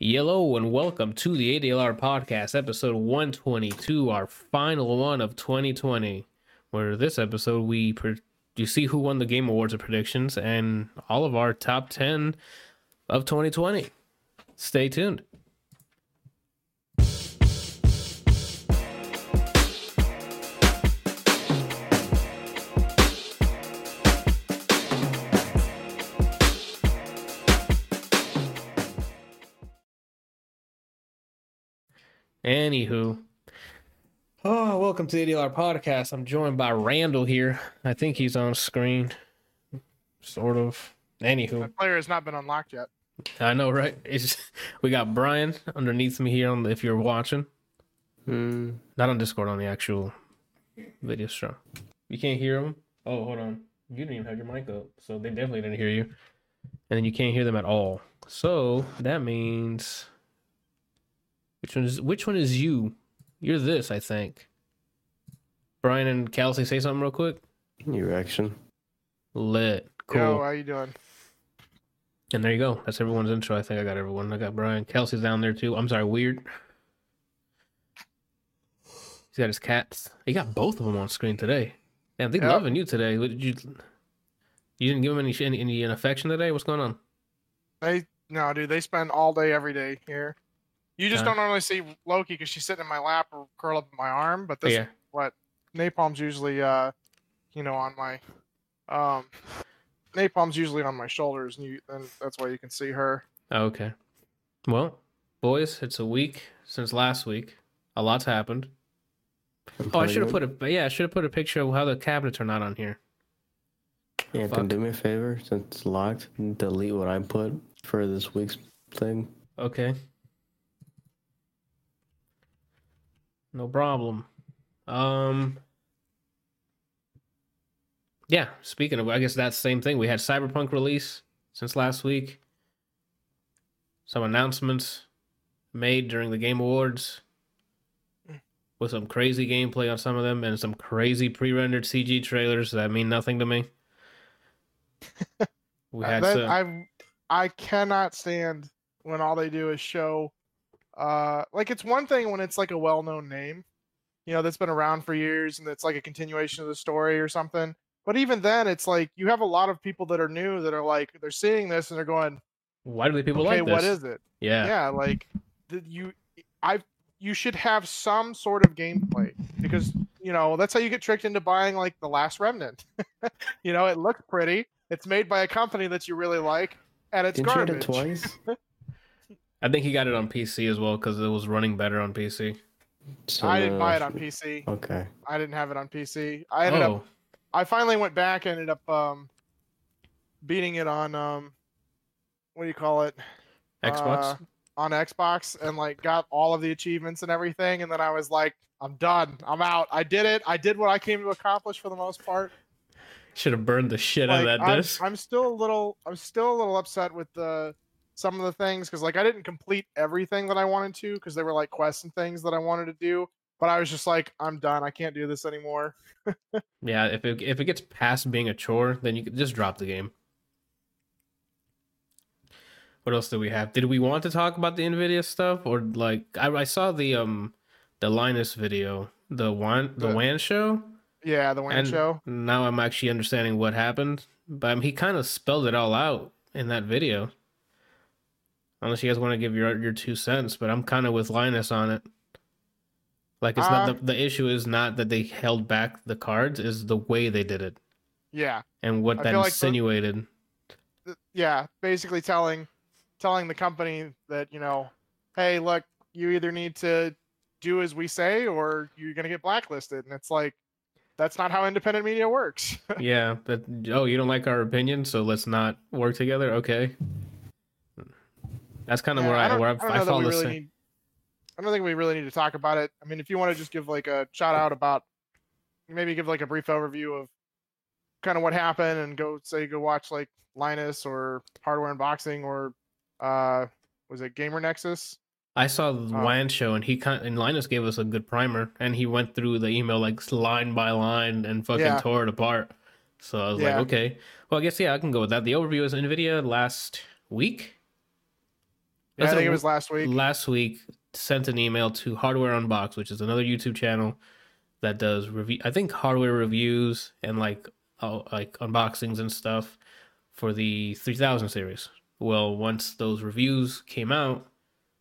Hello and welcome to the ADLR podcast, episode 122, our final one of 2020. Where this episode we pre- you see who won the game awards of predictions and all of our top 10 of 2020. Stay tuned. Anywho, oh, welcome to the ADLR podcast. I'm joined by Randall here. I think he's on screen, sort of. Anywho, That player has not been unlocked yet. I know, right? It's we got Brian underneath me here on the, if you're watching, Hmm. not on Discord, on the actual video stream. You can't hear him. Oh, hold on. You didn't even have your mic up, so they definitely didn't hear you. And then you can't hear them at all. So that means which one is which one is you? You're this, I think. Brian and Kelsey, say something real quick. Erection. Lit. Cool. Yo, how are you doing? And there you go. That's everyone's intro. I think I got everyone. I got Brian. Kelsey's down there too. I'm sorry, weird. He's got his cats. He got both of them on screen today. Damn, they Yep. loving you today. What did you? You didn't give them any any, any affection today. What's going on? They no, dude. They spend all day, every day here. You just Okay. don't normally see Loki because she's sitting in my lap or curl up in my arm. But this, yeah. what Napalm's usually, uh, you know, on my, um, Napalm's usually on my shoulders, and you, and that's why you can see her. Okay. Well, boys, it's a week since last week. A lot's happened. Oh, I should have put a yeah. I should have put a picture of how the cabinets are not on here. Yeah, fuck. can do me a favor since it's locked. Delete what I put for this week's thing. Okay. No problem. Um Yeah, speaking of I guess that's the same thing. We had Cyberpunk release since last week. Some announcements made during the Game Awards with some crazy gameplay on some of them and some crazy pre-rendered CG trailers that mean nothing to me. We had some, I, I cannot stand when all they do is show, uh, like it's one thing when it's like a well-known name, you know, that's been around for years and it's like a continuation of the story or something. But even then, it's like you have a lot of people that are new that are like they're seeing this and they're going, why do the people "Okay, like this? what is it?" Yeah. Yeah, like the, you, I, you should have some sort of gameplay because you know that's how you get tricked into buying like the Last Remnant. you know, it looks pretty. It's made by a company that you really like, and it's Didn't you garbage. it twice? I think he got it on PC as well because it was running better on PC. So I didn't buy it on PC. Okay. I didn't have it on PC. I ended oh, up. I finally went back. and Ended up um, beating it on um, what do you call it? Xbox. Uh, on Xbox and like got all of the achievements and everything, and then I was like, I'm done. I'm out. I did it. I did what I came to accomplish for the most part. Should have burned the shit out of that I'm, disc. I'm still a little. I'm still a little upset with the some of the things because like I didn't complete everything that I wanted to because they were like quests and things that I wanted to do. But I was just like, I'm done. I can't do this anymore. Yeah, if it if it gets past being a chore, then you could just drop the game. What else do we have? Did we want to talk about the Nvidia stuff or like I, I saw the um the Linus video, the one the The- WAN show, Yeah, the WAN and show. now I'm actually understanding what happened. But um, he kind of spelled it all out in that video. Unless you guys want to give your your two cents, but I'm kind of with Linus on it. Like it's Uh, not the, the issue is not that they held back the cards, is the way they did it Yeah, and what I that feel like the- insinuated. yeah. Basically telling telling the company that you know, hey, look, you either need to do as we say or you're gonna get blacklisted, and it's like that's not how independent media works. yeah, that oh, you don't like our opinion, so let's not work together. Okay, that's kind of Yeah, where I, don't- where I, I that fall we the really same. need- I don't think we really need to talk about it. I mean, if you want to just give like a shout out about, maybe give like a brief overview of kind of what happened, and go say go watch like Linus or Hardware Unboxing or uh was it Gamer Nexus? I saw the. WAN show and he kind and Linus gave us a good primer and he went through the email like line by line and fucking Yeah. tore it apart. So I was Yeah. like, okay, well I guess yeah I can go with that. The overview is Nvidia last week. I It's a- think it was last week. last week sent an email to Hardware Unbox, which is another YouTube channel that does review. I think hardware reviews and like oh, like unboxings and stuff for the 3000 series. Well, once those reviews came out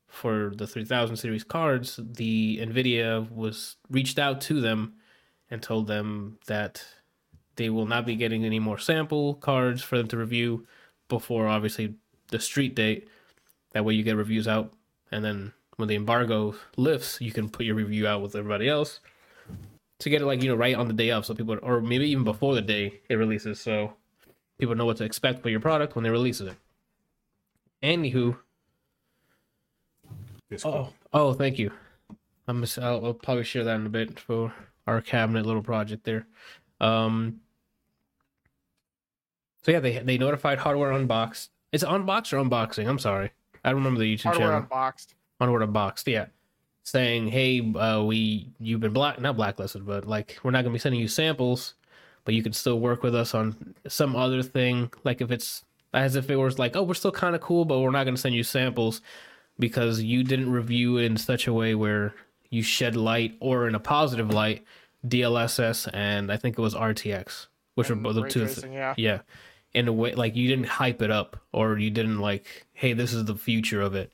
for the 3000 series cards, the Nvidia was reached out to them and told them that they will not be getting any more sample cards for them to review before obviously the street date. That way you get reviews out and then when the embargo lifts, you can put your review out with everybody else to get it like you know right on the day of, so people or maybe even before the day it releases, so people know what to expect for your product when they release it. Anywho, oh, oh, thank you. I'm I'll, I'll probably share that in a bit for our cabinet little project there. Um. So yeah, they they notified hardware unboxed. It's unboxed or unboxing. I'm sorry, I don't remember the YouTube Hardware channel. unboxed. Hardware Unboxed, yeah, saying, "Hey, uh, we you've been black not blacklisted, but like we're not gonna be sending you samples, but you can still work with us on some other thing. Like if it's as if it was like, oh, we're still kind of cool, but we're not gonna send you samples because you didn't review in such a way where you shed light or in a positive light DLSS and I think it was RTX, which and were both the two. tracing, yeah. Yeah. In a way, like you didn't hype it up, or you didn't like, hey, this is the future of it.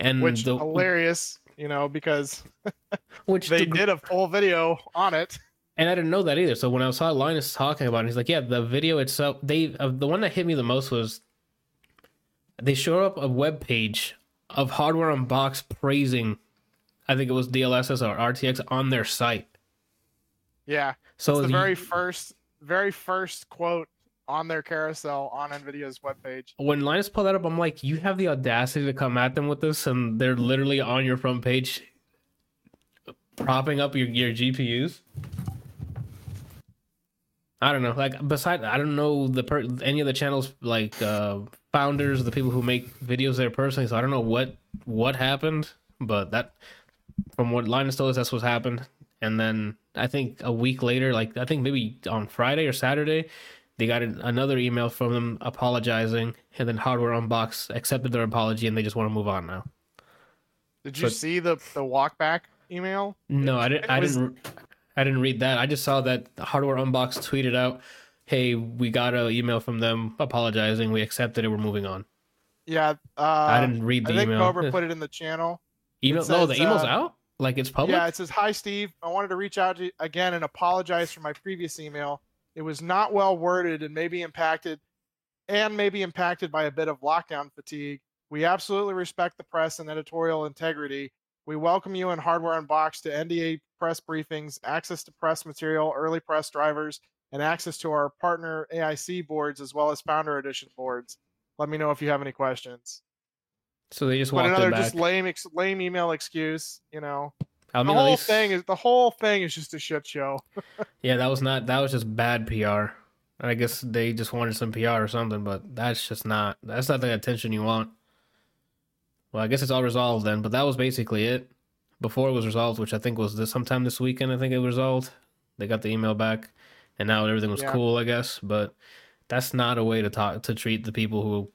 And Which the, hilarious, you know, because which they the- did a full video on it. and I didn't know that either. So when I saw Linus talking about it, he's like, "Yeah, the video itself." They uh, the one that hit me the most was they showed up a web page of Hardware Unboxed praising, I think it was DLSS or RTX on their site. Yeah. So it's the the- very first very first quote on their carousel on Nvidia's webpage. when Linus pulled that up, I'm like, you have the audacity to come at them with this, and they're literally on your front page, propping up your your GPUs. I don't know. Like, beside, I don't know the per- any of the channels like uh, founders, the people who make videos there personally. So I don't know what what happened, but that from what Linus told us, that's what happened. And then I think a week later, like I think maybe on Friday or Saturday, they got an, another email from them apologizing, and then Hardware Unbox accepted their apology, and they just want to move on now. Did you But- see the the walkback email? No, I didn't. I was- didn't. I didn't read that. I just saw that Hardware Unbox tweeted out, "Hey, we got an email from them apologizing. We accepted it. We're moving on." Yeah. Uh, I didn't read the I think email. Cobra put it in the channel. email. it no, the email's uh, out. Like it's public. Yeah, it says, Hi, Steve. I wanted to reach out to you again and apologize for my previous email. It was not well worded and maybe impacted and maybe impacted by a bit of lockdown fatigue. We absolutely respect the press and editorial integrity. We welcome you in Hardware Unboxed to NDA press briefings, access to press material, early press drivers, and access to our partner AIC boards as well as Founder Edition boards. Let me know if you have any questions. so they just But walked another just lame, ex- lame email excuse, you know I the mean, at whole least- thing is the whole thing is just a shit show. Yeah, that was not. That was just bad PR. I guess they just wanted some PR or something, but that's just not. That's not the attention you want. Well, I guess it's all resolved then. But that was basically it. Before it was resolved, which I think was this sometime this weekend. I think it was resolved. They got the email back, and now everything was Yeah. cool. I guess, but that's not a way to talk to treat the people who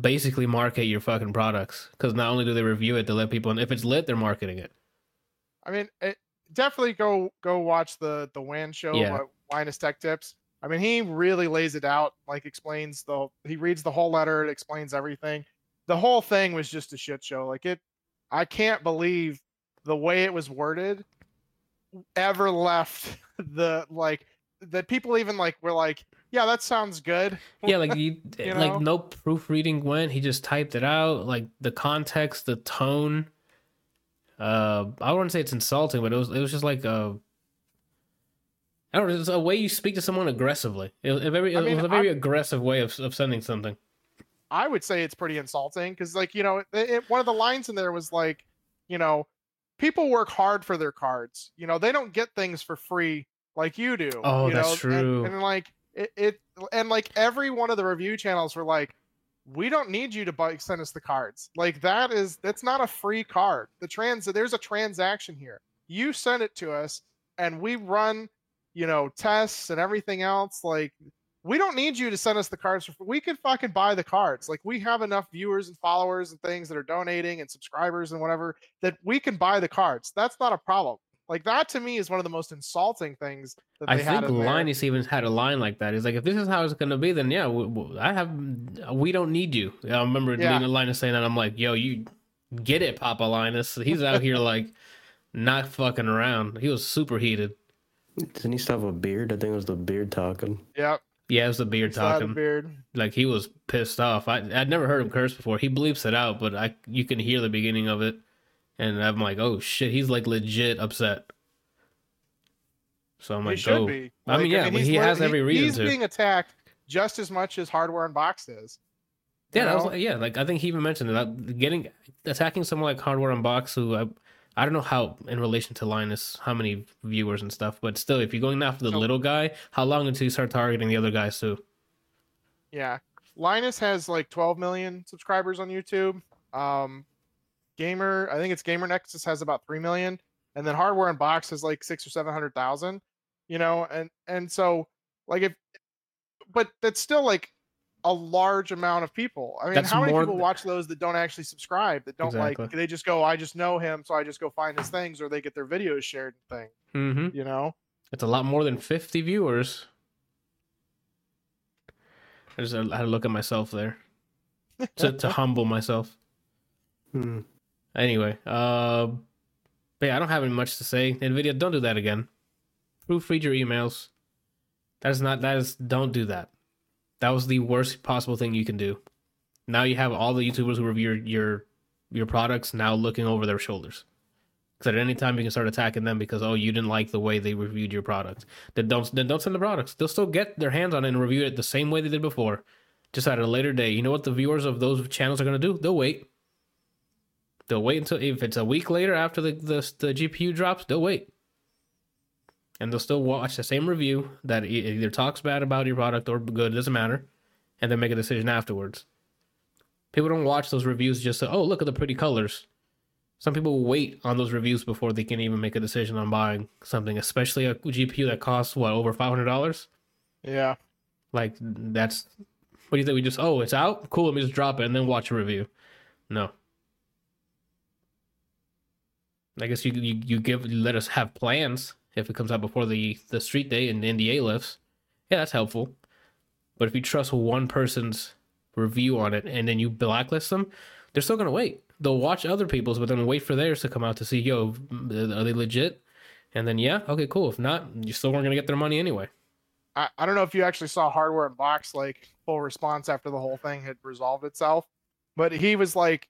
basically market your fucking products. Because not only do they review it, they let people. And if it's lit, they're marketing it. I mean, it, definitely go go watch the the WAN show, Yeah. uh, Linus Tech Tips. I mean, he really lays it out, like explains the he reads the whole letter, it explains everything. The whole thing was just a shit show. Like it, I can't believe the way it was worded ever left the like that people even like were like, yeah, that sounds good. yeah like you, You like no proofreading went he just typed it out like the context the tone uh i wouldn't say it's insulting but it was it was just like a I don't know. It's a way you speak to someone aggressively. It was a very, I mean, was a very aggressive way of, of sending something. I would say it's pretty insulting because, like, you know, it, it, one of the lines in there was like, you know, people work hard for their cards. You know, they don't get things for free like you do. Oh, you that's know? and- true. And, like it, it, and like every one of the review channels were like, we don't need you to buy send us the cards. Like that is that's not a free card. The trans there's a transaction here. You send it to us, and we run, you know, tests and everything else. Like we don't need you to send us the cards. We could fucking buy the cards. Like we have enough viewers and followers and things that are donating and subscribers and whatever that we can buy the cards. That's not a problem. Like that to me is one of the most insulting things that I had think. Linus even had a line like that. He's like, if this is how it's gonna be, then yeah, we, we- I have, we don't need you. I remember Yeah. Linus saying that. I'm like, yo, you get it, Papa Linus. He's out here like not fucking around. He was super heated. Didn't he still have a beard? I think it was the beard talking. Yep. Yeah, it was the beard Still had a talking. beard. Like he was pissed off. I I'd never heard him curse before. He bleeps it out, but I you can hear the beginning of it, and I'm like, oh shit, he's like legit upset. So I'm like, should oh, be. I mean, yeah, but he's he has every reason He's to. being attacked just as much as Hardware Box is. Yeah, that was like, yeah, like I think he even mentioned that getting attacking someone like Hardware Unbox, who I, I don't know how in relation to Linus, how many viewers and stuff, but still, if you're going after the So- little guy, how long until you start targeting the other guys too? Yeah. Linus has like 12 million subscribers on YouTube. Um, Gamer, I think it's Gamer Nexus has about 3 million. And then Hardware Unbox has like six or 700,000, you know? And, and so, like, if, but that's still like a large amount of people. I mean, That's how many people th- watch those that don't actually subscribe, that don't like, they just go, I just know him, so I just go find his things, or they get their videos shared and thing, Mm-hmm. you know? It's a lot more than 50 viewers. I just had to look at myself there to, to humble myself. Hmm. Anyway, uh, but yeah, I don't have much to say. Nvidia, don't do that again. Proofread your emails. That is not. That is. Don't do that. That was the worst possible thing you can do. Now you have all the YouTubers who review your your, your products now looking over their shoulders. Because at any time you can start attacking them because oh you didn't like the way they reviewed your product. Then don't then don't send the products. They'll still get their hands on it and review it the same way they did before, just at a later day. You know what the viewers of those channels are gonna do? They'll wait. They'll wait until if it's a week later after the the, the GPU drops, they'll wait, and they'll still watch the same review that either talks bad about your product or good. It doesn't matter, and then make a decision afterwards. People don't watch those reviews just to oh look at the pretty colors. Some people wait on those reviews before they can even make a decision on buying something, especially a GPU that costs what over five hundred dollars. Yeah. Like that's what do you think? We just oh it's out, cool. Let me just drop it and then watch a review. No. I guess you you, you give you let us have plans if it comes out before the the street day and the NDA lifts. Yeah, that's helpful. But if you trust one person's review on it and then you blacklist them, they're still gonna wait. They'll watch other people's, but then wait for theirs to come out to see, yo, are they legit? And then yeah, okay, cool. If not, you still weren't gonna get their money anyway. I, I don't know if you actually saw hardware unbox like full response after the whole thing had resolved itself, but he was like,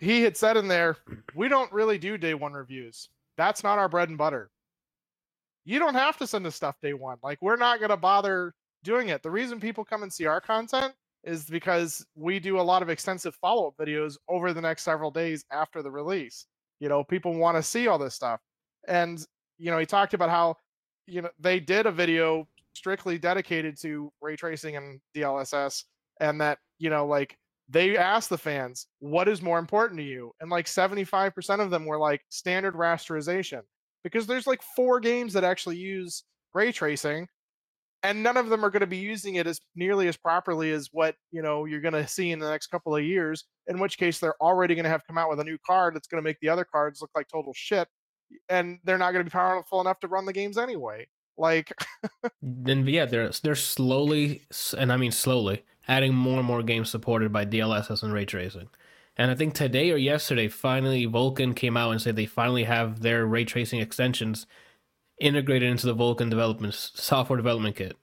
he had said in there, we don't really do day one reviews. That's not our bread and butter. You don't have to send us stuff day one. Like we're not gonna bother doing it. The reason people come and see our content is because we do a lot of extensive follow up videos over the next several days after the release. You know, people want to see all this stuff. And, you know, he talked about how you know they did a video strictly dedicated to ray tracing and DLSS and that you know like they asked the fans what is more important to you? And like 75% of them were like standard rasterization. Because there's like four games that actually use ray tracing and none of them are going to be using it as nearly as properly as what you know you're going to see in the next couple of years in which case they're already going to have come out with a new card that's going to make the other cards look like total shit and they're not going to be powerful enough to run the games anyway. Like then yeah, they're they're slowly, and I mean slowly, adding more and more games supported by DLSS and ray tracing. And I think today or yesterday, finally Vulkan came out and said they finally have their ray tracing extensions integrated into the Vulkan development software development kit.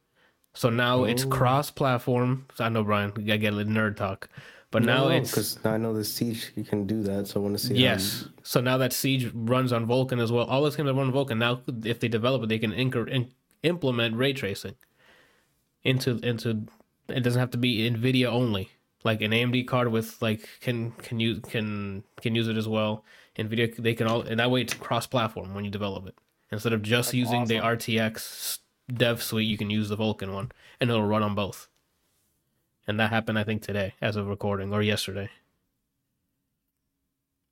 So now it's Oh. cross-platform. I know Brian, I get a little nerd talk, but now it's because I know the siege you can do that, so I want to see. Yes. So now that Siege runs on Vulkan as well, all those games that run on Vulkan now, if they develop it, they can inc- in- implement ray tracing into into. It doesn't have to be Nvidia only. Like an AMD card with like can can use can can use it as well. Nvidia they can all and that way it's cross platform when you develop it instead of just That's using the. RTX dev suite. You can use the Vulkan one and it'll run on both. And that happened, I think, today as of recording or yesterday.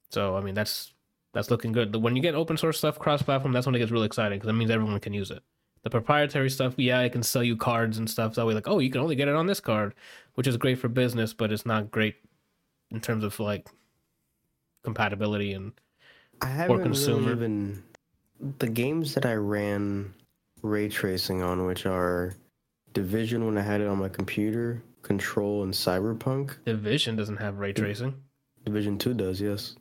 So I mean, that's that's looking good. When you get open source stuff cross platform, that's when it gets really exciting because that means everyone can use it. The proprietary stuff, yeah, I can sell you cards and stuff. That way, like, oh, you can only get it on this card, which is great for business, but it's not great in terms of like compatibility and I haven't consumer. really even the games that I ran ray tracing on, which are Division when I had it on my computer, Control, and Cyberpunk. Division doesn't have ray tracing. Division Two does, yes.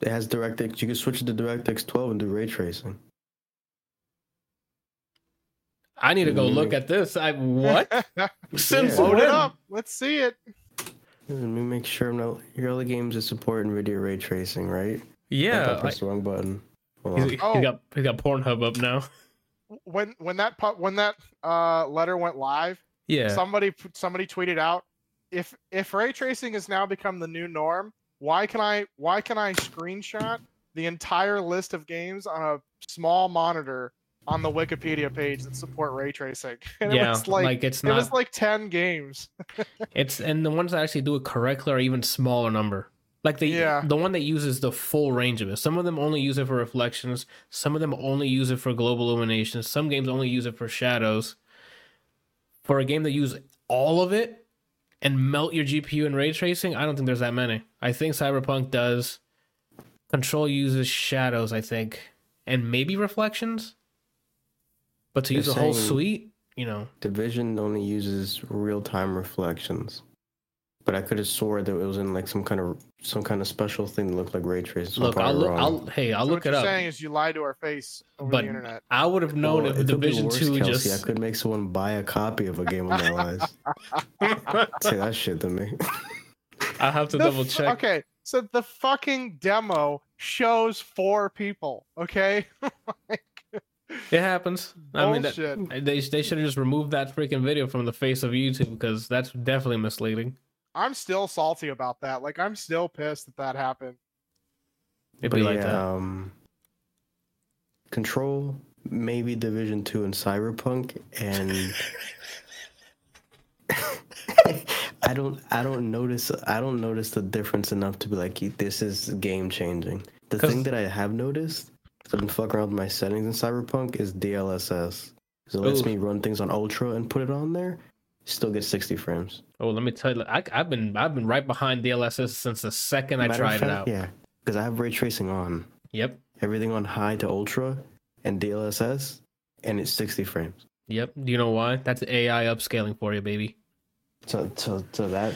It has DirectX. You can switch it to DirectX 12 and do ray tracing. I need to go look at this. I what? Since Yeah. Load it up. Let's see it. Let me make sure I'm not. Here are all games that support NVIDIA ray tracing, right? Yeah, thought I pressed the wrong button. Hold he's, on. he's Oh. got he's got Pornhub up now. When when that pu- when that uh letter went live, Yeah, somebody somebody tweeted out if if ray tracing has now become the new norm why can i why can i screenshot the entire list of games on a small monitor on the wikipedia page that support ray tracing and yeah, it like, like, it's it was like 10 games It's and the ones that actually do it correctly are even smaller number. Like the Yeah. the one that uses the full range of it. Some of them only use it for reflections. Some of them only use it for global illumination. Some games only use it for shadows. For a game that use all of it and melt your GPU in ray tracing, I don't think there's that many. I think Cyberpunk does. Control uses shadows, I think, and maybe reflections. But to They're use a whole saying- suite, you know, Division only uses real time reflections. But I could have swore that it was in like some kind of some kind of special thing that looked like ray tracing. So I'm look, I'll probably look. wrong. I'll hey, I'll so look what it you're up. saying is you lied to our face over But the internet I would have known Well, if it could be Division worse, Two Kelsey. just. I could make someone buy a copy of a game of their lives. Say that shit to me. I have to The double f- check. okay so the fucking demo shows four people okay It happens. I mean, that, they they should have just removed that freaking video from the face of YouTube because that's definitely misleading. i'm still salty about that like i'm still pissed that that happened It'd But like yeah, that. um, Control, maybe Division Two and Cyberpunk, and I don't, I don't notice, I don't notice the difference enough to be like, this is game changing. The thing that I have noticed, I've been fucking around with my settings in Cyberpunk, is DLSS. 'Cause it lets Ooh. me run things on Ultra and put it on there. Still get 60 frames. Oh, let me tell you, I, I've been I've been right behind DLSS since the second I Matter of tried it out. Yeah, because I have ray tracing on. Yep, everything on high to ultra and DLSS, and it's 60 frames. yep. Do you know why? That's AI upscaling for you, baby. So, so, so that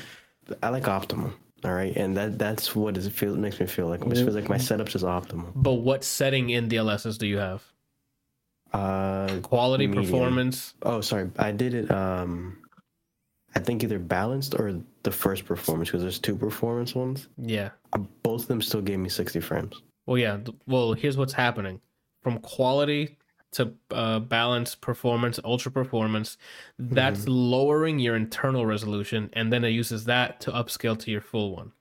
I like optimal. All right, and that that's what it feels makes me feel like. It feels like my setup's is optimal. But what setting in DLSS do you have? Uh Quality, Medium. performance. oh, sorry, I did it. Um, I think either balanced or the first performance because there's two performance ones. Yeah. Uh, Both of them still gave me 60 frames. Well, yeah. Well, here's what's happening from quality to uh, balance, performance, ultra performance. That's lowering your internal resolution, and then it uses that to upscale to your full one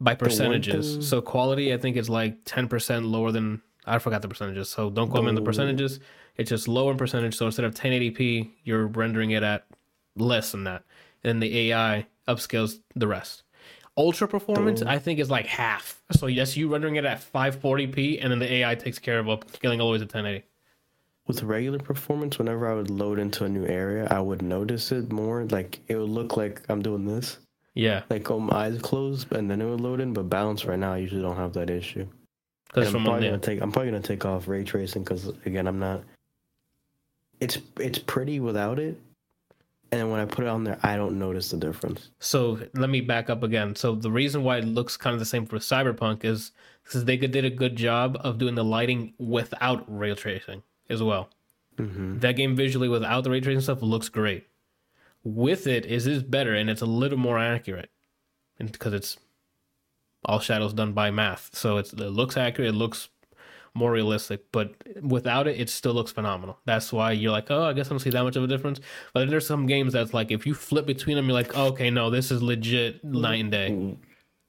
by percentages. So quality, I think, is like ten percent lower than I forgot the percentages. So don't quote me on the percentages. It's just lower in percentage. So instead of 1080p, you're rendering it at less than that, and the AI upscales the rest. Ultra performance, I think, is like half. So yes, you rendering it at 540p, and then the AI takes care of upscaling all the way to 1080. With regular performance, whenever I would load into a new area, I would notice it more. Like it would look like I'm doing this. Yeah, like um, eyes closed and then it would load in but balance right now i usually don't have that issue And i'm probably gonna take i'm probably gonna take off ray tracing because again i'm not it's it's pretty without it and when i put it on there i don't notice the difference So let me back up again. So the reason why it looks kind of the same for Cyberpunk is because they did a good job of doing the lighting without ray tracing as well. mm-hmm. That game visually without the ray tracing stuff looks great. With it, is is better and it's a little more accurate, because it's all shadows done by math. So it's it looks accurate. It looks more realistic, but without it, it still looks phenomenal. That's why you're like, oh, I guess I don't see that much of a difference. But then there's some games that's like, if you flip between them, you're like, oh, okay, no, this is legit night and day.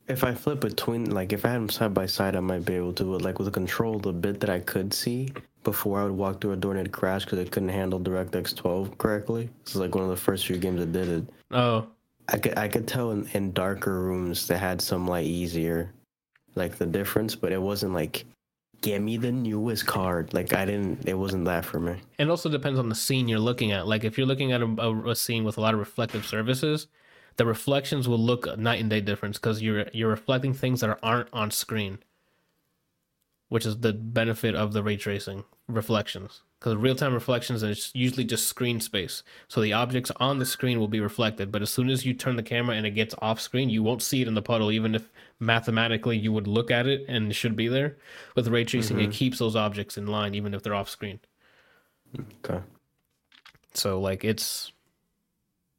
if i flip between like if i had them side by side i might be able to but like with the control the bit that i could see before i would walk through a door and it'd crash because it couldn't handle directx 12 correctly this is like one of the first few games that did it Oh, I could I could tell in, in darker rooms they had some like easier, like the difference, but it wasn't like Give me the newest card. Like I didn't. It wasn't that for me. And also depends on the scene you're looking at. Like if you're looking at a, a, a scene with a lot of reflective surfaces, the reflections will look a night and day difference because you're you're reflecting things that aren't on screen, which is the benefit of the ray tracing reflections. Because real time reflections is usually just screen space, so the objects on the screen will be reflected. But as soon as you turn the camera and it gets off screen, you won't see it in the puddle, even if mathematically you would look at it and it should be there. With ray tracing, it mm-hmm. keeps those objects in line even if they're off screen. Okay. So like it's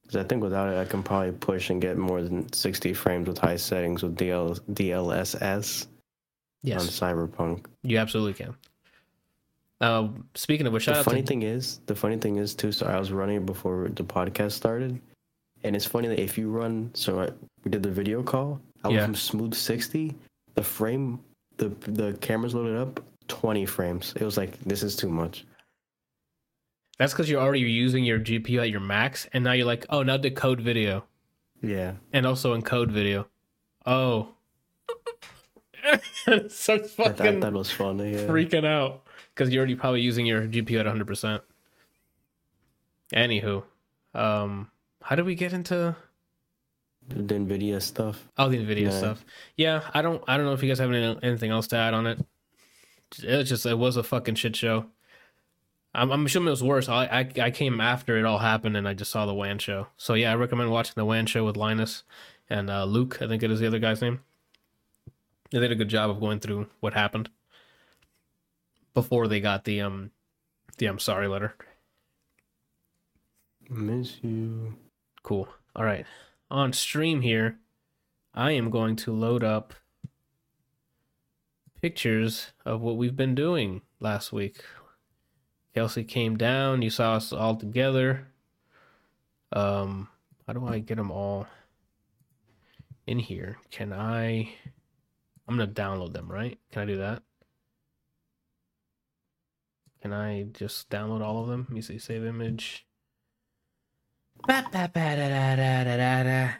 'Cause I think without it, I can probably push and get more than 60 frames with high settings with DL, DLSS on Cyberpunk. you absolutely can. Uh, speaking of which, shout the funny to thing is, the funny thing is too. So I was running before the podcast started, and it's funny that if you run, so I, we did the video call. I Yeah. went from smooth 60, the frame, the the cameras loaded up 20 frames. It was like this is too much. that's because you're already using your GPU at your max, and now you're like, oh, now decode video Yeah, and also encode video. Oh, starts I thought fucking that was funny. Yeah. freaking out because you're already probably using your GPU at 100. percent Anywho, um, how did we get into? The Nvidia stuff. Oh, the Nvidia Yeah. stuff. Yeah, I don't. I don't know if you guys have any, anything else to add on it. It was just. It was a fucking shit show. I'm, I'm assuming it was worse. I, I I came after it all happened, and I just saw the WAN show. So yeah, I recommend watching the WAN show with Linus and uh, Luke. I think it is the other guy's name. They did a good job of going through what happened before they got the um the I'm sorry letter. Miss you. Cool. All right. On stream here, I am going to load up pictures of what we've been doing last week. Kelsey came down. You saw us all together. Um, how do I get them all in here? Can I? I'm gonna download them, right? Can I do that? Can I just download all of them? Let me see. Save image. Ba-ba-ba-da-da-da-da-da.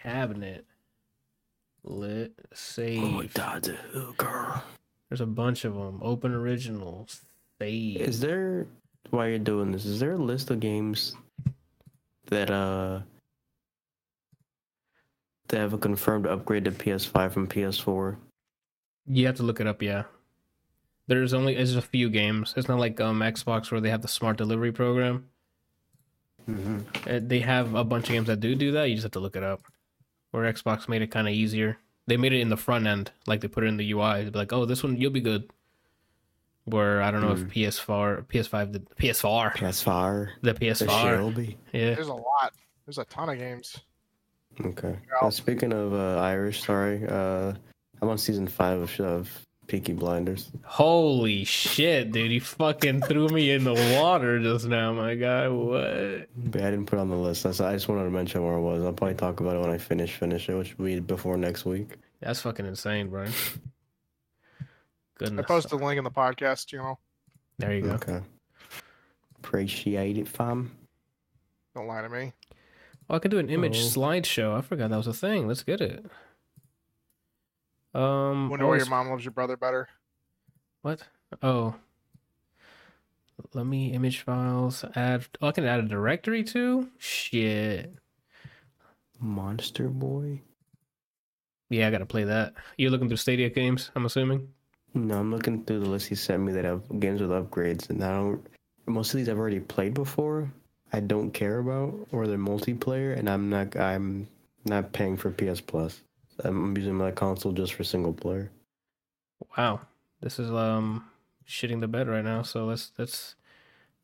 Cabinet. Lit. Save. Oh, Save. that's a hooker. There's a bunch of them. Open originals. Save. Is there while you're doing this? Is there a list of games that uh that have a confirmed upgrade to PS5 from PS4? You have to look it up, yeah. There's only there's a few games. It's not like um Xbox where they have the smart delivery program. Mm-hmm. Uh, They have a bunch of games that do do that. You just have to look it up. Where Xbox made it kind of easier. They made it in the front end, like they put it in the UI. They'd be like, "Oh, this one you'll be good." Where I don't know if PS4, PS5, the PS4, PS5. the The PS4, be yeah. There's a lot. There's a ton of games. Okay. Uh, speaking of uh, Irish, sorry, uh, I'm on season five of, of Peaky Blinders. Holy shit, dude! You fucking threw me in the water just now, my guy. What? But I didn't put it on the list. That's, I just wanted to mention where it was. I'll probably talk about it when I finish finish it, which will be before next week. That's fucking insane, bro. Goodness. I Goodness. posted a link in the podcast. You know, There you go. Okay. Appreciate it, fam. don't lie to me. Oh, I can do an image Oh. slideshow. I forgot that was a thing. Let's get it. Um, Wonder why oh, your mom loves your brother better. what? Oh, let me image files. Add. Oh, I can add a directory too. Shit. Monster Boy. Yeah, I gotta play that. You're looking through Stadia games, I'm assuming. No, I'm looking through the list he sent me that have games with upgrades, and I don't. Most of these I've already played before. I don't care about, or they're multiplayer, and I'm not. I'm not paying for PS Plus. I'm using my console just for single player. Wow, this is um shitting the bed right now. So let's let's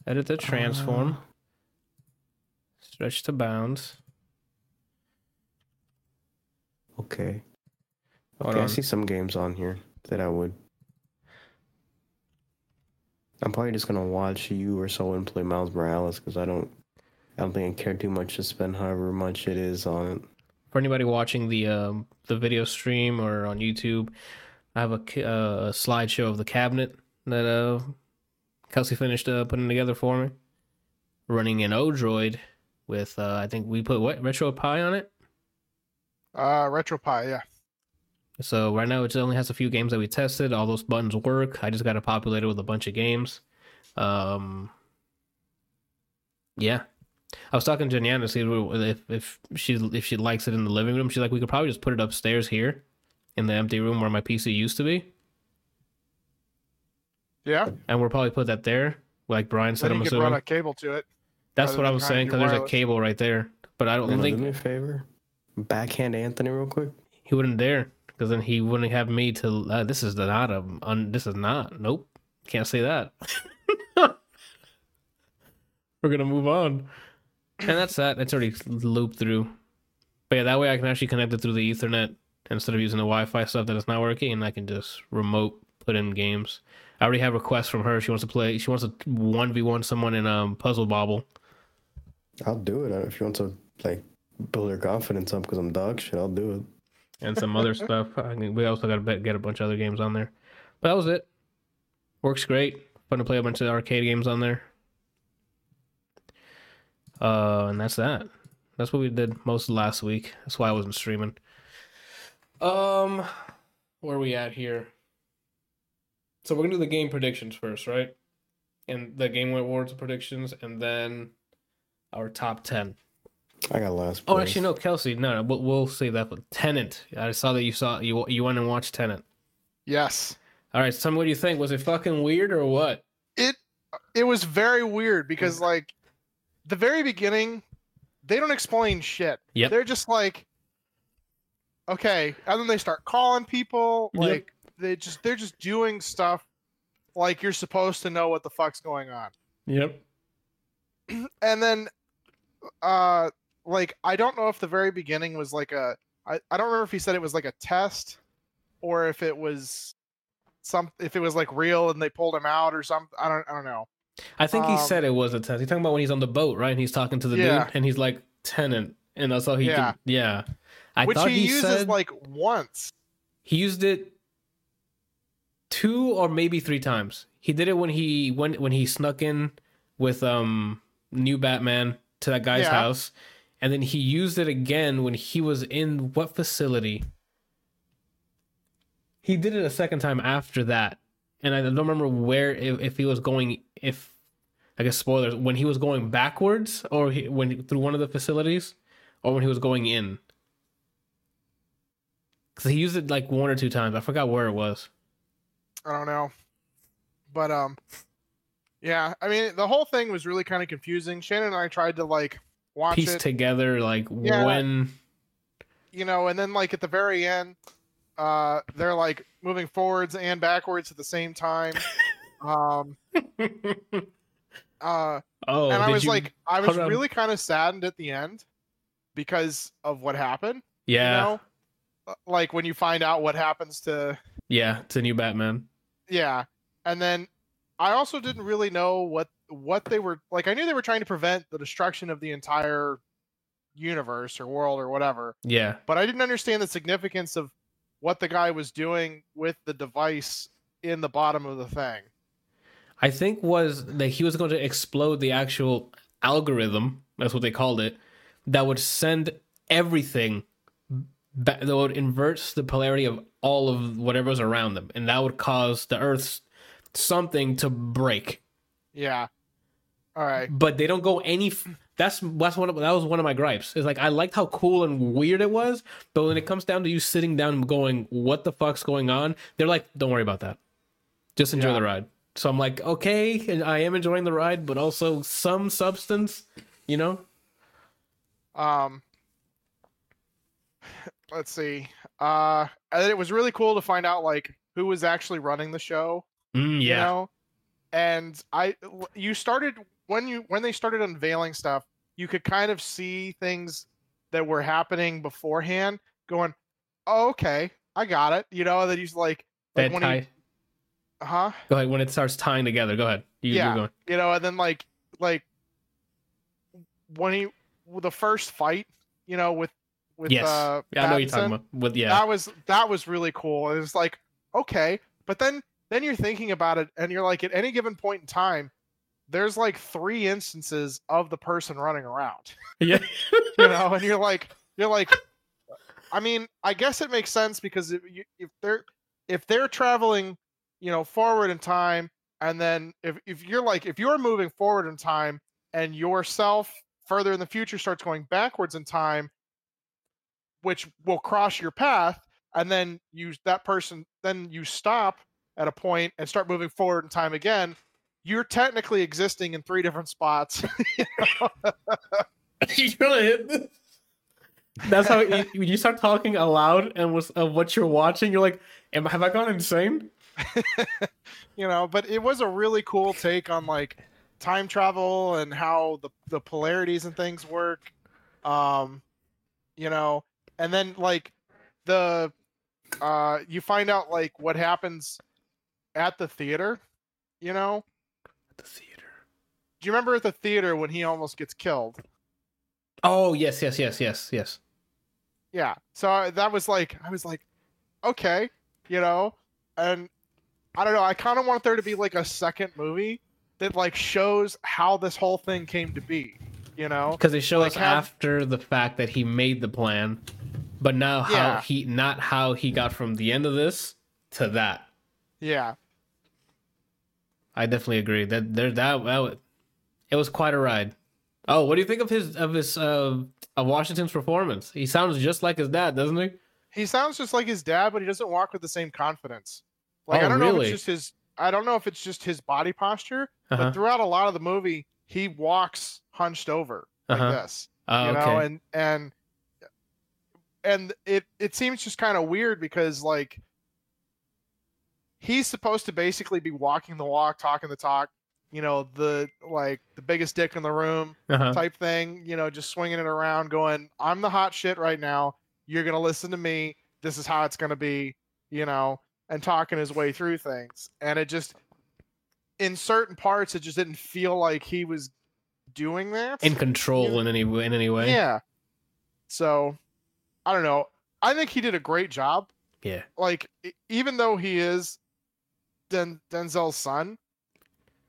edit the transform. Stretch to bounds. Okay. Hold Okay, I see some games on here that I would. I'm probably just gonna watch you or someone play Miles Morales because I don't. I don't think I care too much to spend however much it is on it. For anybody watching the um, the video stream or on YouTube, I have a, uh, a slideshow of the cabinet that uh, Kelsey finished uh, putting together for me, running an Odroid with uh, I think we put what RetroPie on it. Uh, RetroPie, yeah. So right now it only has a few games that we tested. All those buttons work. I just got to populate it with a bunch of games. Um, yeah, I was talking to Janiana to see if if she if she likes it in the living room. She's like, we could probably just put it upstairs here, in the empty room where my PC used to be, Yeah. and we'll probably put that there, like Brian said. Then I'm you could run assuming a cable to it. that's what I was saying because there's a cable right there. But I don't Bruno, think do me a favor. Backhand Anthony real quick. he wouldn't dare because then he wouldn't have me to. Uh, this is not a. Un, this is not. Nope. Can't say that. We're gonna move on, and that's that. It's already looped through. But yeah, that way I can actually connect it through the Ethernet instead of using the Wi-Fi stuff that is not working, and I can just remote put in games. I already have requests from her. She wants to play. She wants to one v one someone in um Puzzle Bobble. I'll do it if you want to like build your confidence up because I'm dog shit. I'll do it. and some other stuff. I mean, we also got to get a bunch of other games on there. But that was it. Works great. Fun to play a bunch of arcade games on there. Uh, and that's that. That's what we did most last week. That's why I wasn't streaming. Um, where are we at here? So we're gonna do the game predictions first, right? And the game awards predictions, and then our top ten. I got last. Oh, actually, no, Kelsey. No, no we'll, we'll save that for Tenet. I saw that you saw you you went and watched Tenet. Yes. All right, so tell me what you think. Was it fucking weird or what? It it was very weird because like the very beginning, they don't explain shit. Yep. They're just like, okay, and then they start calling people. Yep. Like they just they're just doing stuff like you're supposed to know what the fuck's going on. Yep. and then uh like i don't know if the very beginning was like a I, I don't remember if he said it was like a test or if it was some if it was like real and they pulled him out or something i don't i don't know I think he Um, said it was a test. He's talking about when he's on the boat, right? And he's talking to the Yeah. dude, and he's like Tenet, and that's all he Yeah. can. Yeah. I which thought he, he, uses said like once he used it two or maybe three times. He did it when he went when he snuck in with um new Batman to that guy's Yeah. house, and then he used it again when he was in what facility? He did it a second time after that, and I don't remember where if, if he was going if I guess spoilers when he was going backwards or he, when through one of the facilities or when he was going in. Cause he used it like one or two times. I forgot where it was. i don't know but um yeah i mean the whole thing was really kind of confusing shannon and i tried to like watch Piece it together like Yeah. when. you know, and then like at the very end, uh, they're like moving forwards and backwards at the same time. Um, uh, oh, and I was you- like, I was hold really kind of saddened at the end because of what happened. yeah, You know, Uh, like when you find out what happens to, yeah, it's a new Batman. yeah, and then I also didn't really know what what they were like. I knew they were trying to prevent the destruction of the entire universe or world or whatever. Yeah, but I didn't understand the significance of what the guy was doing with the device in the bottom of the thing. I think was that he was going to explode the actual algorithm. That's what they called it. That would send everything. That would invert the polarity of all of whatever's around them, and that would cause the Earth's something to break. Yeah. All right. but they don't go any. F- that's that's one of that was one of my gripes. It's like I liked how cool and weird it was, but when it comes down to you sitting down and going, "What the fuck's going on?" They're like, "Don't worry about that. Just enjoy Yeah. the ride." So I'm like, "Okay, and I am enjoying the ride, but also some substance, you know." Um let's see. Uh and it was really cool to find out like who was actually running the show, Mm, you yeah, know? And I you started when you when they started unveiling stuff, you could kind of see things that were happening beforehand going, oh, "Okay, I got it." You know, that he's like like that when tie. he huh? Go ahead when it starts tying together. Go ahead. You, Yeah. You know and then like like when he the first fight you know with with Yes. uh Yeah, I know you're talking about. With yeah, that was that was really cool it was like okay but then then you're thinking about it and you're like at any given point in time there's like three instances of the person running around yeah, you know and you're like you're like I mean, I guess it makes sense because if, you, if they're if they're traveling, you know, forward in time, and then if if you're like if you're moving forward in time and yourself further in the future starts going backwards in time, which will cross your path, and then you that person then you stop at a point and start moving forward in time again. You're technically existing in three different spots. Gonna hit. That's how you, when you start talking aloud and was of what you're watching, you're like, "Am have I gone insane?" you know but it was a really cool take on like time travel and how the the polarities and things work um you know and then like the uh you find out like what happens at the theater you know At The theater. do you remember at the theater when he almost gets killed Oh yes, yes, yes, yes, yes. yeah so I, that was like i was like okay you know and i don't know i kind of want there to be like a second movie that like shows how this whole thing came to be you know Because they show Like us have- after the fact that he made the plan, but now how Yeah. he not how he got from the end of this to that. yeah I definitely agree that there that, that it was quite a ride. Oh, what do you think of his of his uh of Washington's performance? He sounds just like his dad, doesn't he? he sounds just like his dad but he doesn't walk with the same confidence like Oh, i don't know if it's just his i don't know if it's just his body posture Uh-huh. but throughout a lot of the movie he walks hunched over like Uh-huh. this Oh, you okay. know and and and it it seems just kind of weird because like he's supposed to basically be walking the walk talking the talk you know the like the biggest dick in the room uh-huh. type thing you know just swinging it around going i'm the hot shit right now you're gonna listen to me this is how it's gonna be you know and talking his way through things and it just in certain parts it just didn't feel like he was doing that In control Yeah. in any in any way. yeah. So, I don't know. I think he did a great job. Yeah. Like, even though he is Den- Denzel's son,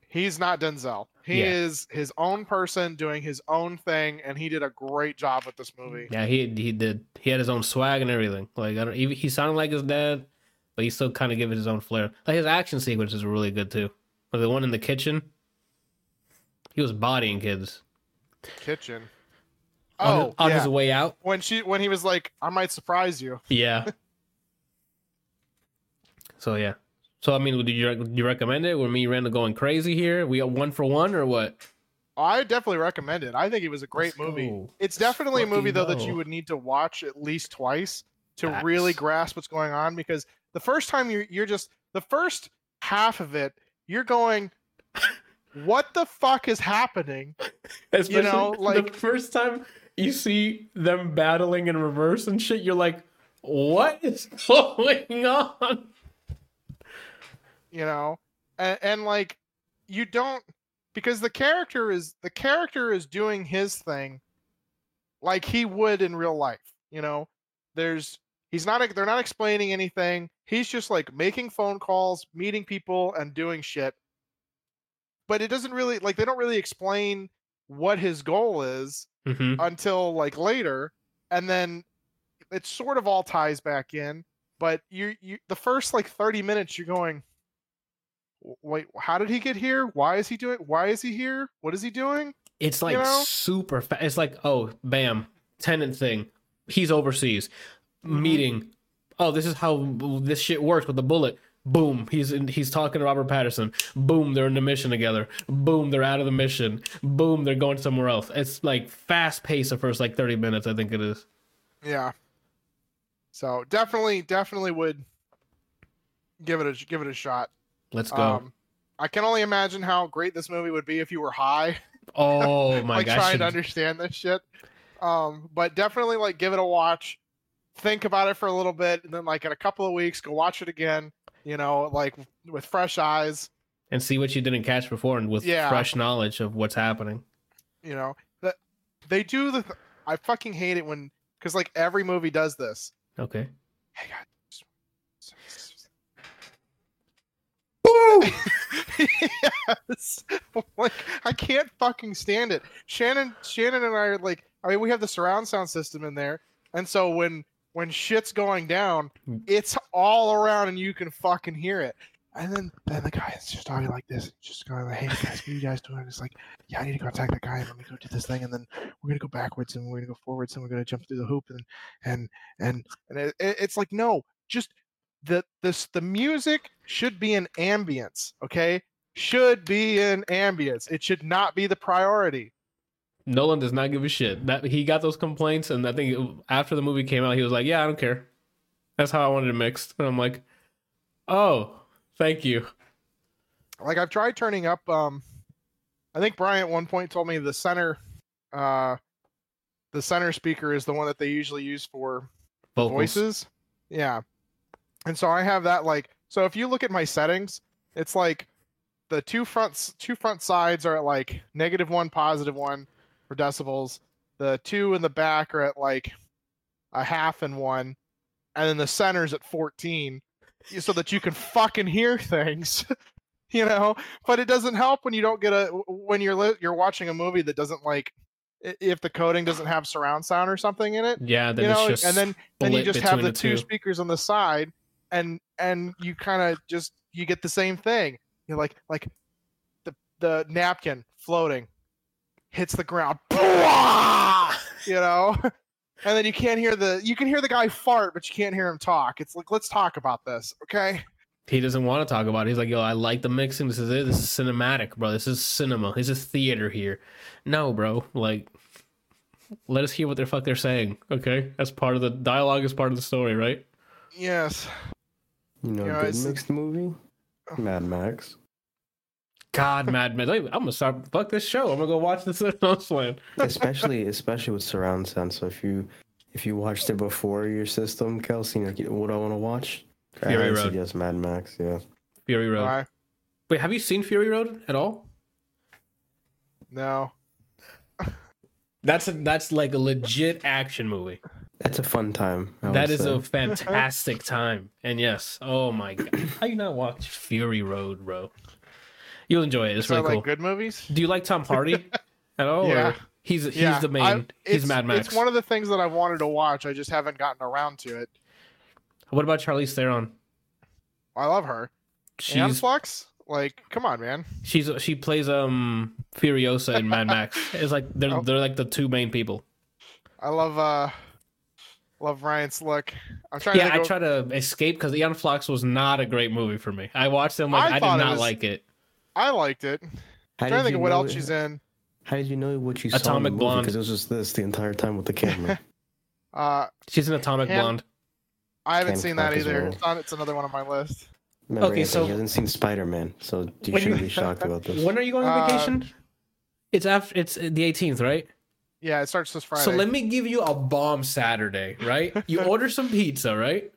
he's not Denzel. He Yeah. is his own person doing his own thing, and he did a great job with this movie. Yeah, he he did. He had his own swag and everything. Like I don't. He, he sounded like his dad, but he still kind of gave it his own flair. Like his action sequences were really good too. Like the one in the kitchen. He was bodying kids. Kitchen. on, Oh, his, on yeah. his way out. when she when he was like, "I might surprise you." Yeah. so yeah. So I mean, would you do you recommend it? Were me and Randall going crazy here? We got one for one or what? I definitely recommend it. I think it was a great Let's movie. go. It's Let's definitely a movie though that you would need to watch at least twice to really grasp what's going on because the first time you're you're just the first half of it you're going what the fuck is happening? Especially know, like- the first time you see them battling in reverse and shit, you're like, what is going on? you know and, and like you don't because the character is the character is doing his thing like he would in real life you know? There's he's not they're not explaining anything he's just like making phone calls meeting people and doing shit but it doesn't really like they don't really explain what his goal is hmm until like later and then it sort of all ties back in but you you the first like 30 minutes you're going wait how did he get here why is he doing why is he here what is he doing It's like know? super fast. It's like, oh, bam, Tenet thing. He's overseas. Mhm. Meeting. Oh, this is how this shit works with the bullet. Boom, he's in, he's talking to Robert Pattinson. Boom, they're in the mission together. Boom, they're out of the mission. Boom, they're going somewhere else. It's like fast pace the first like thirty minutes. I think it is. yeah so definitely definitely would give it a give it a shot Let's go. um i can only imagine how great this movie would be if you were high oh my like gosh! trying to understand this shit. Um, but definitely like give it a watch, think about it for a little bit, and then like in a couple of weeks, go watch it again. You know, like with fresh eyes. and see what you didn't catch before, and with Yeah. fresh knowledge of what's happening. You know that they do the. Th- I fucking hate it when because like every movie does this. Okay. Hey guys. yes. like I can't fucking stand it. Shannon Shannon and I are like I mean we have the surround sound system in there. And so when when shit's going down, Mm. it's all around and you can fucking hear it. And then then the guy is just talking like this, just going like, "Hey guys, what are you guys doing?" It's like, "Yeah, I need to go attack that guy, and let me go do this thing, and then we're gonna go backwards, and we're gonna go forwards, and we're gonna jump through the hoop, and and and and it- it's like, no, just the this the music should be an ambience, okay? Should be an ambience. It should not be the priority. Nolan does not give a shit. That he got those complaints, and I think it- after the movie came out, he was like, "Yeah, I don't care. That's how I wanted it mixed." And I'm like, "Oh, thank you." like I've tried turning up um I think Brian at one point told me the center uh the center speaker is the one that they usually use for Vocals. voices. Yeah. And so I have that like so if you look at my settings, it's like the two fronts two front sides are at like negative 1 positive 1 for decibels. The two in the back are at like a half and 1 and then the center's at 14 so that you can fucking hear things. you know, but it doesn't help when you don't get a when you're you're watching a movie that doesn't like if the coding doesn't have surround sound or something in it Yeah, then you know, it's just and then then you just have the, the two two. speakers on the side, and and you kind of just you get the same thing. You're like like the the napkin floating hits the ground, you know, and then you can't hear the you can hear the guy fart, but you can't hear him talk. It's like let's talk about this, okay? he doesn't want to talk about it. He's like, "Yo, I like the mixing. This is it. This is cinematic, bro. This is cinema. This is theater here." No, bro. Like, let us hear what the fuck they're saying. Okay, that's part of the dialogue. Is part of the story, right? Yes. You know, You know, a good mixed movie? Oh. Mad Max. God, Mad Men. I'm gonna start. Fuck this show. I'm gonna go watch this Ghost Land. especially especially with surround sound. So if you if you watched it before your system, Kelsey, like what do I want to watch? Fury I Road. suggest Mad Max. Yeah, Fury Road. Why? Wait, have you seen Fury Road at all? No. That's a, that's like a legit action movie. that's a fun time. I That say. a fantastic time. And yes, oh my god, how you not watch Fury Road, bro? You'll enjoy it. It's So really like cool. good movies? Do you like Tom Hardy at all? Yeah. Or he's he's Yeah, the main. I- he's Mad Max. It's one of the things that I've wanted to watch. I just haven't gotten around to it. What about Charlize Theron? I love her. She's and Flux? Like, come on, man. she's she plays um Furiosa in Mad Max. It's like they're Oh. they're like the two main people. I love uh love Ryan's look. I'm trying Yeah, to I try to escape because Aeon Flux was not a great movie for me. I watched them like I I, did it not was- like it. I liked it. How I'm trying to think of what else it- she's in. How did you know what you saw in Atomic the movie? Blonde. Because it was just this the entire time with the camera. Uh She's an Atomic Ham- Blonde. I haven't Cam seen that Clark as either. well. It's on it's another one on my list. Remember, Okay, Anthony, so- he hasn't seen Spider Man, so you When- shouldn't be shocked about this. When are you going on Uh, vacation? It's after it's the 18th, right? Yeah, it starts this Friday. So let me give you a bomb Saturday, right? You order some pizza, right?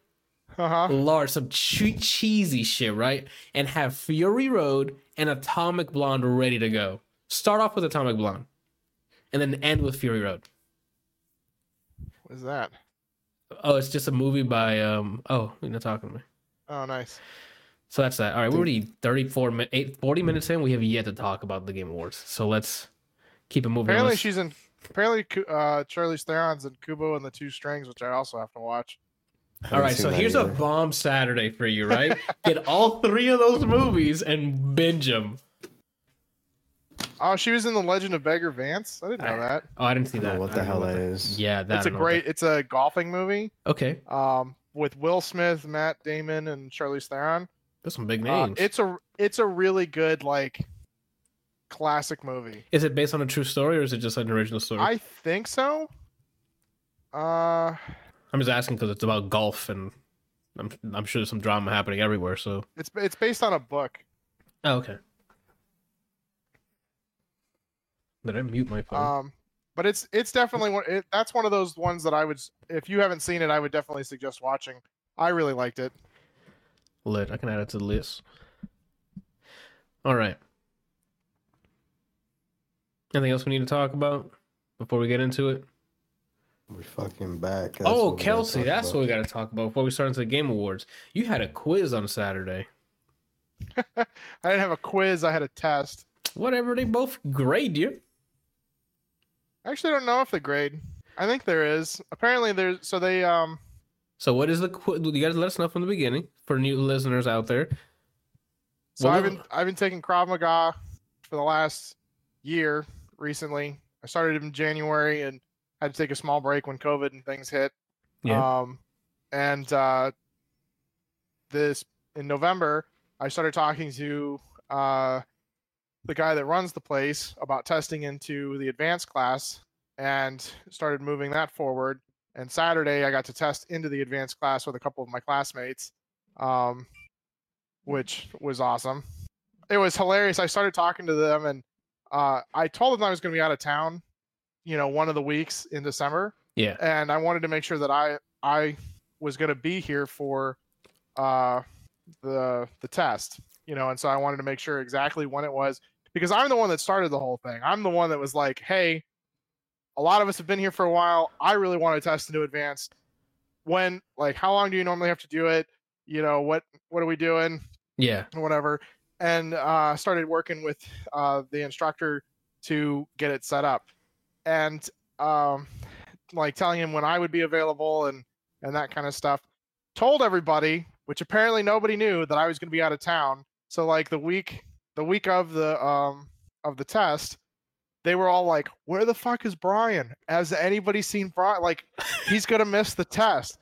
Uh-huh. Large, some che- cheesy shit, right? And have Fury Road and Atomic Blonde ready to go. Start off with Atomic Blonde, and then end with Fury Road. What is that? Oh, it's just a movie by um. Oh, you're not talking to me. Oh nice. So that's that. All right, we're already 34 minutes, eight, 40 minutes in. We have yet to talk about the Game Awards. So let's keep it moving. Apparently she's in apparently uh Charlize Theron's in Kubo and the Two Strings, which I also have to watch. All right, so seen that here's a bomb Saturday for you, right? Get all three of those movies and binge them. Oh, she was in The Legend of Bagger Vance. I didn't know I- that. Oh, I didn't see I that. what the don't hell know that what is. Yeah, that It's a I don't great it's a golfing movie. Okay, Um with Will Smith, Matt Damon, and Charlize Theron. That's some big Uh, names. it's a it's a really good like classic movie. Is it based on a true story or is it just an original story? I think so. Uh, I'm just asking because it's about golf and I'm I'm sure there's some drama happening everywhere. So it's it's based on a book. oh, okay. Did I mute my phone? Um, but it's it's definitely one. It, that's one of those ones that I would, if you haven't seen it, I would definitely suggest watching. I really liked it. Lit. I can add it to the list. All right. Anything else we need to talk about before we get into it? We're fucking back. That's oh, what we Kelsey, that's about. what we got to talk about before we start into the Game Awards. You had a quiz on Saturday. I didn't have a quiz. I had a test. Whatever, they both grade you. I actually don't know if the grade. I think there is. Apparently, there's so they um So what is the qu- you guys let us know from the beginning for new listeners out there. So What I've was- been I've been taking Krav Maga for the last year recently. I started in January and had to take a small break when COVID and things hit. Yeah. Um, and uh, this in November, I started talking to uh, the guy that runs the place about testing into the advanced class and started moving that forward. And Saturday, I got to test into the advanced class with a couple of my classmates, um, which was awesome. It was hilarious. I started talking to them, and uh, I told them I was going to be out of town, you know, one of the weeks in December yeah. and I wanted to make sure that I I was going to be here for uh, the the test, you know, and so I wanted to make sure exactly when it was because I'm the one that started the whole thing. I'm the one that was like, "Hey, a lot of us have been here for a while. I really want to test into advanced. When like how long do you normally have to do it? You know, what what are we doing? Yeah. whatever, and uh, started working with uh, the instructor to get it set up, and um, like telling him when I would be available and and that kind of stuff. Told everybody, which apparently nobody knew that I was going to be out of town. So like the week the week of the um of the test, they were all like, "Where the fuck is Brian? Has anybody seen Brian? Like, he's gonna miss the test."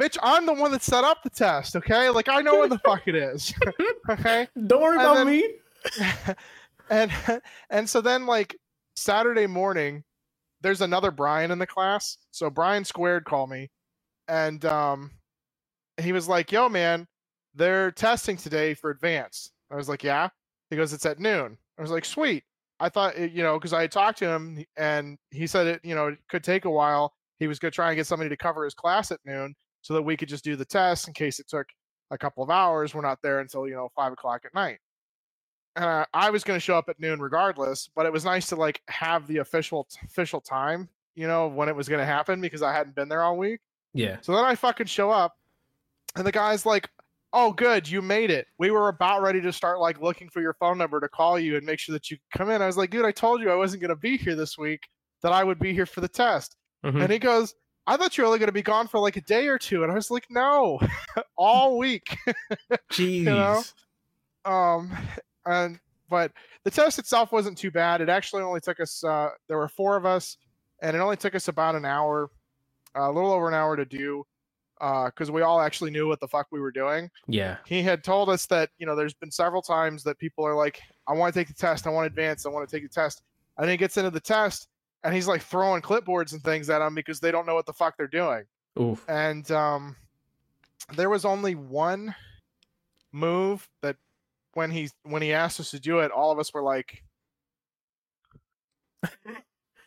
Bitch, I'm the one that set up the test. Okay, like I know where the fuck it is. okay, Don't worry And about then- me. and and so then like Saturday morning, there's another Brian in the class. So Brian Squared called me, and um, he was like, "Yo, man, they're testing today for advanced." I was like, "Yeah." He goes, "It's at noon." I was like, "Sweet." I thought, it- you know, because I had talked to him, and he said it, you know, it could take a while. He was gonna try and get somebody to cover his class at noon, so that we could just do the test in case it took a couple of hours. We're not there until you know five o'clock at night and I, I was going to show up at noon regardless but it was nice to like have the official official time you know when it was going to happen because i hadn't been there all week Yeah. so then i fucking show up and the guy's like oh good you made it we were about ready to start like looking for your phone number to call you and make sure that you come in i was like dude i told you i wasn't going to be here this week that i would be here for the test Mhm. and he goes i thought you were only going to be gone for like a day or two and i was like no all week Jeez. know? um and but the test itself wasn't too bad. It actually only took us uh there were four of us and it only took us about an hour a little over an hour to do uh because we all actually knew what the fuck we were doing. Yeah. he had told us that you know there's been several times that people are like i want to take the test. I want to advance. I want to take the test. And he gets into the test and he's like throwing clipboards and things at them because they don't know what the fuck they're doing. Oof. and um, there was only one move that when he when he asked us to do it, all of us were like,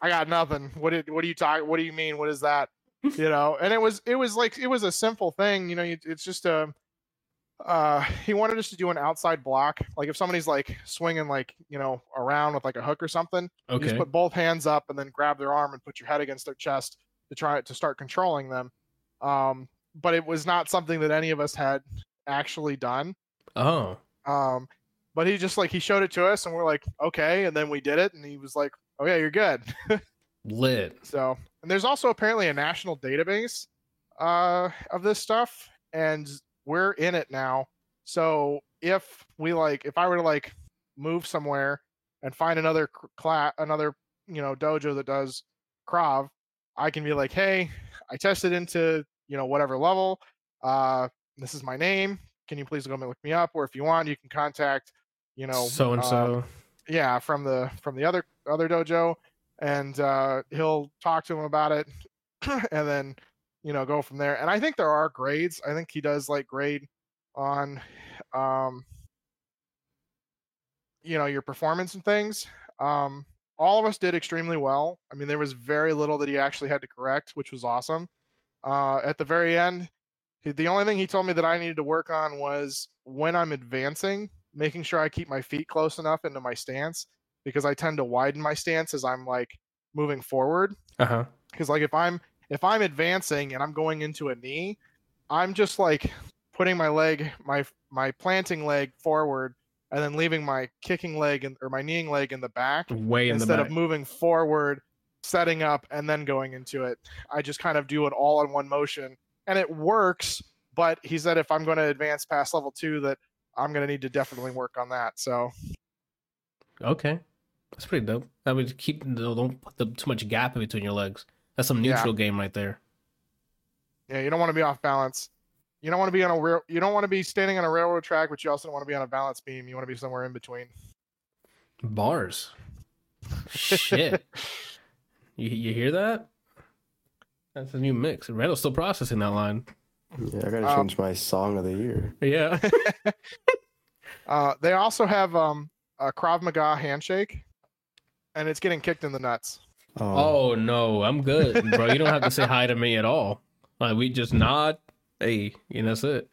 "I got nothing. What did what do you talk? What do you mean? What is that?" You know, and it was it was like it was a simple thing. You know, it's just a. Uh, he wanted us to do an outside block. Like if somebody's like swinging like you know around with like a hook or something, you just Okay. put both hands up and then grab their arm and put your head against their chest to try to start controlling them. Um, but it was not something that any of us had actually done. Oh. Um, but he just like he showed it to us and we're like, okay, and then we did it and he was like, oh yeah, you're good. Lit. So and there's also apparently a national database uh, of this stuff, and we're in it now. So if we like, if I were to like move somewhere and find another class, another you know dojo that does Krav, I can be like, hey, I tested into you know whatever level. Uh, this is my name. Can you please go and look me up? Or if you want, you can contact you know so and um, so. yeah from the from the other other dojo and uh he'll talk to him about it and then you know go from there. And i think there are grades. I think he does like grade on um you know your performance and things. Um all of us did extremely well. I mean there was very little that he actually had to correct which was awesome. Uh at the very end the only thing he told me that i needed to work on was when i'm advancing making sure i keep my feet close enough into my stance because i tend to widen my stance as i'm like moving forward. Uh huh. because like if i'm if i'm advancing and i'm going into a knee i'm just like putting my leg my my planting leg forward and then leaving my kicking leg and or my kneeing leg in the back Way in the instead of moving forward setting up and then going into it. I just kind of do it all in one motion and it works. But he said if I'm going to advance past level two, that I'm going to need to definitely work on that. So Okay, that's pretty dope. I mean, keep don't put the, too much gap in between your legs. That's some Yeah. neutral game right there. yeah, you don't want to be off balance. You don't want to be on a real. You don't want to be standing on a railroad track, but you also don't want to be on a balance beam. You want to be somewhere in between. Bars. Shit. you you hear that? That's a new mix. Randall's still processing that line. Yeah, I gotta Um, change my song of the year. Yeah. Uh, they also have um, a Krav Maga handshake, and it's getting kicked in the nuts. oh no, I'm good, bro. You don't have to say hi to me at all. Like we just nod. Hey, and that's it.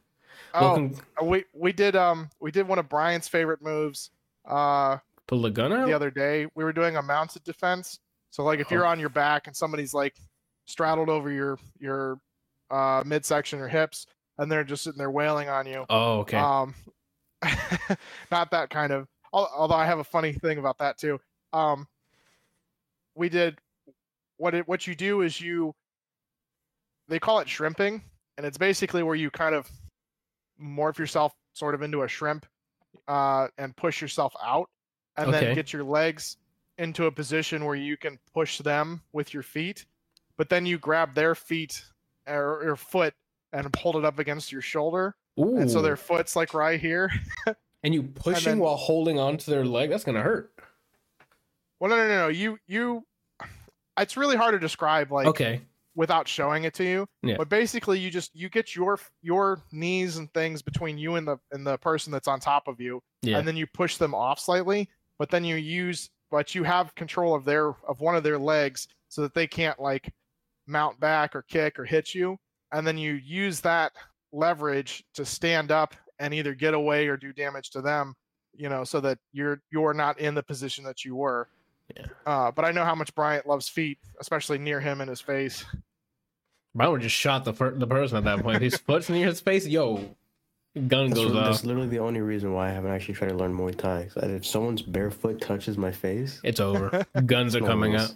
Oh, Welcome. uh, we we did um we did one of Brian's favorite moves. Uh, Pull the gun out. the other day we were doing a mounted defense. So like if you're on your back and somebody's like straddled over your your uh, midsection or hips, and they're just sitting there wailing on you. Oh, okay. Um, not that kind of. Although I have a funny thing about that too. Um, we did what it what you do is you. They call it shrimping, and it's basically where you kind of morph yourself sort of into a shrimp, uh, and push yourself out, and Okay. then get your legs into a position where you can push them with your feet, but then you grab their feet or your foot and hold it up against your shoulder Ooh. and so their foot's like right here. and you pushing then- while holding on to their leg. That's gonna hurt. Well, no, no, no, no. You, you. It's really hard to describe, like okay. without showing it to you. Yeah. But basically, you just you get your your knees and things between you and the and the person that's on top of you, Yeah. and then you push them off slightly. But then you use, but you have control of their of one of their legs so that they can't like mount back or kick or hit you, and then you use that leverage to stand up and either get away or do damage to them. You know, so that you're you're not in the position that you were. Yeah. Uh, but I know how much Bryant loves feet, especially near him in his face. Bryant would just shot the fir- the person at that point. His foot's near his face. Yo, gun That's, goes really, off. that's literally the only reason why I haven't actually tried to learn Muay Thai. 'Cause If someone's barefoot touches my face, It's over. Guns are coming out.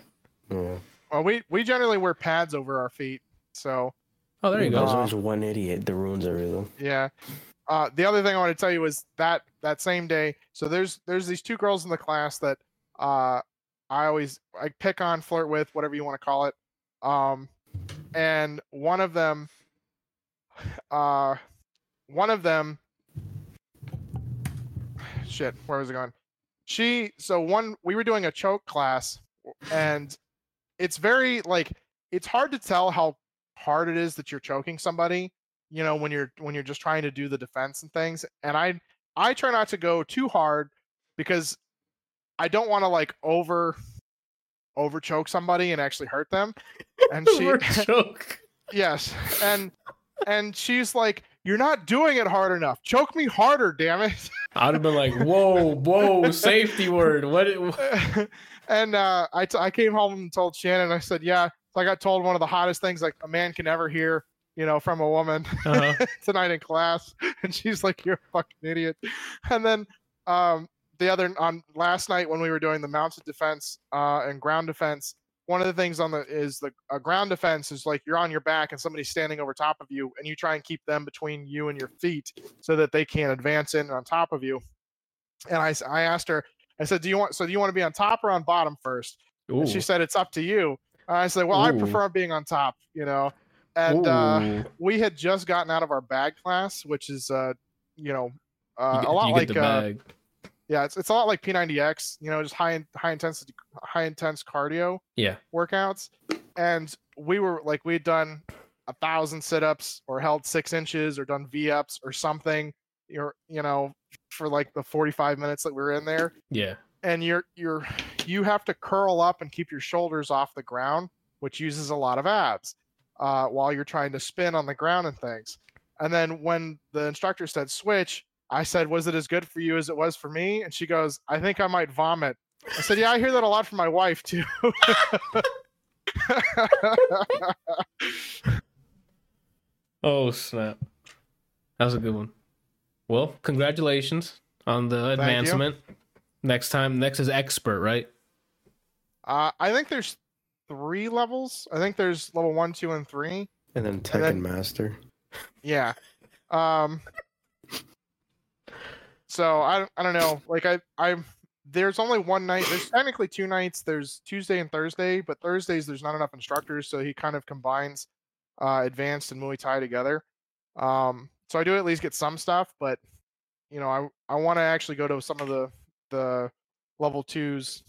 Yeah. Well, we we generally wear pads over our feet, so Oh, there you There's go. always one idiot that ruins everything. yeah. Uh, the other thing I want to tell you is that that same day, so there's there's these two girls in the class that uh, I always I pick on, flirt with, whatever you want to call it. Um, and one of them, uh, one of them, shit, where was it going? She so one we were doing a choke class, and it's very like it's hard to tell how hard it is that you're choking somebody you know when you're when you're just trying to do the defense and things and i i try not to go too hard because i don't want to like over over choke somebody and actually hurt them and she choke. yes and and she's like you're not doing it hard enough choke me harder damn it I'd have been like, whoa, whoa, safety word. What? It, and uh, I, t- I came home and told Shannon. I said, "Yeah." So I got told one of the hottest things like a man can ever hear, you know, from a woman uh-huh. tonight in class, and she's like, "You're a fucking idiot." And then um, the other on last night when we were doing the mounted defense uh, and ground defense, one of the things on the is the uh, ground defense is like you're on your back and somebody's standing over top of you, and you try and keep them between you and your feet so that they can't advance in on top of you. And I, I asked her, I said, "Do you want so do you want to be on top or on bottom first? Ooh. And she said, "It's up to you." And I said, "Well, I prefer being on top," you know. And uh, we had just gotten out of our bag class, which is, uh, you know, uh, You get- a lot like, uh, yeah, it's, it's a lot like P90X, you know, just high in, high intensity, high intense cardio Yeah. workouts. And we were like, we'd done a thousand sit ups or held six inches or done V ups or something, or, you know, for like the 45 minutes that we were in there Yeah. and you're you're you have to curl up and keep your shoulders off the ground, which uses a lot of abs uh, while you're trying to spin on the ground and things. And then when the instructor said switch, I said, "Was it as good for you as it was for me?" And she goes, "I think I might vomit." I said, "Yeah, I hear that a lot from my wife too." Oh snap! That was a good one. Well, congratulations on the you. advancement. Next time, next is expert, right? uh, I think there's three levels. I think there's level one, two, and three. And then Tekken then- Master. Yeah. Um. So I I don't know. Like I I there's only one night. There's technically two nights. There's Tuesday and Thursday, but Thursdays there's not enough instructors, so he kind of combines uh, advanced and Muay Thai together. Um. So I do at least get some stuff, but you know I I want to actually go to some of the the level twos.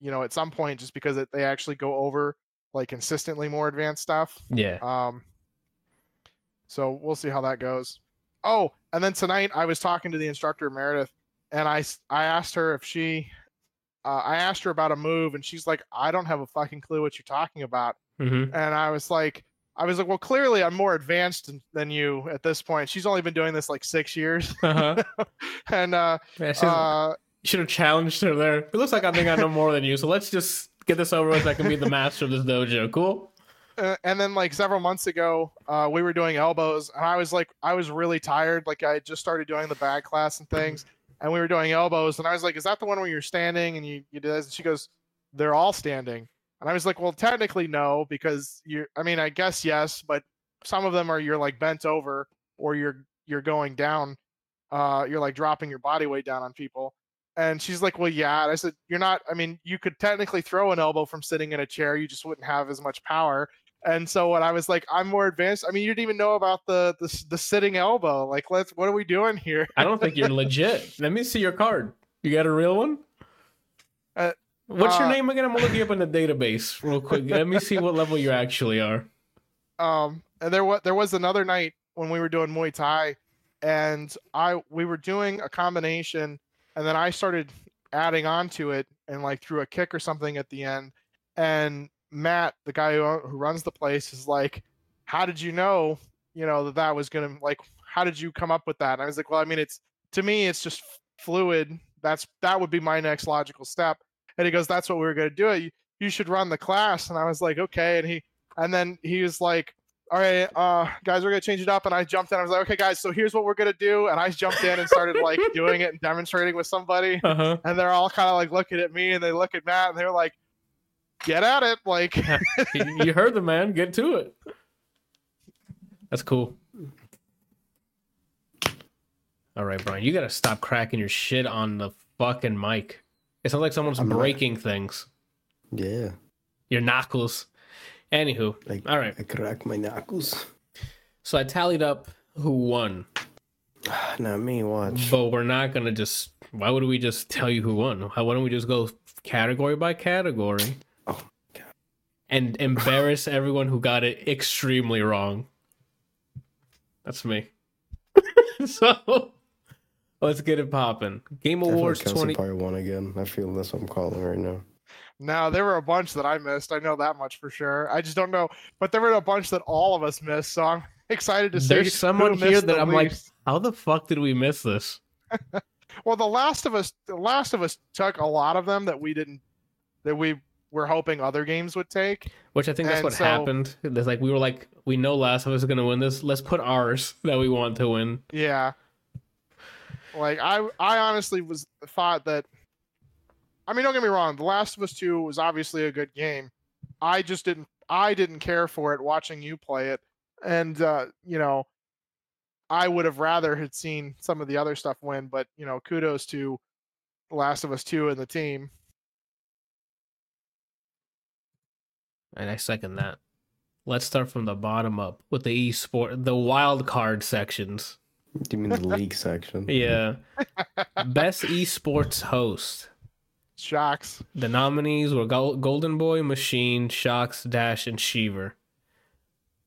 You know, at some point, just because it, they actually go over like consistently more advanced stuff. Yeah. Um, so we'll see how that goes. Oh, and then tonight I was talking to the instructor Meredith, and I I asked her if she, uh, I asked her about a move, and she's like, I don't have a fucking clue what you're talking about. Mm-hmm. And I was like, I was like, well, clearly I'm more advanced than- you at this point. She's only been doing this like six years, Uh-huh. and uh, uh, should have challenged her there. It looks like I think I know more than you, so let's just get this over with. I can be the master of this dojo. Cool. uh, and then like several months ago, uh, we were doing elbows, and I was like, I was really tired. Like I just started doing the bag class and things, and we were doing elbows, and I was like, "Is that the one where you're standing and you you do this?" And she goes, "They're all standing," and I was like, "Well, technically no, because you're. I mean, I guess yes, but some of them are you're like bent over or you're you're going down, uh, you're like dropping your body weight down on people." And she's like, "Well, yeah." And I said, "You're not. I mean, you could technically throw an elbow from sitting in a chair. You just wouldn't have as much power." And so when I was like, I'm more advanced. I mean, you didn't even know about the the, the sitting elbow. Like, let's. What are we doing here? I don't think you're legit. Let me see your card. You got a real one? Uh, What's your uh, name again? I'm gonna look you up in the database real quick. Let me see what level you actually are. Um, and there was there was another night when we were doing Muay Thai, and I we were doing a combination, and then I started adding on to it and like threw a kick or something at the end, and Matt, the guy who who runs the place, is like, "How did you know? You know that that was gonna like? How did you come up with that?" And I was like, "Well, I mean, it's to me, it's just fluid. That's that would be my next logical step." And he goes, "That's what we were gonna do. You, you should run the class." And I was like, "Okay." And he and then he was like, "All right, uh, guys, we're gonna change it up." And I jumped in. I was like, "Okay, guys, so here's what we're gonna do." And I jumped in and started like doing it and demonstrating with somebody. Uh-huh. And they're all kind of like looking at me, and they look at Matt, and they're like, "Get at it!" Like, you you heard the man. Get to it. That's cool. All right, Brian, you gotta stop cracking your shit on the fucking mic. It sounds like someone's I'm not. breaking things. Yeah. Your knuckles. Anywho, Like all right. I crack my knuckles. So I tallied up who won, Not me, watch. but we're not gonna just. Why would we just tell you who won? How, why don't we just go category by category Oh, God. and embarrass everyone who got it extremely wrong? That's me. so let's get it popping. Game I like Awards Kelsey twenty. probably won again. I feel that's what I'm calling right now. now there were a bunch that I missed. I know that much for sure. I just don't know, but there were a bunch that all of us missed. So I'm excited to see. There's someone who here that I'm like, how the fuck did we miss this? Well, The Last of Us, The Last of Us took a lot of them that we didn't, that we were hoping other games would take. Which I think that's And what so- happened. There's like we were like, we know Last of Us is gonna win this. Let's put ours that we want to win. Yeah. Like I, I honestly was thought that. I mean, don't get me wrong. The Last of Us Two was obviously a good game. I just didn't. I didn't care for it watching you play it, and uh, you know, I would have rather had seen some of the other stuff win. But you know, kudos to The Last of Us Two and the team. And I second that. Let's start from the bottom up with the esport, the wild card sections. Do you mean the league section? Yeah. Best esports host. Sjokz. The nominees were Golden Boy, Machine, Sjokz, Dash, and Sheever.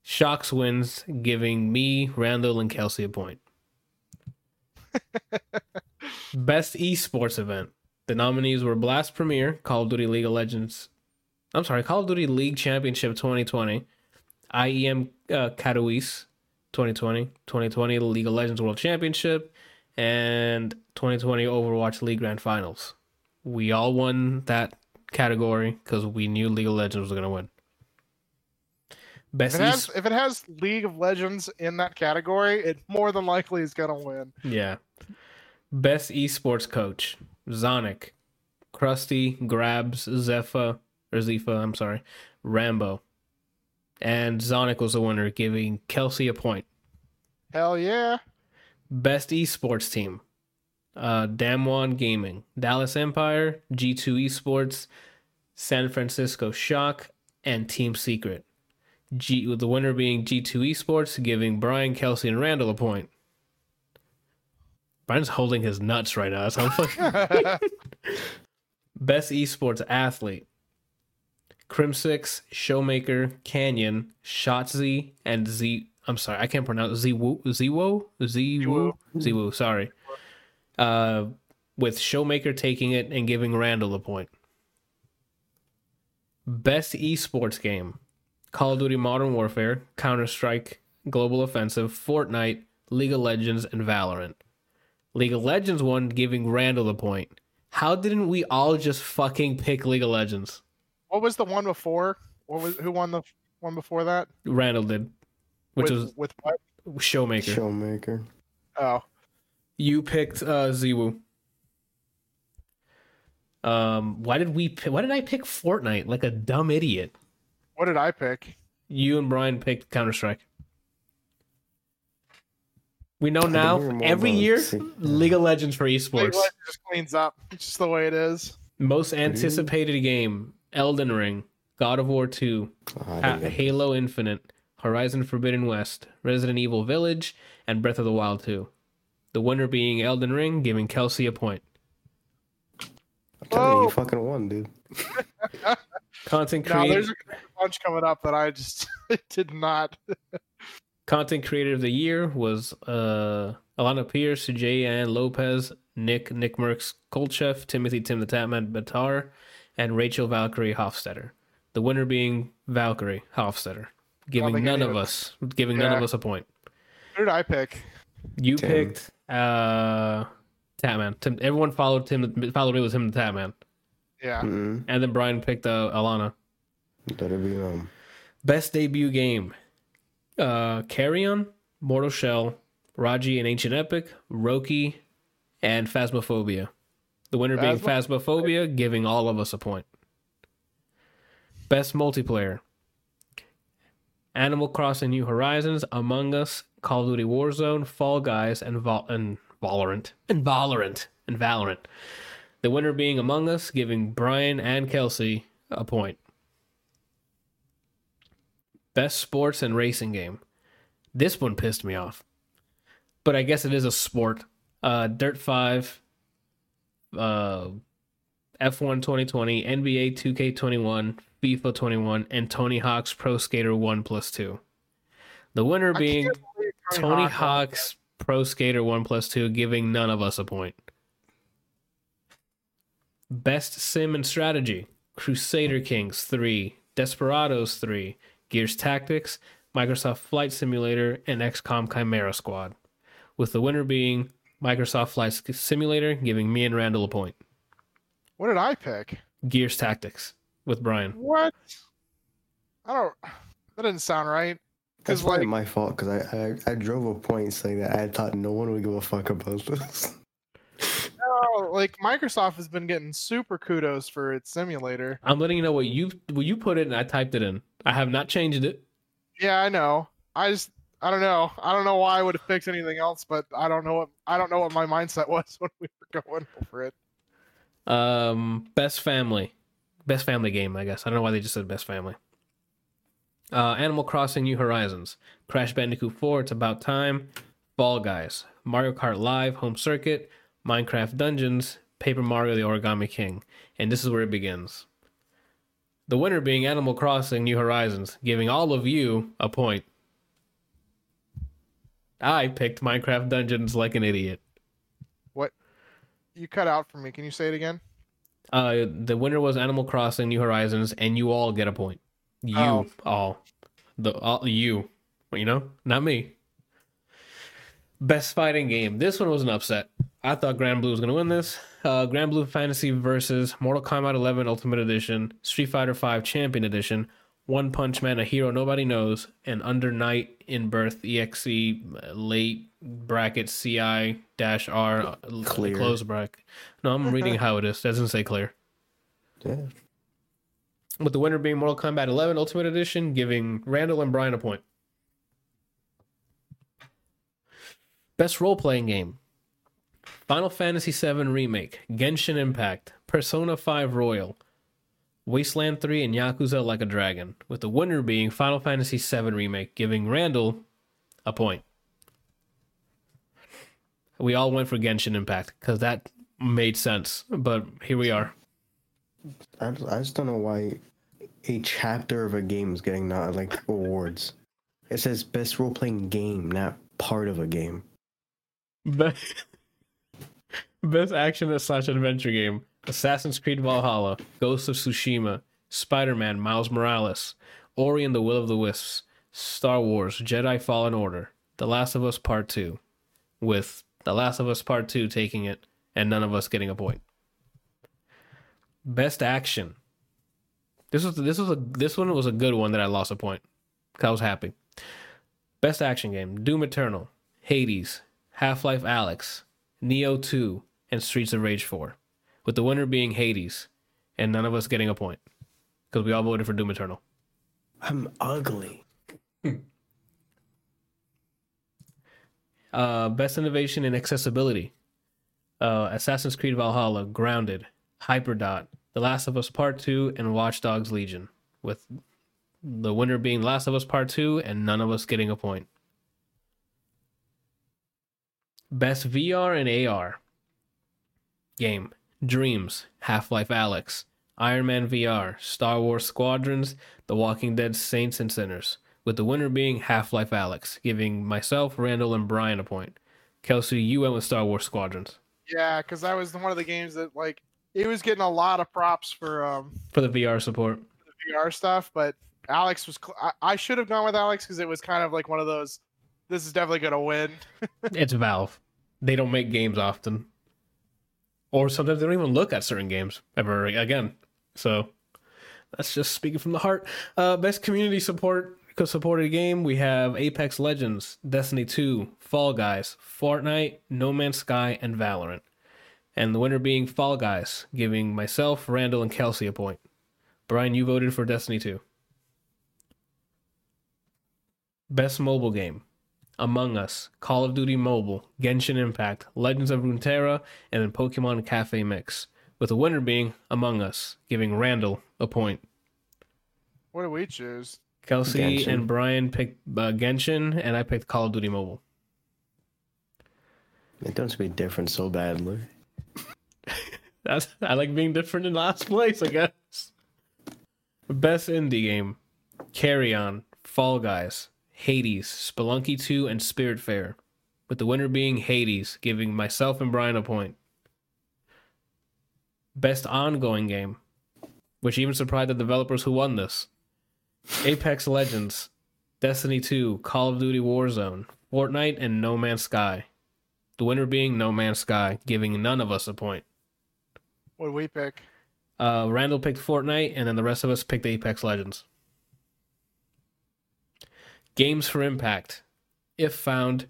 Sjokz wins, giving me, Randall, and Kelsey a point. Best esports event. The nominees were Blast Premier, Call of Duty League of Legends. I'm sorry, Call of Duty League Championship 2020, IEM uh, Katowice 2020, 2020 League of Legends World Championship, and 2020 Overwatch League Grand Finals. We all won that category because we knew League of Legends was going to win. If it, has, if it has League of Legends in that category, it more than likely is gonna win. Yeah. Best esports coach. Zonic. Crusty, Grabbz, Zepha, or Zifa, I'm sorry. Rambo. And Zonic was the winner, giving Kelsey a point. Hell yeah. Best esports team. Uh Damwon Gaming, Dallas Empire, G2 Esports, San Francisco Shock, and Team Secret. G with the winner being G2 Esports, giving Brian, Kelsey, and Randall a point. Brian's holding his nuts right now. That's how fucking Best esports athlete. Crimsix, Showmaker, Canyon, Shotzzy, and Z. I'm sorry, I can't pronounce Zwo. Zwo? Zwo? Zwo, sorry. Uh, with Showmaker taking it and giving Randall a point. Best esports game Call of Duty Modern Warfare, Counter Strike, Global Offensive, Fortnite, League of Legends, and Valorant. League of Legends won, giving Randall the point. How didn't we all just fucking pick League of Legends? What was the one before? What was who won the one before that? Randall did, which with, was with what? Showmaker. Showmaker. Oh, You picked uh Ziwu. Um, why did we? pi- Why did I pick Fortnite like a dumb idiot? what did I pick? You and Brian picked Counter Strike. We know now. we were more Every year, six- League of Legends for League esports. of Legends just cleans up. It's just the way it is. Most anticipated game: Elden Ring, God of War Two, Oh, I Ha- Halo Infinite, Horizon Forbidden West, Resident Evil Village, and Breath of the Wild 2. The winner being Elden Ring, giving Kelsey a point. I'm telling you, you fucking won, dude. Content No, creator, there's a bunch coming up that I just did not. content creator of the year was uh, Alana Pierce, Jay Ann Lopez, Nick Nick Merckx Kolcheff, Timothy Tim the Tatman Betar, and Rachel Valkyrie Hofstetter. The winner being Valkyrie Hofstetter, giving none of of- us giving none of us a point. Who did I pick? You Tim. picked uh Tatman. Tim, everyone followed Tim. Followed me with him, the Tatman, Yeah. Mm-mm. and then Brian picked uh, Alana. Better be um. Best debut game: uh, Carrion, Mortal Shell, Raji and Ancient Epic, Roki, and Phasmophobia. The winner being Phasmophobia, giving all of us a point. Best multiplayer: Animal Crossing: New Horizons, Among Us, Call of Duty Warzone, Fall Guys, and Vol- and Valorant, and Valorant, and Valorant. The winner being Among Us, giving Brian and Kelsey a point. Best sports and racing game. This one pissed me off. But I guess it is a sport. Uh Dirt 5 uh F1 2020, NBA 2K21, FIFA 21, and Tony Hawk's Pro Skater 1 plus 2. The winner being can't Tony Hawk. Hawk's Pro Skater 1 plus 2, giving none of us a point. Best Sim and Strategy Crusader Kings 3, Desperados 3, Gears Tactics, Microsoft Flight Simulator, and XCOM Chimera Squad. With the winner being Microsoft Flight Simulator, giving me and Randall a point. What did I pick? Gears Tactics with Brian. What? I don't. That didn't sound right. That's Because probably like, my fault because I, I I drove a point saying that I thought no one would give a fuck about this. no, like Microsoft has been getting super kudos for its simulator. I'm letting you know what you what you put it and I typed it in. I have not changed it. Yeah, I know. I just, I don't know. I don't know why I would have picked anything else, but I don't know what I don't know what my mindset was when we were going over it. Um, best family, best family game. I guess I don't know why they just said best family. Uh, Animal Crossing: New Horizons, Crash Bandicoot 4, It's About Time, Fall Guys, Mario Kart Live Home Circuit, Minecraft Dungeons, Paper Mario: The Origami King, and this is where it begins. The winner being Animal Crossing: New Horizons, giving all of you a point. I picked Minecraft Dungeons like an idiot. What? You cut out for me. Can you say it again? Uh, the winner was Animal Crossing: New Horizons, and you all get a point. You Oh. all, the all you, you know, not me. Best fighting game. This one was an upset. I thought Granblue was gonna win this. Uh, Granblue Fantasy versus Mortal Kombat 11 Ultimate Edition, Street Fighter 5 Champion Edition, One Punch Man: A Hero Nobody Knows, and Under Night in Birth EXE late bracket CI dash R uh, Clear. close bracket. No, I'm reading how it is. Doesn't say clear. yeah. with the winner being Mortal Kombat 11 Ultimate Edition, giving Randall and Brian a point. Best role playing game Final Fantasy VII Remake, Genshin Impact, Persona 5 Royal, Wasteland 3, and Yakuza Like a Dragon, with the winner being Final Fantasy VII Remake, giving Randall a point. We all went for Genshin Impact because that made sense, but here we are. I, I just don't know why a chapter of a game is getting not like awards. It says best role playing game, not part of a game. Best, best action slash adventure game: Assassin's Creed Valhalla, Ghost of Tsushima, Spider Man, Miles Morales, Ori and the Will of the Wisps, Star Wars, Jedi Fallen Order, The Last of Us Part Two, with The Last of Us Part Two taking it, and none of us getting a point. Best action. This was this was a this one was a good one that I lost a point. 'Cause I was happy. Best action game: Doom Eternal, Hades, Half Life Alyx, Nioh 2, and Streets of Rage 4. With the winner being Hades, and none of us getting a point. Because we all voted for Doom Eternal. I'm ugly. Uh, best innovation in accessibility. Uh, Assassin's Creed Valhalla, Grounded, Hyperdot, The Last of Us Part 2, and Watch Dogs Legion. With the winner being Last of Us Part 2, and none of us getting a point. Best VR and AR game Dreams, Half Life Alyx, Iron Man VR, Star Wars Squadrons, The Walking Dead Saints and Sinners, with the winner being Half Life Alyx, giving myself, Randall, and Brian a point. Kelsey, you went with Star Wars Squadrons Yeah, because that was one of the games that like it was getting a lot of props for um for the VR support. the VR stuff, but Alyx was. Cl- I, I should have gone with Alyx because it was kind of like one of those. This is definitely gonna win. it's Valve. They don't make games often. Or sometimes they don't even look at certain games ever again. So that's just speaking from the heart. Uh, best community support supported game we have Apex Legends, Destiny 2, Fall Guys, Fortnite, No Man's Sky, and Valorant. And the winner being Fall Guys, giving myself, Randall, and Kelsey a point. Brian, you voted for Destiny 2. Best mobile game. Among Us, Call of Duty Mobile, Genshin Impact, Legends of Runeterra, and then Pokemon Cafe Mix, with the winner being Among Us, giving Randall a point. What do we choose? Kelsey Genshin. and Brian picked uh, Genshin, and I picked Call of Duty Mobile. It doesn't be different so badly. That's I like being different in last place, I guess. Best indie game: Carrion, Fall Guys, Hades, Spelunky 2, and Spiritfarer. With the winner being Hades, giving myself and Brian a point. Best ongoing game, which even surprised the developers who won this. Apex Legends, Destiny 2, Call of Duty Warzone, Fortnite, and No Man's Sky. The winner being No Man's Sky, giving none of us a point. What do we pick? Uh, Randall picked Fortnite, and then the rest of us picked Apex Legends. Games for Impact. If found,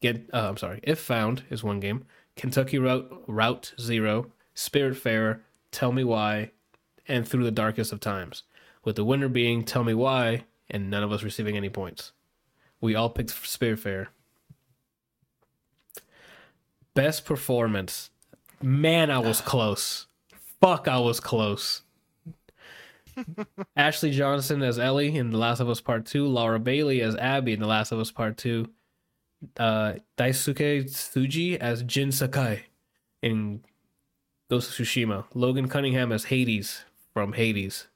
get. Uh, I'm sorry. If found is one game. Kentucky Route Route Zero, Spiritfarer, Tell Me Why, and Through the Darkest of Times. With the winner being Tell Me Why, and none of us receiving any points. We all picked Spiritfarer. Best performance. Man, I was close. Fuck, I was close. Ashley Johnson as Ellie in The Last of Us Part 2, Laura Bailey as Abby in The Last of Us Part 2, uh, Daisuke Tsuji as Jin Sakai in Ghost of Tsushima, Logan Cunningham as Hades from Hades,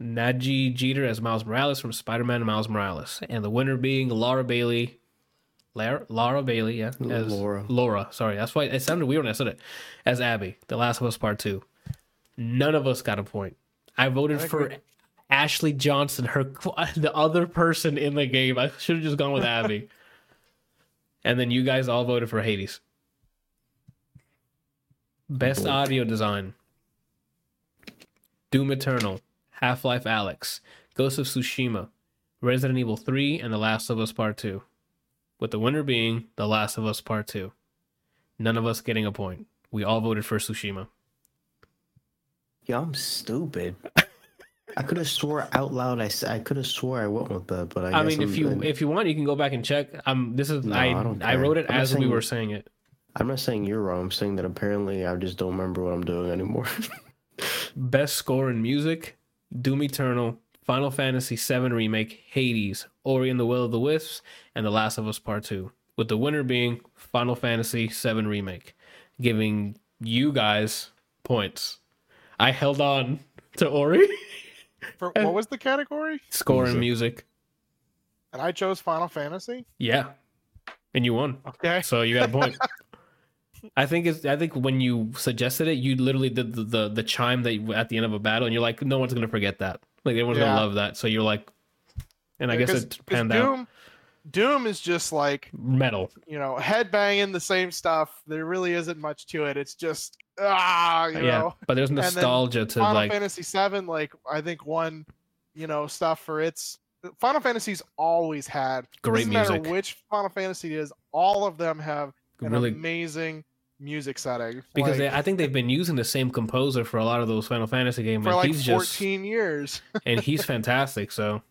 Nadji Jeter as Miles Morales from Spider Man Miles Morales, and the winner being Laura Bailey. Lara, Laura Bailey, yeah, as Laura. Laura, sorry, that's why it sounded weird when I said it. As Abby, The Last of Us Part Two. None of us got a point. I voted I for. Ashley Johnson, her the other person in the game. I should have just gone with Abby. and then you guys all voted for Hades. Best Blink. audio design. Doom Eternal, Half Life Alyx, Ghost of Tsushima, Resident Evil 3, and The Last of Us Part 2. With the winner being The Last of Us Part 2. None of us getting a point. We all voted for Tsushima. Yeah, I'm stupid. I could have swore out loud. I, I could have swore I went with that, but I, I, mean, if I'm- you I'm- if you want, you can go back and check. Um, this is No, I I I, wrote it I'm as we saying- were saying it. I'm not saying you're wrong. I'm saying that apparently I just don't remember what I'm doing anymore. Best score in music: Doom Eternal, Final Fantasy VII Remake, Hades, Ori and the Will of the Wisps, and The Last of Us Part Two. With the winner being Final Fantasy VII Remake, giving you guys points. I held on to Ori. For, what was the category? Score in Music. music. And I chose Final Fantasy. Yeah. And you won. Okay. So you got a point. I think it's I think when you suggested it, you literally did the the, the chime that you- at the end of a battle and you're like, no one's gonna forget that. Like everyone's Yeah. gonna love that. So you're like and I guess Because- it 'cause panned out. Doom, Doom is just like Metal. you know headbanging the same stuff. There really isn't much to it. It's just ah, you yeah. know. But there's nostalgia to like Final like Fantasy VII, like I think won, you know, stuff for its. Final Fantasy's always had Great doesn't matter music. which Final Fantasy it is. All of them have an really amazing music setting. because like, they, I think they've been using the same composer for a lot of those Final Fantasy games. for like he's 14 years. and he's fantastic, so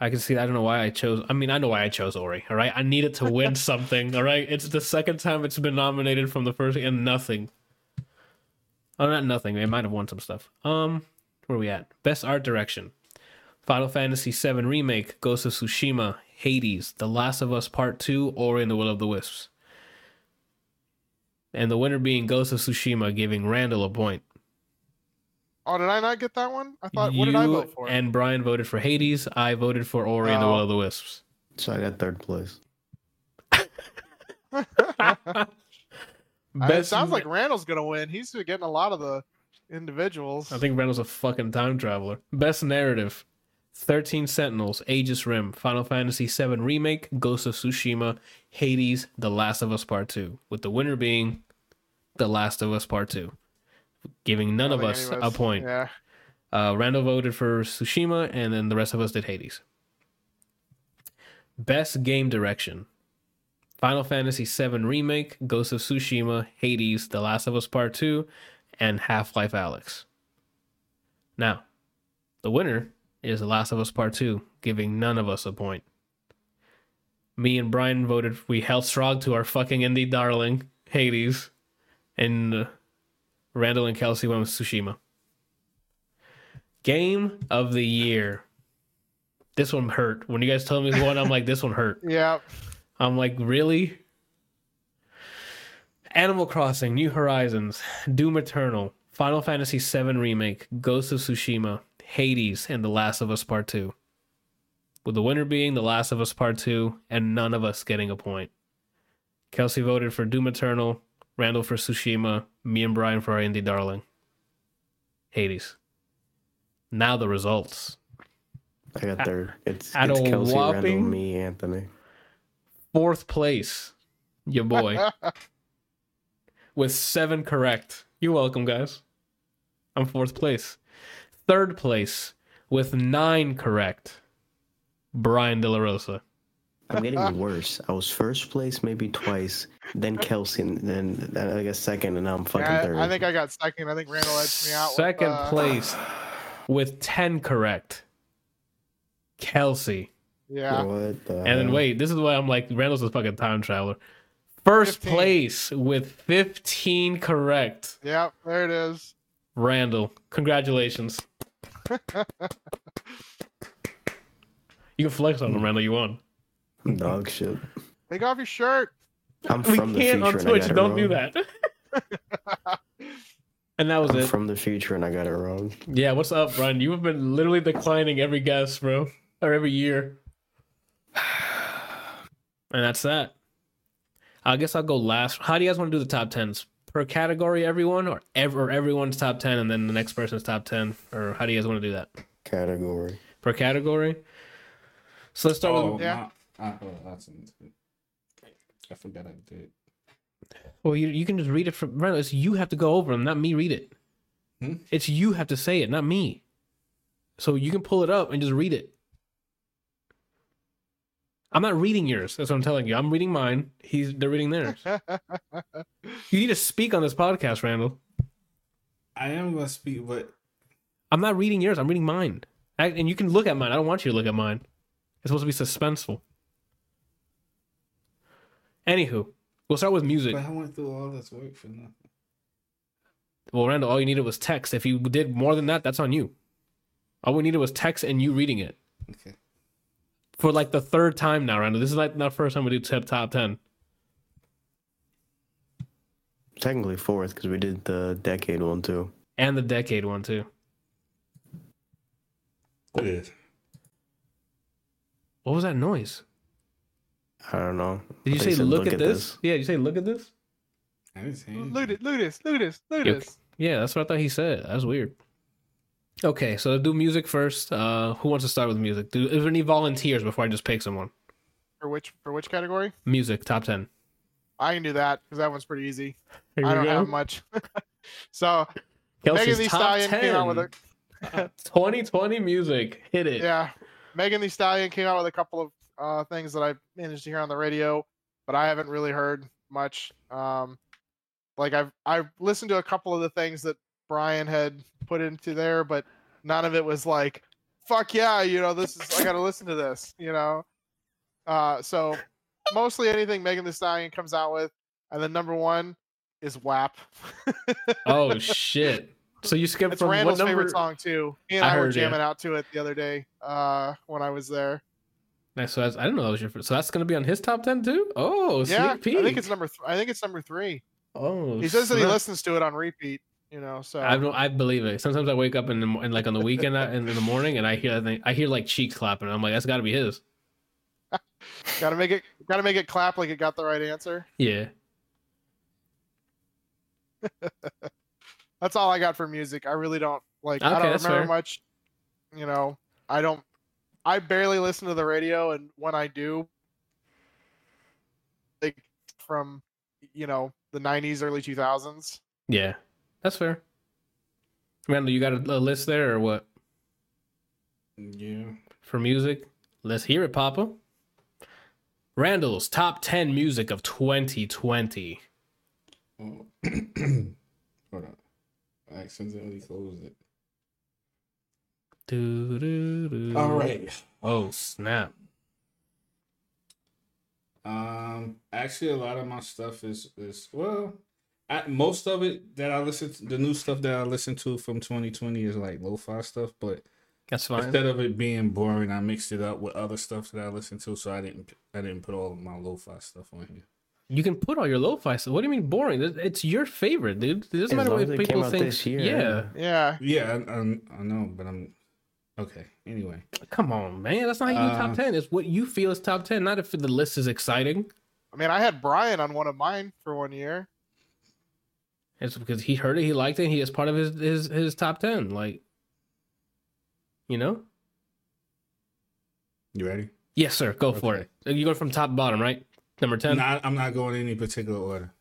I can see I don't know why I chose I mean I know why I chose Ori, all right? I needed to win something, all right? It's the second time it's been nominated from the first and nothing. Oh not nothing. It might have won some stuff. Um where are we at? Best art direction. Final Fantasy VII Remake, Ghost of Tsushima, Hades, The Last of Us Part 2, Ori and the Will of the Wisps. And the winner being Ghost of Tsushima, giving Randall a point. Oh, did I not get that one? I thought. What did I vote for? And Brian voted for Hades. I voted for Ori and the Oh. Will of the Wisps. so I got third place. I- it sounds like Randall's gonna win. He's getting a lot of the individuals. I think Randall's a fucking time traveler. Best narrative: Thirteen Sentinels, Aegis Rim, Final Fantasy VII Remake, Ghost of Tsushima, Hades, The Last of Us Part Two. With the winner being The Last of Us Part Two, giving none of us a point. Yeah. Uh, Randall voted for Tsushima, and then the rest of us did Hades. Best game direction: Final Fantasy VII Remake, Ghost of Tsushima, Hades, The Last of Us Part Two, and Half Life Alyx. Now, the winner is The Last of Us Part Two, giving none of us a point. Me and Brian voted. We held strong to our fucking indie darling, Hades, and uh, Randall and Kelsey went with Tsushima. Game of the year. This one hurt. When you guys told me won, I'm like, this one hurt. Yeah. I'm like, really? Animal Crossing, New Horizons, Doom Eternal, Final Fantasy VII Remake, Ghost of Tsushima, Hades, and The Last of Us Part 2. With the winner being The Last of Us Part 2, and none of us getting a point. Kelsey voted for Doom Eternal, Randall for Tsushima, me and Brian for our indie darling. Hades. Now the results. I got third. It's, at it's a Kelsey, Randall, whopping- me, Anthony. Fourth place, your boy. with seven correct. You're welcome, guys. I'm fourth place. Third place with nine correct. Brian De La Rosa. I'm getting worse. I was first place maybe twice, then Kelsey, and then, then I guess second, and now I'm fucking I, third. I think I got second. I think Randall edged me out. with, Second uh, place with ten correct. Kelsey. Yeah. What the And then hell? wait, this is why I'm like Randall's a fucking time traveler. First 15. place with 15 correct. Yep, There it is. Randall, congratulations. you can flex on him, Randall. You won. Dog shit. Take off your shirt. I'm We from the can't future on and I Twitch. got it Don't do wrong. that. and that was I'm it. from the future and I got it wrong. Yeah, what's up, Brian? You have been literally declining every guess, bro, or every year. And that's that. I guess I'll go last. How do you guys want to do the top tens? Per category, everyone, or ever everyone's top ten, and then the next person's top ten, or how do you guys want to do that? Category. Per category. So let's start oh, with. Yeah. My- I, oh, that's I forgot I did. Well, you you can just read it from. Randall, you have to go over them, not me read it. Hmm? It's you have to say it, not me. So you can pull it up and just read it. I'm not reading yours. That's what I'm telling you. I'm reading mine. He's they're reading theirs. You need to speak on this podcast, Randall. I am gonna speak, but I'm not reading yours. I'm reading mine. I, and you can look at mine. I don't want you to look at mine. It's supposed to be suspenseful. Anywho, we'll start with music. But I went through all this work for nothing. Well, Randall, all you needed was text. If you did more than that, that's on you. All we needed was text and you reading it Okay. for like the third time now, Randall. This is like the first time we do top top ten. Technically fourth because we did the decade one too. and the decade one too. What is? What was that noise? I don't know. Did you say said, look, at, this? Yeah, did you say look at this? I didn't say anything. Look at look at this, look at this, look at this. Yeah, that's what I thought he said. That's weird. Okay, so do music first. Uh, who wants to start with music? Do is there any volunteers before I just pick someone? For which for which category? Music top ten. I can do that because that one's pretty easy. Here I don't go. have much. so Megan Kelsey's Thee top Stallion came out with a 2020 music. Hit it. yeah. Megan Thee Stallion came out with a couple of uh, things that I've managed to hear on the radio, but I haven't really heard much. Um, like I've I've listened to a couple of the things that Brian had put into there, but none of it was like, "Fuck yeah!" You know, this is I got to listen to this. You know, uh, so mostly anything Megan Thee Stallion comes out with, and then number one is WAP. Oh shit. So you skipped It's from Randall's what number? favorite song too. He and I I, were jamming out to it the other day uh, when I was there. Nice. So that's, I didn't know that was your. first- So that's gonna be on his top ten too. Oh, yeah, sneak peek. I think it's number. Th- I think it's number three. Oh, He says that he listens to it on repeat. You know, so I don't. I believe it. Sometimes I wake up in the and like on the weekend uh, in, the morning, and I hear I, think, I hear like cheeks clapping. I'm like, that's got to be his. gotta make it. Gotta make it clap like it got the right answer. Yeah. That's all I got for music. I really don't like. I Okay, don't that's remember fair. much. You know, I don't. I barely listen to the radio, and when I do, like from you know the '90s, early 2000s. Yeah. That's fair. Randall, you got a, a list there or what Yeah. for music? Let's hear it, Papa. Randall's top ten music of 2020. Oh. Hold on. I accidentally closed it. Doo, doo, doo. All right. Oh snap! Um, actually, a lot of my stuff is is well, I, most of it that I listen to, the new stuff that I listen to from 2020 is like lo-fi stuff. But That's fine. instead of it being boring, I mixed it up with other stuff that I listen to. So I didn't I didn't put all of my lo-fi stuff on here. You can put all your lo-fi stuff. What do you mean boring? It's your favorite, dude. It doesn't As matter what as it came people think. yeah. Yeah, Yeah, I, I, I know, but I'm okay. Anyway, Come on, man. That's not how you do top Uh, ten. It's what you feel is top ten, not if the list is exciting. I mean, I had Brian on one of mine for one year. It's because he heard it, he liked it, he is part of his his his top ten. Like, you know? you ready? Yes, sir. Go for it. You go from top to bottom, right? Number ten. Nah, I'm not going in any particular order.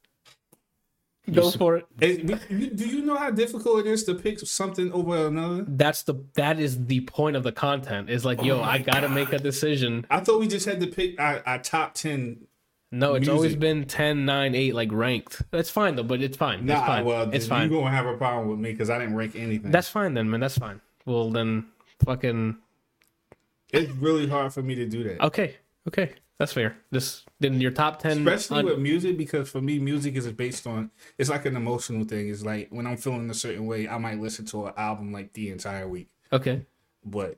Go for it. It- you- do you know how difficult it is to pick something over another? That's the that is the point of the content. Is like, yo, Oh my I gotta make a decision. I thought we just had to pick our, our top ten. No, it's always been 10, 9, 8, like ranked. That's fine though, but it's fine. it's Nah, fine. well, it's then fine. You gonna have a problem with me because I didn't rank anything. That's fine then, man. That's fine. Well then fucking it's really hard for me to do that, Okay. Okay. That's fair. This then your top ten especially un- with music because for me, music is based on. It's like an emotional thing. It's like when I'm feeling a certain way, I might listen to an album like the entire week, Okay. but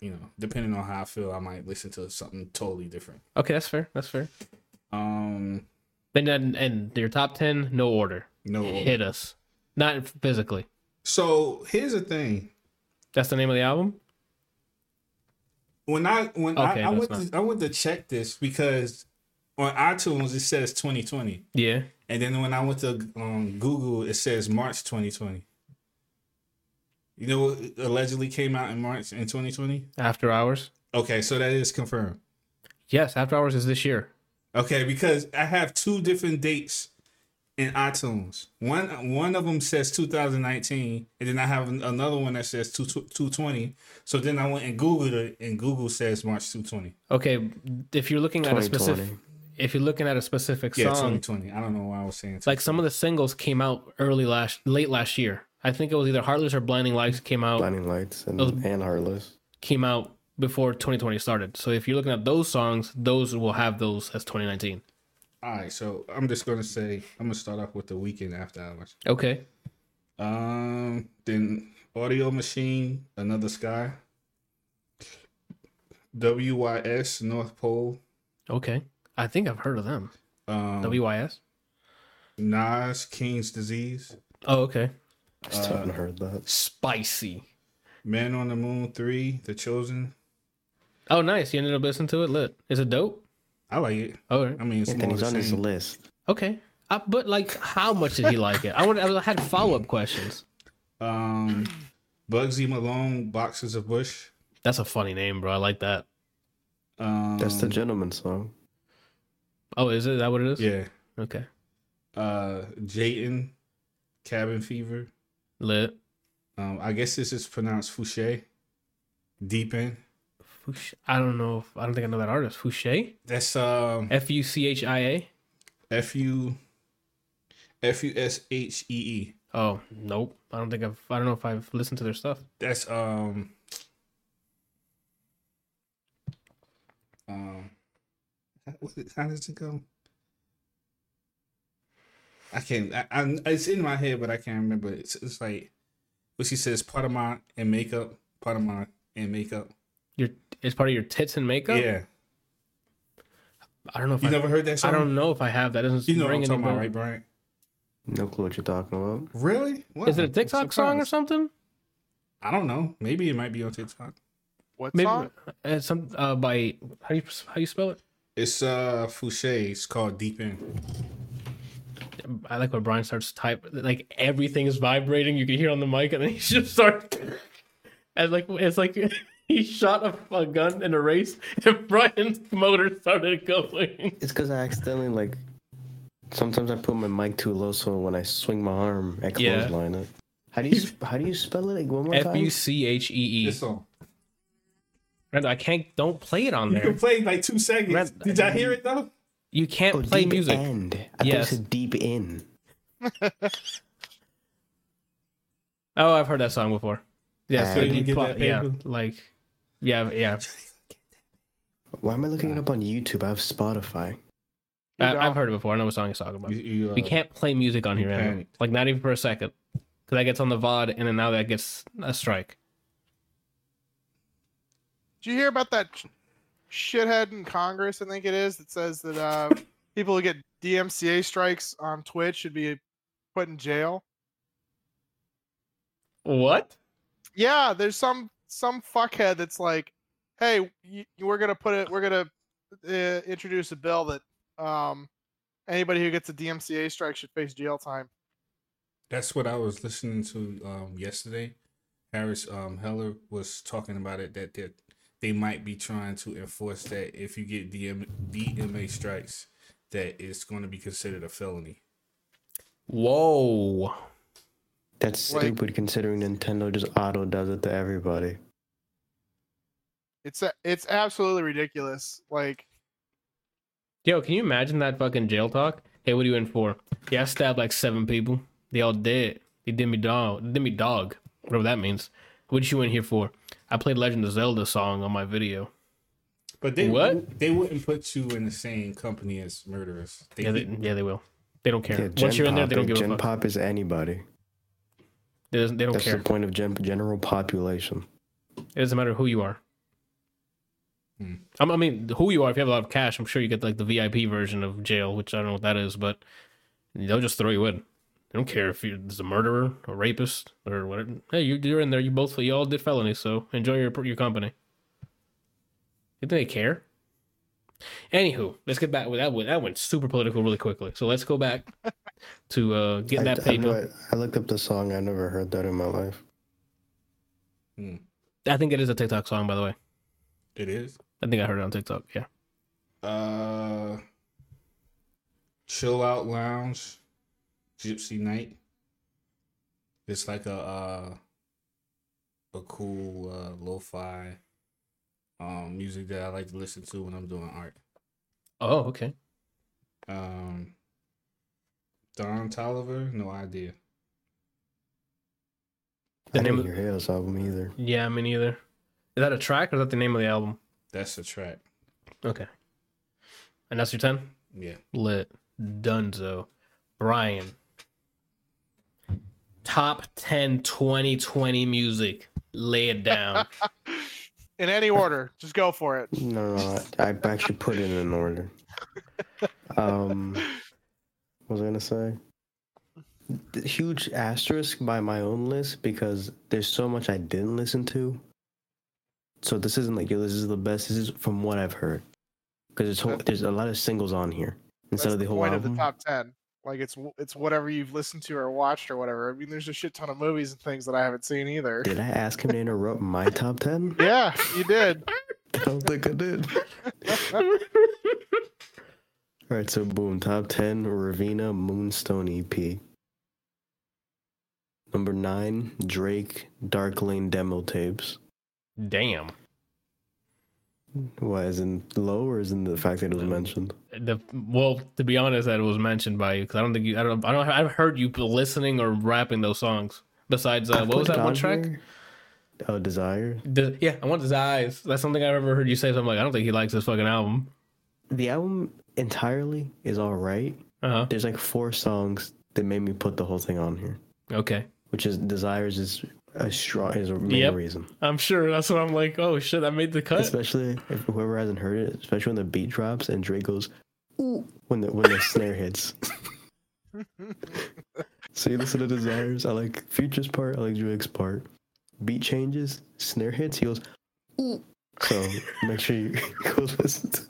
you know, depending on how I feel, I might listen to something totally different. Okay, that's fair. That's fair. Um, Then and, and your top ten, no order. no. Hit us. Not physically. So here's the thing. That's the name of the album? When I when Okay, I, I went to, I went to check this because on iTunes it says 2020, Yeah. and then when I went to um, Google it says March 2020. You know what allegedly came out in March in 2020? After Hours. Okay, so that is confirmed. Yes, After Hours is this year. Okay, because I have two different dates in iTunes. One one of them says 2019, and then I have another one that says 2 220. So then I went and Googled it, and Google says March 220. Okay. If you're looking at a specific if you're looking at a specific Yeah, song, 2020. I don't know why I was saying. like some of the singles came out early last late last year. I think it was either Heartless or Blinding Lights came out Blinding Lights and, Those- and Heartless. came out before 2020 started. So if you're looking at those songs, those will have those as 2019. All right, so I'm just gonna say I'm gonna start off with the Weeknd after hours. Okay. Um, then Audio Machine, Another Sky, WYS, North Pole, Okay. I think I've heard of them. um, WYS. Nas, King's Disease, Oh, okay. I still haven't heard that. Spicy. Man on the Moon 3, The Chosen. Oh, nice. You ended up listening to it. Lit. Is it dope? I like it. Oh, all right. I mean, it's And more on his list. okay. Uh, but like, how much did he like it? I would. I had follow up questions. Um, Bugzy Malone, Boxes of Bush. That's a funny name, bro. I like that. Um, That's the gentleman song. Oh, is it? Is that what it is? yeah. Okay. Uh, Jaden, Cabin Fever. Lit. Um, I guess this is pronounced Fousheé. Deep in. Fouch- I don't know. If, I don't think I know that artist. Fousheé. That's um F U C H I A. F U F U S H E E. Oh nope. I don't think I've. I don't know if I've listened to their stuff. That's um um how, how does it go? I can't. I, I, it's in my head, but I can't remember. It's, it's like what she says: part of my and makeup, part of my and makeup. Your it's part of your tits and makeup. Yeah, I don't know if you I, never heard that Song? I don't know if I have that. Doesn't You know what I'm talking about, right, Brian? No clue what you're talking about. Really? Wow, Is it a I'm TikTok song or something? I don't know. Maybe it might be on TikTok. What Maybe song? uh, some uh, by how do you how you spell it? It's uh Fousheé. It's called Deep In. I like when Brian starts to type like everything is vibrating. You can hear on the mic, and then he just starts. And like it's like he shot a, a gun in a race, and Brian's motor started going. It's because I accidentally like. Sometimes I put my mic too low, so when I swing my arm, I Yeah. clothesline it. How do you how do you spell it? Like one more F time. U C H E E. This. Randall, I can't. Don't play it on there. You can play like two seconds. Red- Did y'all hear it though? You can't Oh, play deep music. end. I Yes. thought you said deep in. Oh, I've heard that song before. Yeah, so you get pl- that yeah, like, yeah, yeah. Why am I looking it up on YouTube? I have Spotify. I, I've heard it before. I know what song he's talking about. You, you, uh, We can't play music on here, Randall. panicked. like not even for a second, because that gets on the VOD, and then now that gets a strike. Did you hear about that sh- shithead in Congress? I think it is that says that uh, people who get DMCA strikes on Twitch should be put in jail. What? Yeah, there's some some fuckhead that's like, "Hey, y we're gonna put it. We're gonna uh, introduce a bill that um, anybody who gets a DMCA strike should face jail time." That's what I was listening to um, yesterday. Harris um, Heller was talking about it that they, they might be trying to enforce that if you get DM, DMA strikes, that it's going to be considered a felony. Whoa. That's Like- stupid considering Nintendo just auto does it to everybody. It's a, it's absolutely ridiculous. Like, Yo, can you imagine that fucking jail talk? Hey, what are you in for? Yeah, I stabbed like seven people. They all dead. They did me dog. They did me dog. Whatever that means. What you in here for? I played Legend of Zelda song on my video. But they What? they wouldn't put you in the same company as murderers. They, Yeah, they, yeah, they will. They don't care. Yeah, Once you're in there, they don't give a fuck. Gen. Pop is anybody. They, doesn't, they don't That's care. the point of gen- general population. It doesn't matter who you are. Hmm. I'm- mean, who you are. If you have a lot of cash, I'm sure you get like the VIP version of jail, which I don't know what that is, but they'll just throw you in. They don't care if you're a murderer, a rapist, or whatever. Hey, you, you're in there. You both, you all did felonies, so enjoy your your company. You think they care? Anywho, let's get back. With that went that went super political really quickly. So let's go back to uh, getting I, that I, paper. know- I looked up the song. I never heard that in my life. Hmm. I think it is a TikTok song, by the way. it is. I think I heard it on TikTok. Yeah. Uh, chill out lounge, gypsy night. It's like a uh, a cool uh, lo-fi um music that I like to listen to when I'm doing art. Oh, okay. Um, Don Tolliver, no idea. The I name didn't of, hear Halo's album either. yeah, me neither. Is that a track or is that the name of the album? That's a track. Okay. And that's your 10? Yeah. Lit. Dunzo. Brian. Top 10 2020 music. Lay it down. In any order, just go for it. No, no, I, I actually put it in an order. Um, what was I gonna say? The huge asterisk by my own list because there's so much I didn't listen to. So this isn't like yo, this is the best. This is from what I've heard. Because there's whole, there's a lot of singles on here instead That's of the the whole point album. of the top ten. Like it's it's whatever you've listened to or watched or whatever. I mean, there's a shit ton of movies and things that I haven't seen either. Did I ask him to interrupt my top ten? Yeah, you did. I don't think I did. All right, so boom, top ten, Raveena Moonstone EP. Number nine, Drake Dark Lane demo tapes. Damn. Why is in low or is in the fact that it was mentioned? The well, to be honest, that it was mentioned by you because I don't think you. I don't. I don't. I've heard you listening or rapping those songs. Besides, uh, what was that one track? Oh, Desire. The, yeah, I want eyes. That's something I've ever heard you say. So I'm like, I don't think he likes this fucking album. The album entirely is all right. Uh huh. There's like four songs that made me put the whole thing on here, Okay. which is Desires is a strong is a main Yep. reason. I'm sure that's what I'm like. Oh shit, I made the cut. Especially if whoever hasn't heard it, especially when the beat drops and Drake goes, ooh, when the when the snare hits. So you listen to Desires. I like Future's part. I like Drake's part. Beat changes, snare hits. He goes, ooh. So make sure you go listen. to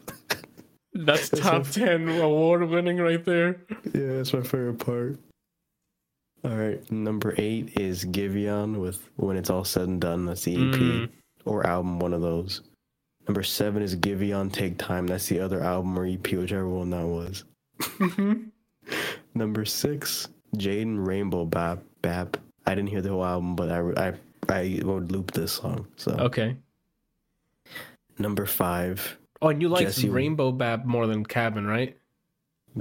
That's That's top what- ten award winning right there. Yeah, that's my favorite part. All right, number eight is Giveon with When It's All Said and Done. That's the EP Mm. or album, one of those. Number seven is Giveon Take Time. That's the other album or EP, whichever one that was. Mhm. Number six, Jaden Rainbow Bap. Bap. I didn't hear the whole album, but I, I, I would loop this song. So okay. number five. Oh, and you like Rainbow Bap more than Cabin, right?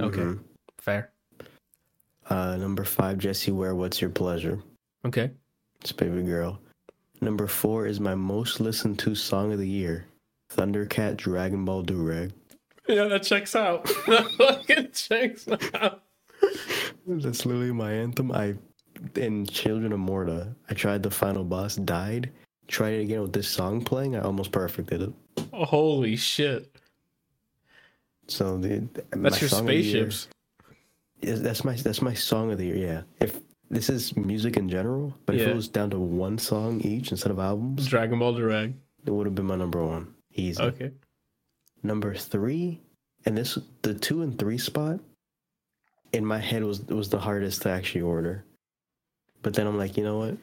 Okay. mhm. Fair. Uh, number five, Jessie Ware. What's your pleasure? Okay. It's Baby Girl. Number four is my most listened to song of the year, Thundercat Dragon Ball Durag. Yeah, that checks out. that fucking checks out. That's literally my anthem. I in Children of Morta, I tried the final boss, died. Tried it again with this song playing. I almost perfected it. Holy shit. So the That's your song of the year spaceships. That's my that's my song of the year. Yeah. If this is music in general, but if it was down to one song each instead of albums, Dragon Ball Durag. it would have been my number one. Easy. Okay. Number three, and this the two and three spot in my head was was the hardest to actually order. But then I'm like, you know what?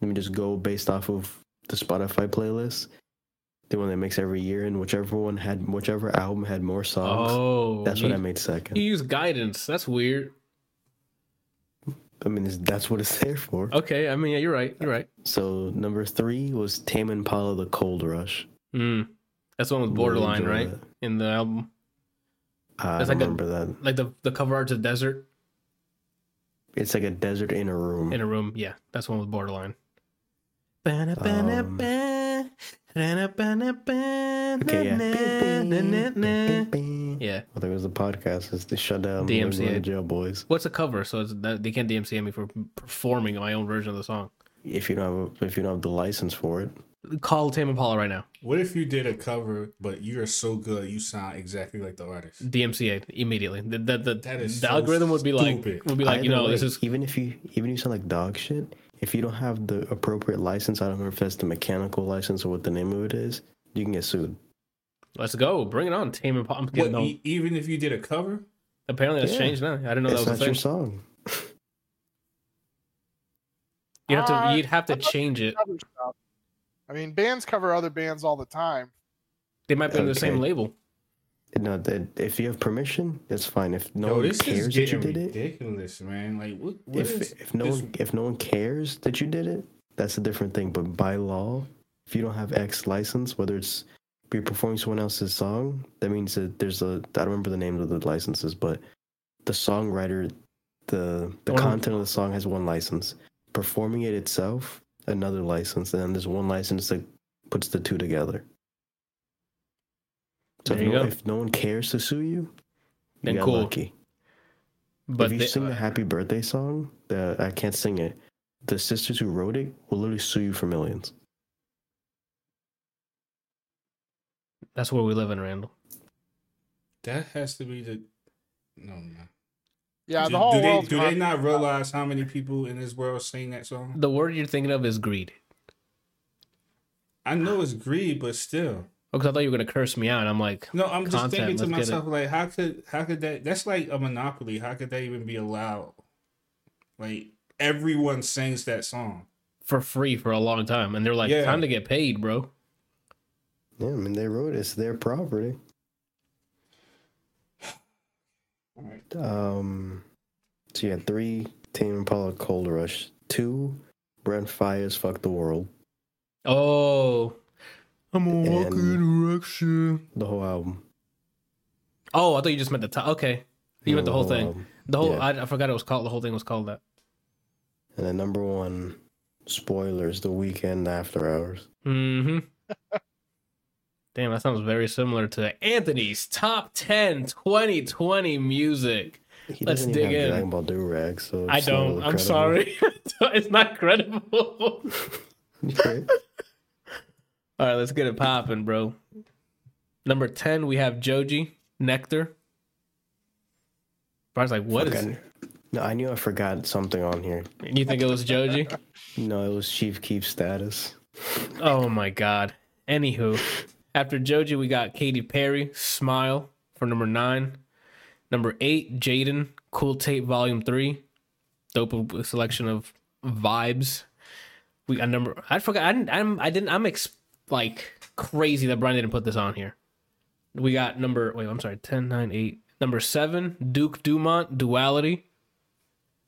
Let me just go based off of the Spotify playlist, the one that makes every year, and whichever one had whichever album had more songs. Oh, that's you, what I made second. You use guidance. That's weird. I mean, that's what it's there for. Okay, I mean, yeah, you're right. You're right. So number three was Tame Impala, The Cold Rush. Mm. That's the one with borderline, right? that. In the album, I don't like a- remember that. like the the cover art's a desert It's like a desert in a room. in a room. Yeah, that's the one with borderline. Um, Okay, yeah. Yeah. I think it was the podcast. It's the shutdown. DMCA. DMCA jail boys. What's a cover? So it's that they can't DMCA me for performing my own version of the song. If you don't have, if you don't have the license for it, Call Tame Impala right now. What if you did a cover, but you're so good you sound exactly like the artist? DMCA immediately. The the, the, That is the so algorithm would be like stupid. would be like you either know this is even if you even if you sound like dog shit. If you don't have the appropriate license, I don't know if that's the mechanical license or what the name of it is. You can get sued. let's go bring it on Tame Impala. I'm What, no. e- even if you did a cover, Apparently that's Yeah. changed now. I didn't know it's that not was a your song. You have to Uh, you'd have to change it. I mean, bands cover other bands all the time. They might be on the same label. No, that if you have permission, it's fine. If no yo, one cares that you did it, ridiculous, man. Like, what? what if is if no this- one if no one cares that you did it, that's a different thing. But by law, if you don't have X license, whether it's you're performing someone else's song, that means that there's a I don't remember the names of the licenses, but the songwriter, the the One- content of the song has one license. Performing it itself, another license, and then there's one license that puts the two together. So if you no, go. if no one cares to sue you, Then you got cool. lucky. But if you they- sing the uh, happy birthday song, the I can't sing it. The sisters who wrote it will literally sue you for millions. that's where we live in, Randall. That has to be the. No, no. Yeah, do, the whole do they do they not realize how many people in this world sing that song? The word you're thinking of is greed. I know it's greed, but still. Because I thought you were gonna curse me out. I'm like, No, I'm just thinking to myself, like, how could how could that? That's like a monopoly. How could that even be allowed? Like everyone sings that song. for free for a long time, and they're like, Yeah. time to get paid, bro. Yeah, I mean they wrote it. It's their property. Alright. Um, so you had three Tame Impala Cold Rush, two Brent Faiyaz Fuck the World, Oh, I'm a walking And- direction. the whole album. Oh, I thought you just meant the top. Okay, you meant the whole thing. album. The whole. Yeah. I, I forgot it was called. The whole thing was called that. And then number one, spoilers, The Weeknd After Hours. Mm-hmm. Damn, that sounds very similar to Anthony's top 10 2020 music. He Let's doesn't dig even have in. Dragon Ball Durag, so I don't. I'm credible. sorry. it's not credible. Okay. All right, let's get it popping, bro. Number 10, we have Joji, Nectar. Brian's like, what is Okay. No, I knew I forgot something on here. You think it was Joji? No, it was Chief Keef status. Oh my god. Anywho, after Joji, we got Katy Perry, Smile for number nine. Number eight, Jaden, Cool Tape Volume Three. Dope selection of vibes. We got number. I forgot. I didn't. I'm. I didn't. I'm ex, like crazy that Brian didn't put this on here. We got number. Wait, I'm sorry. 10, 9, 8. Number seven, Duke Dumont, Duality.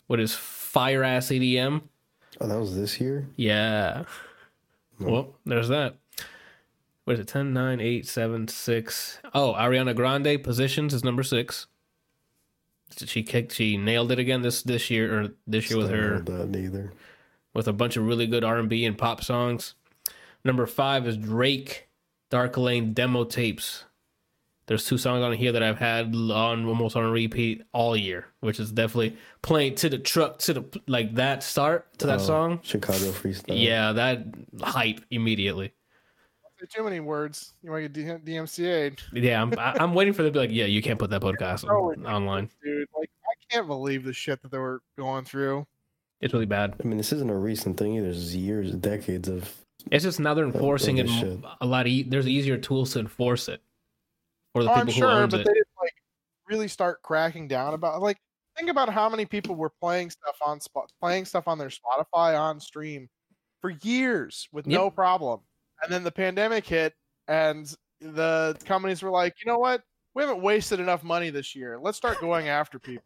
What is fire ass EDM? Oh, that was this year? Yeah. Well, there's that. What is it? 10, 9, 8, 7, 6. Oh, Ariana Grande, Positions is number six. She kicked, she nailed it again this this year, or this year with her, don't that either. with a bunch of really good R&B and pop songs. Number five is Drake, Dark Lane demo tapes. There's two songs on here that I've had on almost on repeat all year, which is definitely playing to the truck to the like that start to that Oh, song. Chicago Freestyle. Yeah, that hype immediately. Say too many words. You want to get DMCA'd. Yeah, I'm I- I'm waiting for them to be like, yeah, you can't put that podcast on, online. dude. Like I can't believe the shit that they were going through. It's really bad. I mean, this isn't a recent thing either. There's years, decades of. It's just now they're enforcing it shit. a lot. E- there's easier tools to enforce it for the Oh, people I'm who sure, owns but it. they didn't like really start cracking down about like think about how many people were playing stuff on spot playing stuff on their Spotify on stream for years with no problem. And then the pandemic hit and the companies were like, you know what? We haven't wasted enough money this year. Let's start going after people.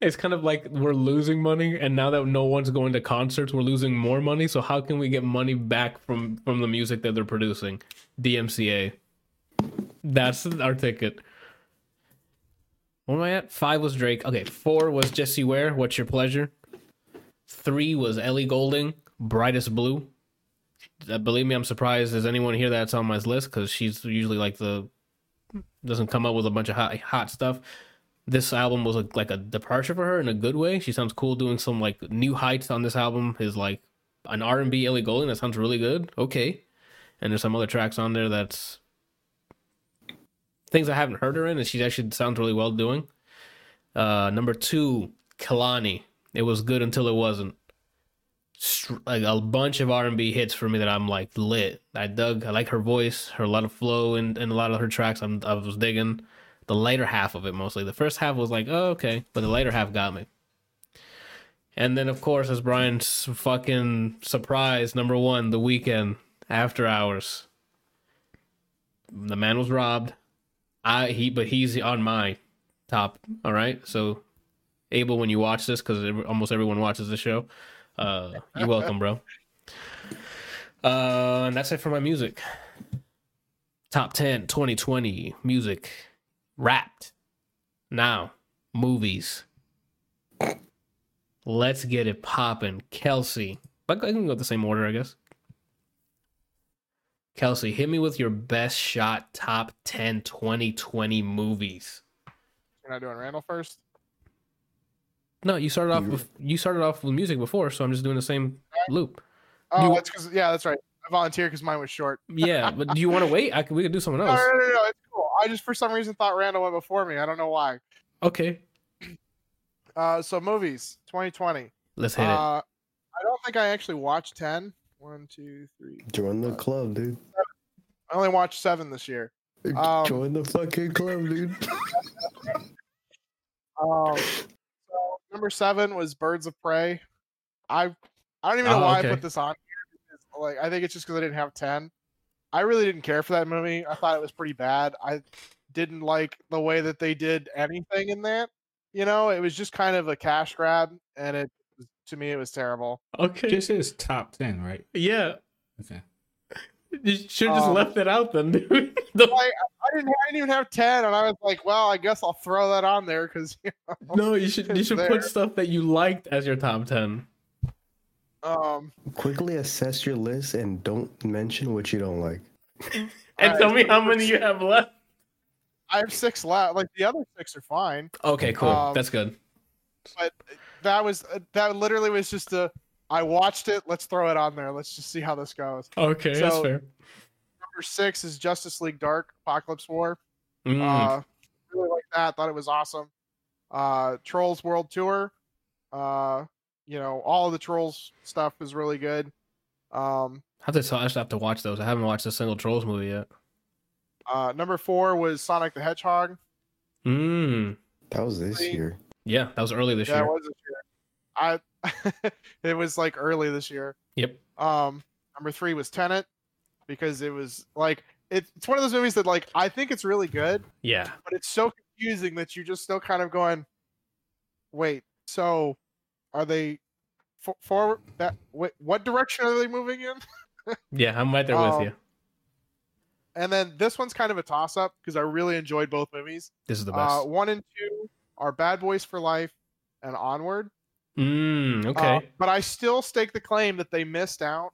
It's kind of like we're losing money, and now that no one's going to concerts, we're losing more money. So how can we get money back from from the music that they're producing? DMCA. That's our ticket. What am I at? Five was Drake. Okay, four was Jessie Ware. What's your pleasure? Three was Ellie Goulding. Brightest Blue. Uh, believe me, I'm surprised. There's anyone here that's on my list because she's usually like the doesn't come up with a bunch of hot hot stuff this album was a, like a departure for her in a good way. She sounds cool doing some like new heights on this album. Is like an R and B Ellie Goulding that sounds really good. Okay, and there's some other tracks on there that's things I haven't heard her in, and she actually sounds really well doing. Uh, number two, Kehlani. It was good until it wasn't. Like a bunch of R and B hits for me that I'm like lit. I dug. I like her voice, her a lot of flow, and and a lot of her tracks. I'm I was digging the later half of it mostly. The first half was like, oh, okay, but the later half got me. And then, of course, as Brian's fucking surprise, number one, the Weeknd after hours. The man was robbed. I he, but he's on my top. All right, so Abel, when you watch this, because almost everyone watches the show, uh, you're welcome, bro. Uh, and that's it for my music. Top 10 2020 music wrapped. Now, movies. Let's get it popping. Kelsey, But I can go the same order, I guess. Kelsey, hit me with your best shot top 10 2020 movies. You're not doing Randall first. No, you started off You- with you started off with music before, so I'm just doing the same loop. Oh, You- that's because yeah, that's right. I volunteered because mine was short. Yeah, but do you want to wait? I could, we could do something No, else. no, no, no, it's cool. I just for some reason thought Randall went before me. I don't know why. Okay, Uh, so movies, 2020. let's hit it. Uh, I don't think I actually watched 10. One, two, three. Join the club, dude. I only watched seven this year. Um, Join the fucking club, dude. Um, so number seven was Birds of Prey. I I don't even know Oh, why okay. I put this on here. Like I think it's just because I didn't have ten. I really didn't care for that movie. I thought it was pretty bad. I didn't like the way that they did anything in that. You know, it was just kind of a cash grab, and it to me it was terrible. okay, This is top ten, right? yeah, Okay. you should have just Um, left it out then, dude. The- Like I didn't, I didn't even have ten, and I was like, well, I guess I'll throw that on there because no, you should you should there. put stuff that you liked as your top 10. Um Quickly assess your list and don't mention what you don't like. And Alright, tell me how number many you have left. I have six left. Like the other six are fine. Okay, cool. Um, That's good. but that was uh, that literally was just a I watched it. Let's throw it on there. Let's just see how this goes. Okay, that's fair. Number six is Justice League Dark Apocalypse War. Mm, Uh, really like that. Thought it was awesome. Uh, Trolls World Tour. Uh, you know, all of the Trolls stuff is really good. Um, I have to I just have to watch those. I haven't watched a single Trolls movie yet. uh, number four was Sonic the Hedgehog. Mm. That was this See? year. Yeah, that was early this yeah, year. it was this year. I it was like early this year. Yep. Um, number three was Tenet because it was like it, it's one of those movies that like I think it's really good, Yeah. but it's so confusing that you're just still kind of going, wait, so are they for, forward? That wait, what direction are they moving in? Yeah, I'm right there with Um, you. And then this one's kind of a toss up because I really enjoyed both movies. This is the Uh, best. one and two are Bad Boys for Life and Onward. mm, Uh, okay. but I still stake the claim that they missed out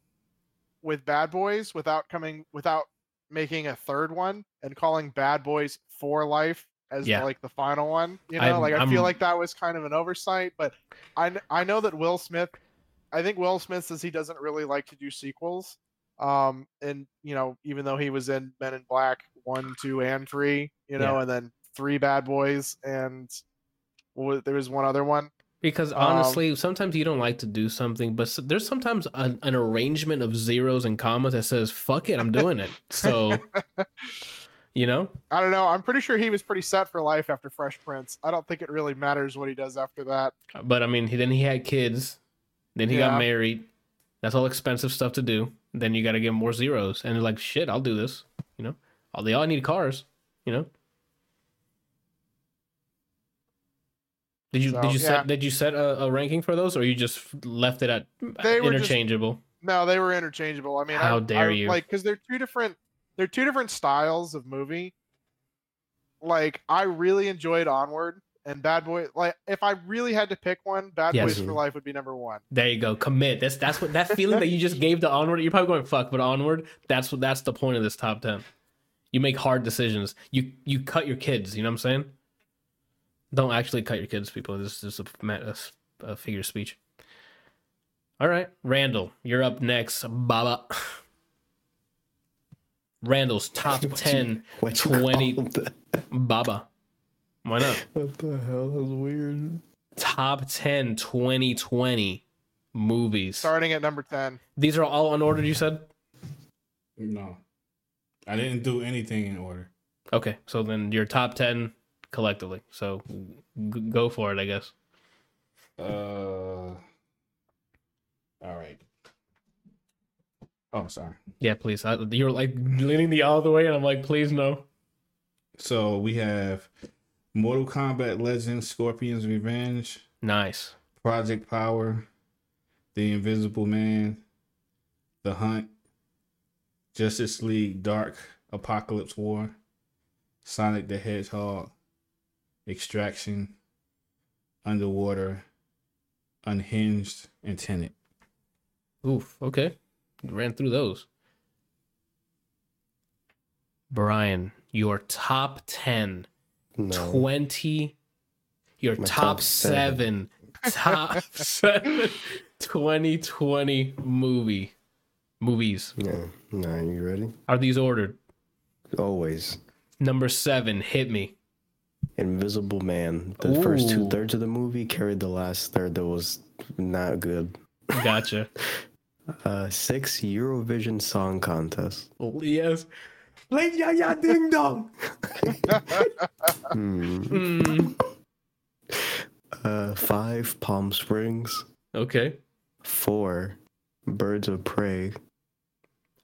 with Bad Boys without coming without making a third one and calling Bad Boys for Life as Yeah. like the final one. You know, I'm- like I I'm- feel like that was kind of an oversight. But I I know that Will Smith, I think Will Smith says he doesn't really like to do sequels. Um, and you know, even though he was in Men in Black one, two, and three, you know, Yeah. and then three Bad Boys and there was one other one. Because um, honestly, sometimes you don't like to do something, but there's sometimes an, an arrangement of zeros and commas that says "fuck it," I'm doing it. So, you know, I don't know. I'm pretty sure he was pretty set for life after Fresh Prince. I don't think it really matters what he does after that. but I mean, he, then he had kids, then he Yeah. got married. That's all expensive stuff to do. Then you got to get more zeros, and like, "Shit, I'll do this." You know, all they all need cars. You know. Did you So, did you yeah. set did you set a, a ranking for those, or you just left it at They were just- interchangeable? No, they were interchangeable. I mean, How I, dare I, you. Like, because they're two different. They're two different styles of movie. Like, I really enjoyed Onward and Bad Boy. Like, if I really had to pick one, Bad Yes. Boys for Life would be number one. There you go. Commit. That's that's what that feeling that you just gave to onward. You're probably going fuck, but onward. That's what that's the point of this top ten. You make hard decisions. You you cut your kids. You know what I'm saying? Don't actually cut your kids, people. This is just a, a a figure of speech. All right, Randall, you're up next, Baba. Randall's top What ten, you 20? Baba. Why not? What the hell? That was weird. Top 10 2020 movies. Starting at number ten. These are all unordered, you said? No, I didn't do anything in order. Okay, so then your top 10 collectively. So g- go for it, I guess. Uh, all right. Oh, sorry. Yeah, please. I, you're like leaning the other way, and I'm like, please no. So we have Mortal Kombat Legends: Scorpion's Revenge, Nice. Project Power, The Invisible Man, The Hunt, Justice League Dark Apocalypse War, Sonic the Hedgehog, Extraction, Underwater, Unhinged, and Tenet. Oof. Okay. Ran through those. Brian, your top 10, No. 20, your top, top seven, seven. top seven 2020 movie movies. Yeah. No, you ready? Are these ordered? Always. Number seven, hit me. Invisible Man. The first two thirds of the movie carried the last third that was not good. Gotcha. Uh, six Eurovision Song Contest. Oh, yes. Play ya ya ding dong. Hmm. Mm, Uh, five Palm Springs. okay. Four Birds of Prey.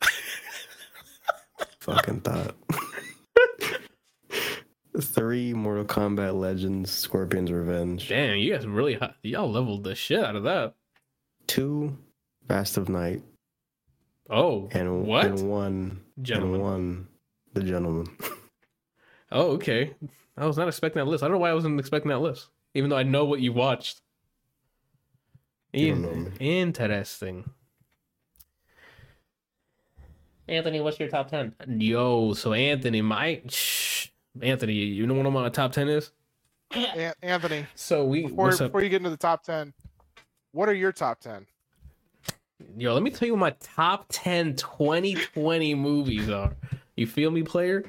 Fucking thought. Three Mortal Kombat Legends Scorpion's Revenge. Damn, you guys really hot. Y'all leveled the shit out of that. Two Vast of Night. Oh, And what? And one. Gentlemen. And one. The Gentleman. Oh, okay. I was not expecting that list. I don't know why I wasn't expecting that list, even though I know what you watched. You In- interesting. Anthony, what's your top ten? Yo, so Anthony, my shh, Anthony, you know what my top ten is? Anthony, So we before before you get into the top ten, what are your top ten? Yo, let me tell you what my top 10 2020 movies are. You feel me, player?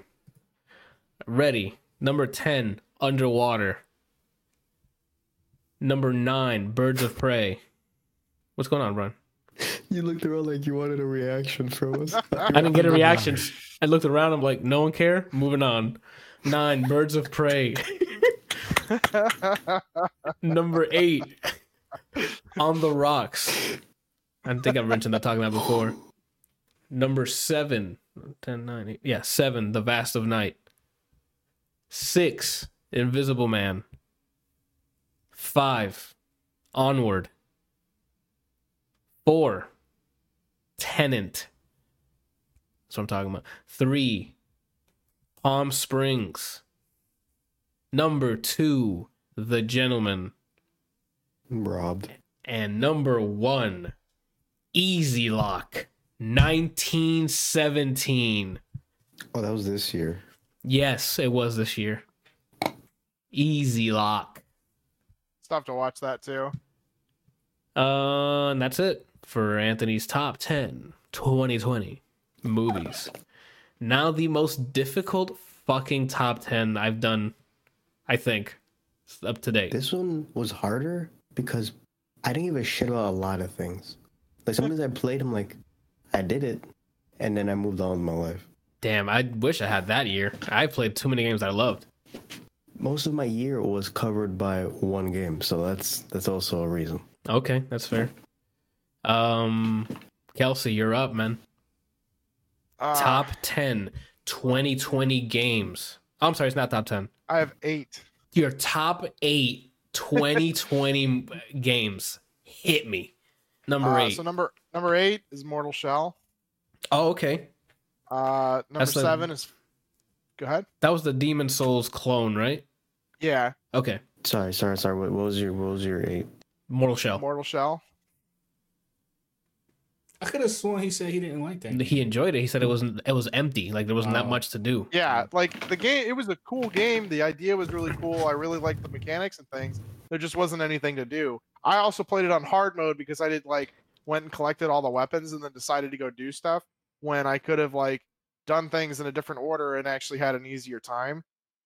Ready. Number 10, Underwater. Number 9, Birds of Prey. What's going on, Brian? You looked around like you wanted a reaction from us. I didn't get a reaction. I looked around. I'm like, no one care. Moving on. Nine, Birds of Prey. Number eight, On the Rocks. I think I've mentioned that talking about before. Number seven, 10, 9, 8. Yeah, seven, The Vast of Night. Six, Invisible Man. Five, Onward. Four, Tenet. That's what I'm talking about. Three, Palm Springs. Number two, The Gentleman. Robbed. And number one, Easy Lock, 1917. Oh, that was this year. Yes, it was this year. Easy Lock. Stop to watch that too. Uh, and that's it for Anthony's top 10 2020 movies. Now, the most difficult fucking top 10 I've done, I think, up to date. This one was harder because I didn't give a shit about a lot of things. Like sometimes I played, I'm like, I did it, and then I moved on with my life. Damn, I wish I had that year. I played too many games I loved. Most of my year was covered by one game, so that's that's also a reason. Okay, that's fair. Um, Kelsey, you're up, man. Uh, top 10 2020 games. Oh, I'm sorry, it's not top 10. I have eight. Your top eight 2020 games. Hit me. Number Uh, eight. So number number eight is Mortal Shell. oh, okay. Uh, number That's the- seven is. Go ahead. That was the Demon's Souls clone, right? Yeah, Okay. Sorry, sorry, sorry. What, what was your what was your eight? Mortal Shell. Mortal Shell. I could have sworn he said he didn't like that. He enjoyed it. He said it wasn't it was empty. Like there wasn't that Oh. much to do. Yeah, like the game. It was a cool game. The idea was really cool. I really liked the mechanics and things. There just wasn't anything to do. I also played it on hard mode because I did like went and collected all the weapons and then decided to go do stuff when I could have like done things in a different order and actually had an easier time.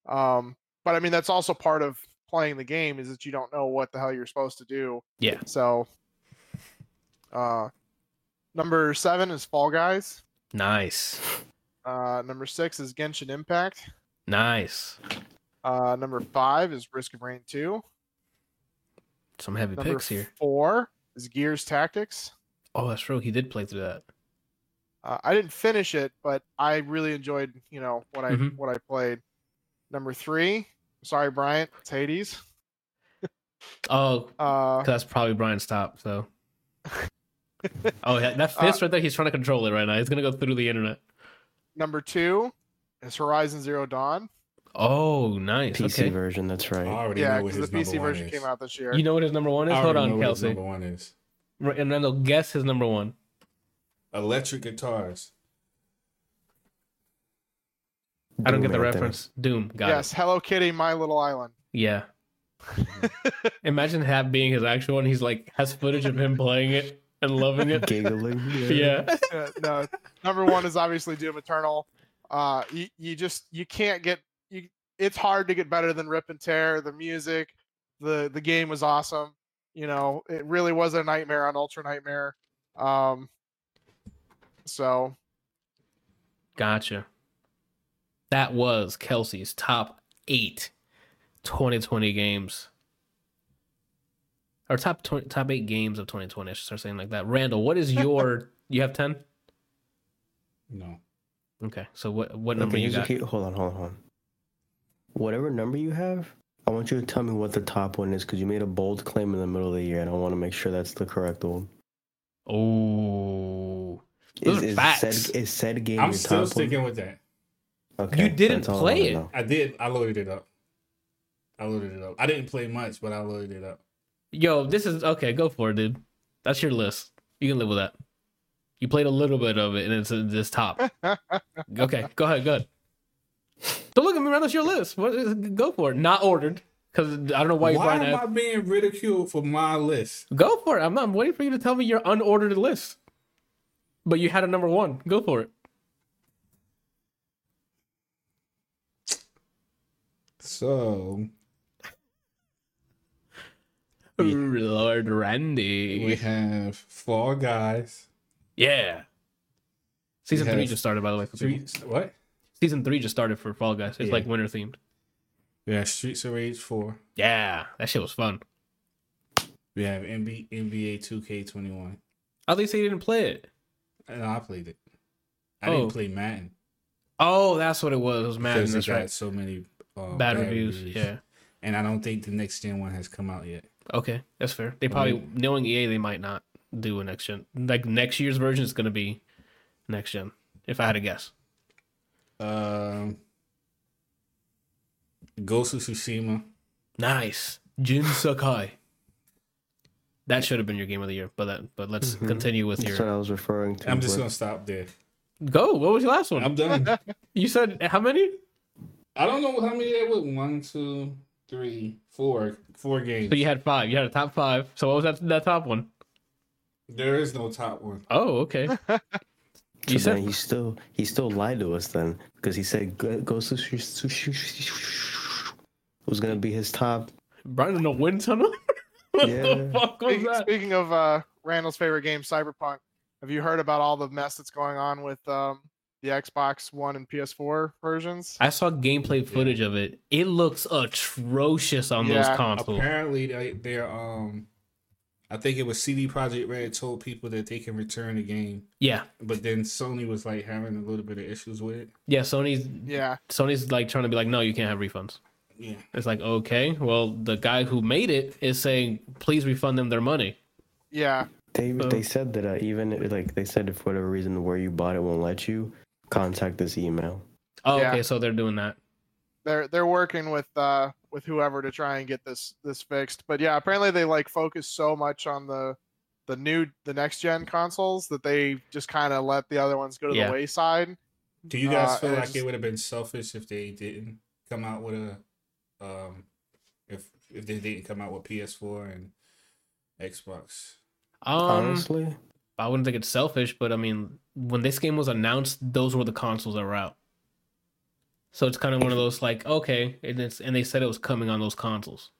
Um, but I mean that's also part of playing the game is that you don't know what the hell you're supposed to do. Yeah. So, uh, number seven is Fall Guys. Nice. Uh, number six is Genshin Impact. Nice. Uh, number five is Risk of Rain 2. Some heavy Number picks here. four is Gears Tactics. Oh, that's true. He did play through that. Uh, I didn't finish it, but I really enjoyed, you know, what I Mhm. what I played. Number three, sorry, Bryant, it's Hades. Oh, Uh, that's probably Brian's top. So. Oh, yeah, that fist right there. He's trying to control it right now. He's gonna go through the internet. number two is Horizon Zero Dawn. Oh, nice. PC okay. version. That's right. I right. already Yeah, know what because his the PC number version came out this year. You know what his number one is? I Hold already know on, what his Kelsey. Number one is. And Randall, guess his number one. Electric guitars. I don't get the Doom right there. reference. Doom. Got yes, it. Hello Kitty, My Little Island. Yeah. Imagine that being his actual one. He's like has footage of him playing it and loving it. Giggling. Yeah. Uh, no, number one is obviously Doom Eternal. Uh, you, you just you can't get you. It's hard to get better than Rip and Tear. The music, the the game was awesome. You know, it really was a nightmare on Ultra Nightmare. Um, so Gotcha. That was Kelsey's top eight 2020 games. Or top 20, top eight games of 2020. I should start saying like that. Randall, what is your? you have 10? No. Okay. So what what number Okay, you here's a got? key- hold on, hold on, hold on. Whatever number you have, I want you to tell me what the top one is because you made a bold claim in the middle of the year, and I want to make sure that's the correct one. Oh. Those Is, are is facts. said is said game I'm your still top sticking with that. Okay, You didn't that's I play it. I did. I loaded it up. I loaded it up. I didn't play much, but I loaded it up. Yo, this is okay. Go for it, dude. That's your list. You can live with that. You played a little bit of it, and it's in this top. okay, go ahead. Go ahead. Don't look at me. That's your list. What is, go for it. Not ordered, because I don't know why Why, you're to. am I being ridiculed for my list? Go for it. I'm not I'm waiting for you to tell me your unordered list. But you had a number one. Go for it. So Lord Randy. we have Fall Guys. Yeah. Season three just started, by the way. For Three, what? Season three just started for Fall Guys. It's Yeah. like winter themed. Yeah, Streets of Rage 4. Yeah, that shit was fun. We have NBA, NBA 2K21. At least he didn't play it. And I played it. I Oh. didn't play Madden. Oh, that's what it was. It was Madden. because That's right. so many uh, Bad, reviews. Yeah. And I don't think the next gen one has come out yet. Okay, that's fair. They probably Right. knowing EA, they might not do a next gen. Like next year's version is going to be next gen. If I had to guess. Um, Ghost of Tsushima. Nice, Jin Sakai. That should have been your game of the year, but that. But let's Mhm. continue with That's your what I was referring to. I'm just gonna stop there. go. What was your last one? I'm done. You said how many? I don't know how many there was. One, two, three, four, four games. So you had five. You had a top five. So what was that? That top one? There is no top one. Oh, okay. You So said then he still he still lied to us then because he said Go- Ghost of Tsushima was gonna be his top. Brian in the wind tunnel. what Yeah. the fuck was speaking, that? speaking of uh, Randall's favorite game, Cyberpunk, have you heard about all the mess that's going on with um, the Xbox One and PS4 versions? I saw gameplay footage of it. It looks atrocious on those Yeah. consoles. Apparently, they, they're um, I think it was CD Projekt Red told people that they can return the game, Yeah, but then Sony was like having a little bit of issues with it. yeah. Sony's Yeah, Sony's like trying to be like, no, you can't have refunds. Yeah, It's like, okay, well, the guy who made it is saying, please refund them their money. yeah, They Oh. they said that uh, even like they said if for whatever reason where you bought it won't let you contact this email. Oh, Yeah. okay, so they're doing that. they're they're working with uh with whoever to try and get this this fixed. But yeah, apparently they like focus so much on the the new the next gen consoles that they just kind of let the other ones go to Yeah. the wayside. Do you guys Uh, feel like it's it would have been selfish if they didn't come out with a, um, if if they didn't come out with PS4 and Xbox? Um, Honestly, I wouldn't think it's selfish, but I mean, when this game was announced, those were the consoles that were out. So it's kind of one of those like, okay, and it's and they said it was coming on those consoles.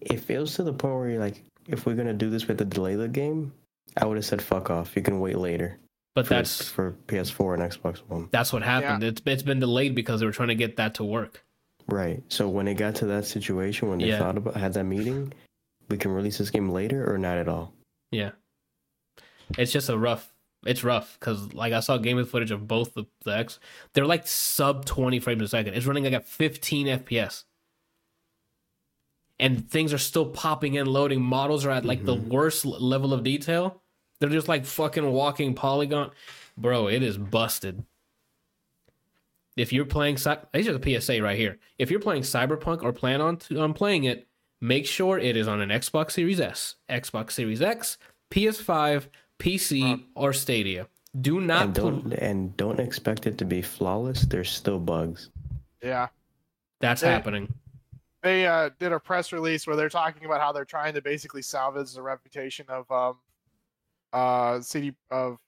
it feels to the point where you're like, if we're gonna do this, we have to delay the game, I would have said fuck off. You can wait later. But for, that's for PS4 and Xbox One. that's what happened. It's it's been delayed because they were trying to get that to work. Right. So when it got to that situation, when they Yeah. thought about had that meeting, we can release this game later or not at all. Yeah, it's just a rough. It's rough because like I saw gaming footage of both the, the X. They're like sub twenty frames a second. It's running like at fifteen FPS, and things are still popping in, loading. Models are at like the mm-hmm. worst level of detail. They're just like fucking walking polygon, bro. It is busted. If you're playing, these are the PSA right here. If you're playing Cyberpunk or plan on to, on playing it, make sure it is on an Xbox Series S, Xbox Series X, PS5, PC, or Stadia. Do not and don't and don't expect it to be flawless. There's still bugs. Yeah. that's They- happening. They uh, did a press release where they're talking about how they're trying to basically salvage the reputation of um, uh, CD of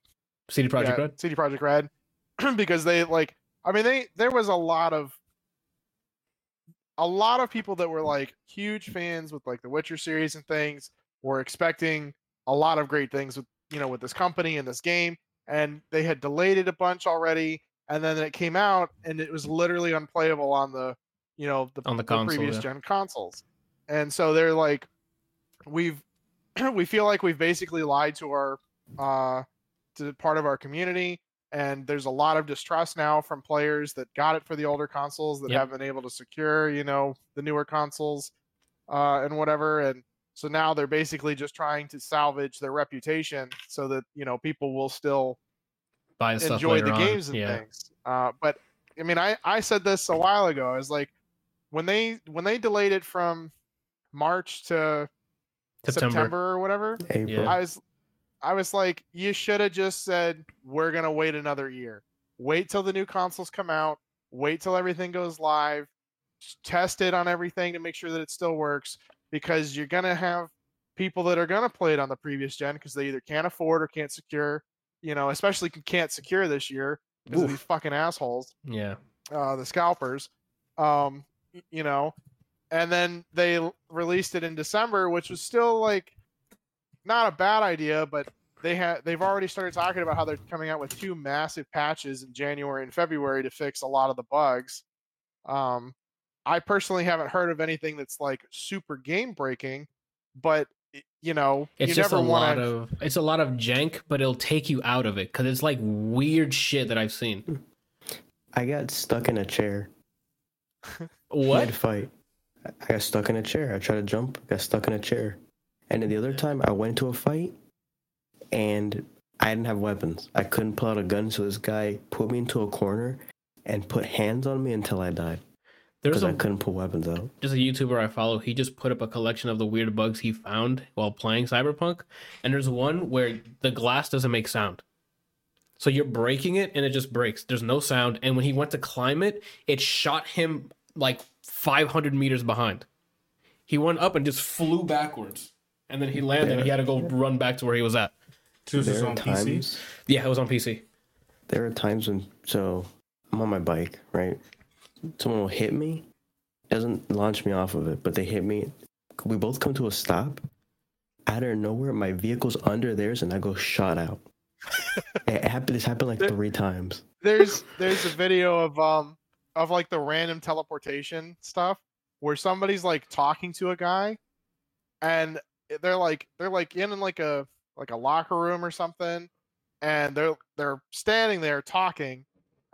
CD Projekt yeah, Red. CD Projekt Red, because they like. I mean, they there was a lot of a lot of people that were like huge fans with like the Witcher series and things were expecting a lot of great things with you know with this company and this game, and they had delayed it a bunch already, and then it came out and it was literally unplayable on the you know the, On the console, previous yeah. gen consoles, and so they're like, we've we feel like we've basically lied to our uh to part of our community and there's a lot of distrust now from players that got it for the older consoles that Yep. haven't been able to secure you know the newer consoles uh and whatever and so now they're basically just trying to salvage their reputation so that you know people will still Buy the enjoy later the on. games and yeah. things uh but i mean i i said this a while ago i was like when they when they delayed it from march to September. september or whatever April. I was I was like, you should have just said we're gonna wait another year. Wait till the new consoles come out. Wait till everything goes live. Test it on everything to make sure that it still works because you're gonna have people that are gonna play it on the previous gen because they either can't afford or can't secure. You know, especially can't secure this year because of these fucking assholes Yeah. uh, the scalpers, um, you know, and then they released it in December, which was still like not a bad idea, but they had they've already started talking about how they're coming out with two massive patches in January and February to fix a lot of the bugs. Um, I personally haven't heard of anything that's like super game breaking, but you know, It's you just a never lot want to. of it's a lot of jank, but it'll take you out of it because it's like weird shit that I've seen. Mm. I got stuck in a chair. What? Mid fight. I I got stuck in a chair. I tried to jump, got stuck in a chair. And then the other time I went to a fight and I didn't have weapons. I couldn't pull out a gun, so this guy put me into a corner and put hands on me until I died. There's Because a I couldn't pull weapons out. there's a YouTuber I follow. He just put up a collection of the weird bugs he found while playing Cyberpunk, and there's one where the glass doesn't make sound. So you're breaking it and it just breaks. There's no sound, and when he went to climb it, it shot him like 500 meters behind. He went up and just flew backwards, and then he landed. and He had to go run back to where he was at. This is There on are PC. Yeah, it was on PC. there are times when so I'm on my bike, right? Someone will hit me, doesn't launch me off of it, but they hit me. We both come to a stop. Out of nowhere, my vehicle's under theirs, and I go shot out. it happened. This happened like There- three times. there's there's a video of um of like the random teleportation stuff where somebody's like talking to a guy and they're like they're like in like a like a locker room or something and they're they're standing there talking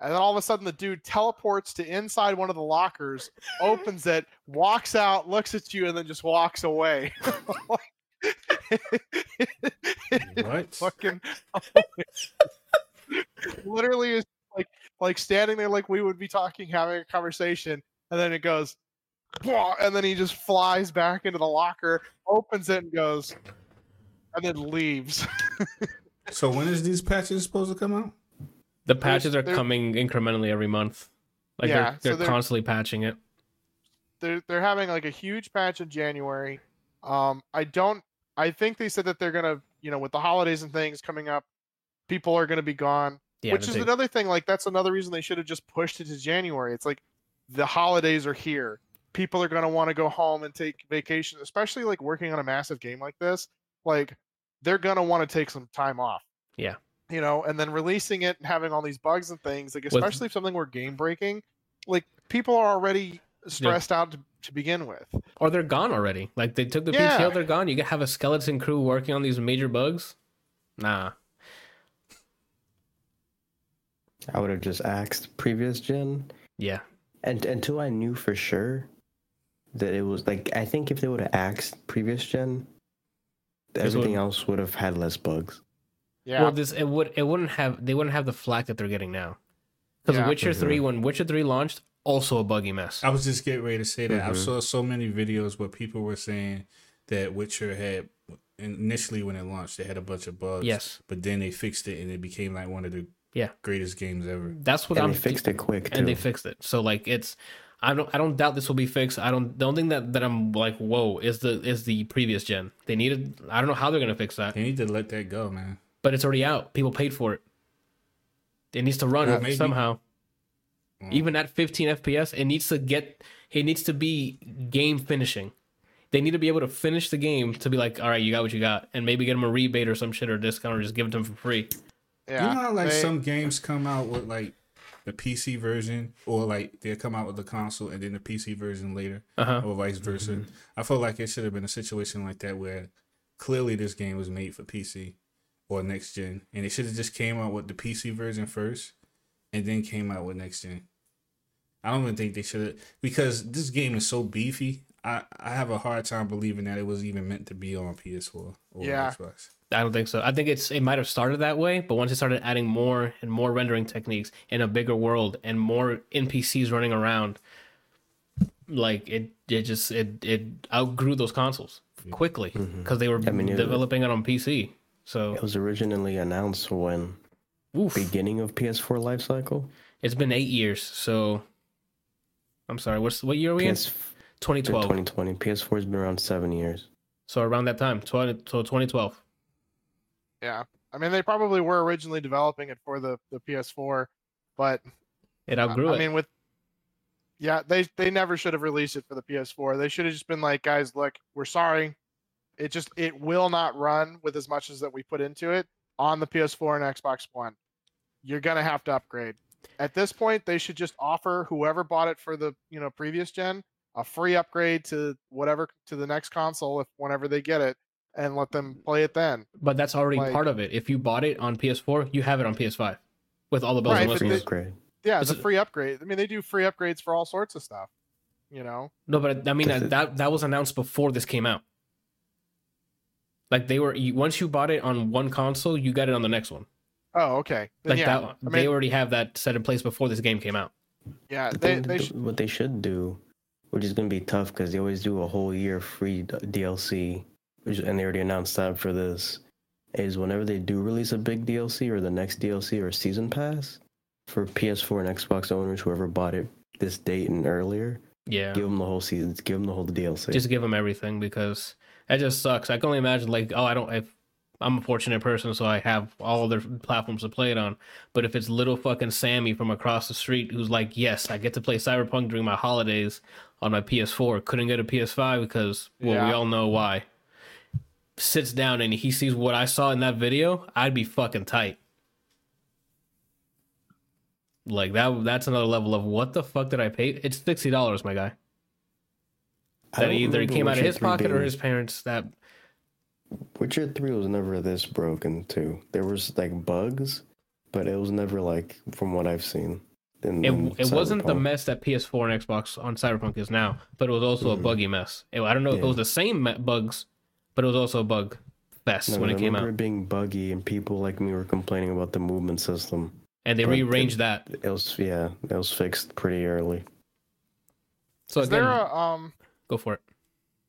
and then all of a sudden the dude teleports to inside one of the lockers opens it walks out looks at you and then just walks away What? fucking literally is like like standing there like we would be talking having a conversation and then it goes and then he just flies back into the locker opens it and goes and then leaves So when is these patches supposed to come out? The patches are coming incrementally every month. Like Yeah, they're they're, they're- constantly patching it. they're they're having like a huge patch in January. Um, I don't. I think they said that they're gonna, you know, with the holidays and things coming up, people are gonna be gone. Yeah, which is big- another thing. Like that's another reason they should have just pushed it to January. It's like the holidays are here. People are gonna want to go home and take vacation, especially like working on a massive game like this. Like they're gonna want to take some time off. Yeah. You know, and then releasing it and having all these bugs and things, like especially if something were game breaking, like people are already stressed out to, to begin with. or they're gone already. Like they took the Yeah. PTO, they're gone. You have a skeleton crew working on these major bugs. Nah. I would have just asked previous gen, Yeah. and until I knew for sure that it was like I think if they would have asked previous gen, everything would- else would have had less bugs. Yeah. Well, this it would it wouldn't have they wouldn't have the flack that they're getting now. Because Yeah. Witcher Mhm. three, when Witcher three launched, also a buggy mess. I was just getting ready to say that. I Mhm. saw so many videos where people were saying that Witcher had initially when it launched, they had a bunch of bugs. Yes. but then they fixed it and it became like one of the Yeah. greatest games ever. That's what And I'm they fixed it quick too. and they fixed it. So like it's I don't I don't doubt this will be fixed. I don't the only thing that, that I'm like, whoa, is the is the previous gen. They needed I don't know how they're gonna fix that. They need to let that go, man. But it's already out. People paid for it. It needs to run Well, maybe- somehow. Mm. Even at 15 FPS, it needs to get it needs to be game finishing. They need to be able to finish the game to be like, all right, you got what you got, and maybe get them a rebate or some shit or a discount or just give it to them for free. Yeah. you know how like they- some games come out with like the PC version, or like they come out with the console and then the PC version later, Uh huh. or vice versa. I feel like it should have been a situation like that where clearly this game was made for PC or next gen, and it should have just came out with the PC version first, and then came out with next gen. I don't even think they should have because this game is so beefy. I, I have a hard time believing that it was even meant to be on PS4 or Yeah. Xbox. I don't think so. I think it's it might have started that way, but once it started adding more and more rendering techniques in a bigger world and more NPCs running around, like it it just it it outgrew those consoles quickly mm-hmm. because they were I mean, developing it on PC. So It was originally announced when oof, beginning of PS4 life cycle. it's been eight years. So I'm sorry. What's what year are we in? PS 2012. 2020. PS4 has been around seven years. So around that time, 20, so 2012. Yeah. I mean, they probably were originally developing it for the, the PS4, but It I- outgrew I it. mean, with yeah, they they never should have released it for the PS4. They should have just been like, guys, look, we're sorry. It just it will not run with as much as that we put into it on the PS4 and Xbox One. You're gonna have to upgrade. At this point, they should just offer whoever bought it for the you know previous gen a free upgrade to whatever to the next console if whenever they get it, and let them play it then. but that's already like- part of it. If you bought it on PS4, you have it on PS5 with all the bells Right, and but whistles. Upgrade. Yeah, it's a free upgrade. I mean, they do free upgrades for all sorts of stuff. You know. No, but I mean that, that that was announced before this came out. Like they were you, once you bought it on one console, you got it on the next one. Oh, okay. Then Like yeah, that, I they already have that set in place before this game came out. yeah, But they they th- sh- what they should do, which is going to be tough because they always do a whole year free DLC, which, and they already announced that for this, is whenever they do release a big DLC or the next DLC or season pass for PS4 and Xbox owners, whoever bought it this date and earlier, Yeah, give them the whole season, give them the whole DLC. just give them everything because that just sucks. I can only imagine like, oh, I don't. If I'm a fortunate person, so I have all their platforms to play it on. But if it's little fucking Sammy from across the street who's like, yes, I get to play Cyberpunk during my holidays on my PS4, couldn't get a PS5 because well, we all know why. Sits down and he sees what I saw in that video, I'd be fucking tight. Like that that's another level of what the fuck did I pay? It's sixty dollars, my guy. I That either came out of his 3 pocket or his parents that Witcher 3 was never this broken, too. There was like bugs, but it was never like, from what I've seen. In, it, in it wasn't the mess that PS4 and Xbox on Cyberpunk is now, but it was also a Mhm. buggy mess. It- I don't know if it was the same bugs, but it was also a bug fest No, when I it came remember out, it being buggy, and people like me were complaining about the movement system. and they but it- rearranged that. It was yeah, it was fixed pretty early. So is again, there a um go for it.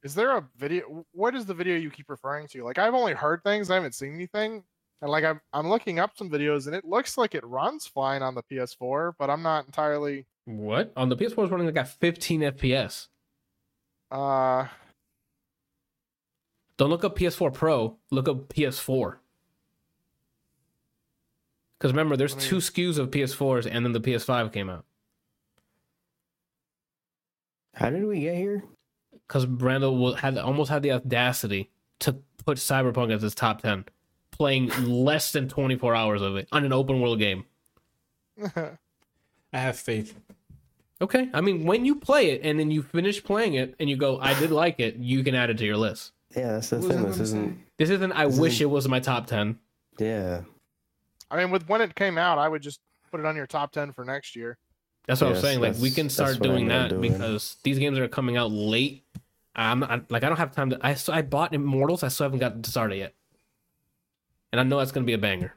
is there a video what is the video you keep referring to? Like I've only heard things, I haven't seen anything. And like I'm I'm looking up some videos and it looks like it runs fine on the PS4, but I'm not entirely What on the PS4 is running like at 15 FPS. uh Don't look up PS4 Pro. Look up PS4. Because remember, there's I mean- two SKUs of PS4s, and then the PS5 came out. How did we get here? Because Brando will, had almost had the audacity to put Cyberpunk as his top 10, playing less than 24 hours of it on an open world game. I have faith. Okay, I mean, when you play it and then you finish playing it and you go, I did like it, you can add it to your list. Yeah, that's the What thing. This isn't. This isn't, I This wish isn't- it was my top 10. Yeah, I mean with when it came out, I would just put it on your top ten for next year. That's what I'm saying. Like, we can start doing that doing. because these games are coming out late. I'm I, like, I don't have time to. I, still- I bought Immortals, I still haven't gotten to start it yet. And I know that's going to be a banger.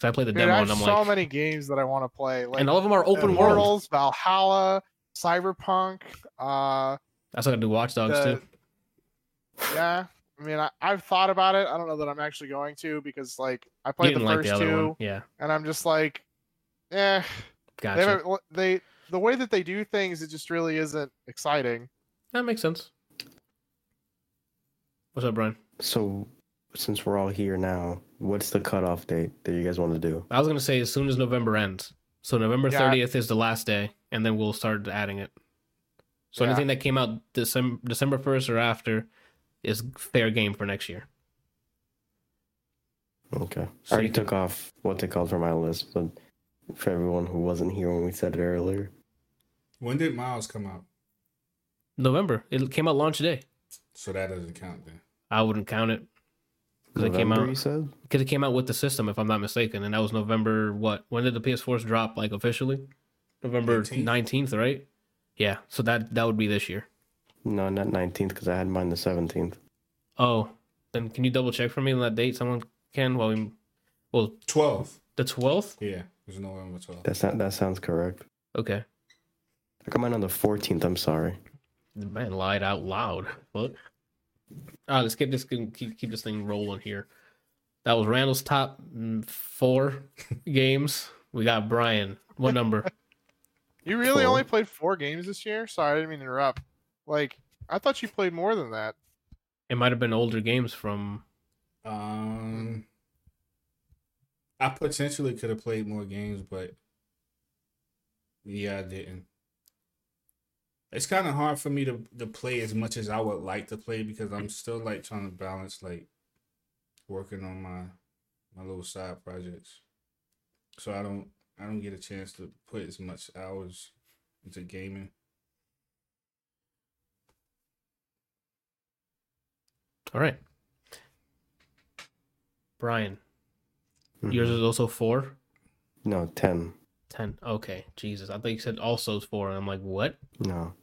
So I played the Dude, demo I and I'm like, so like, many games that I want to play. Like and all of them are open world. Valhalla, Cyberpunk, uh I still got to do Watch Dogs the, too. yeah. I mean, I, I've thought about it. I don't know that I'm actually going to because like I played the didn't like first the two, one. Yeah, and I'm just like, eh. They, gotcha. haven't- they the way that they do things, it just really isn't exciting. That makes sense. What's up, Brian? So, since we're all here now, what's the cutoff date that you guys want to do? I was gonna say as soon as November ends. So November Yeah. thirtieth is the last day, and then we'll start adding it. So Yeah. anything that came out December December first or after is fair game for next year. Okay. So I already you can- took off what they called from my list, but for everyone who wasn't here when we said it earlier, When did Miles come out? November. It came out launch day. So that doesn't count then. I wouldn't count it because it came out because it came out with the system, if I'm not mistaken, and that was November. What? When did the PS4s drop? Like officially, November nineteenth, right? Yeah. So that that would be this year. No, not 19th, because I had mine the 17th. Oh, then can you double check for me on that date? Someone can. Well, we, well, 12. the twelfth. Yeah, it was November 12. That's not, that sounds correct. Okay. I got mine on the 14th, I'm sorry. The man lied out loud. What? All right, let's get this keep keep this thing rolling here. That was Randall's top mm, four games. We got Brian. What number? You really Four. only played four games this year? Sorry, I didn't mean to interrupt. Like, I thought you played more than that. It might have been older games from. Um, I potentially could have played more games, but yeah, I didn't. It's kind of hard for me to to play as much as I would like to play because I'm still like trying to balance like working on my my little side projects. So I don't I don't get a chance to put as much hours into gaming. All right. Brian, yours Mhm. is also four. No, 10. Ten. Okay. Jesus, I thought you said also four, and I'm like, what? No.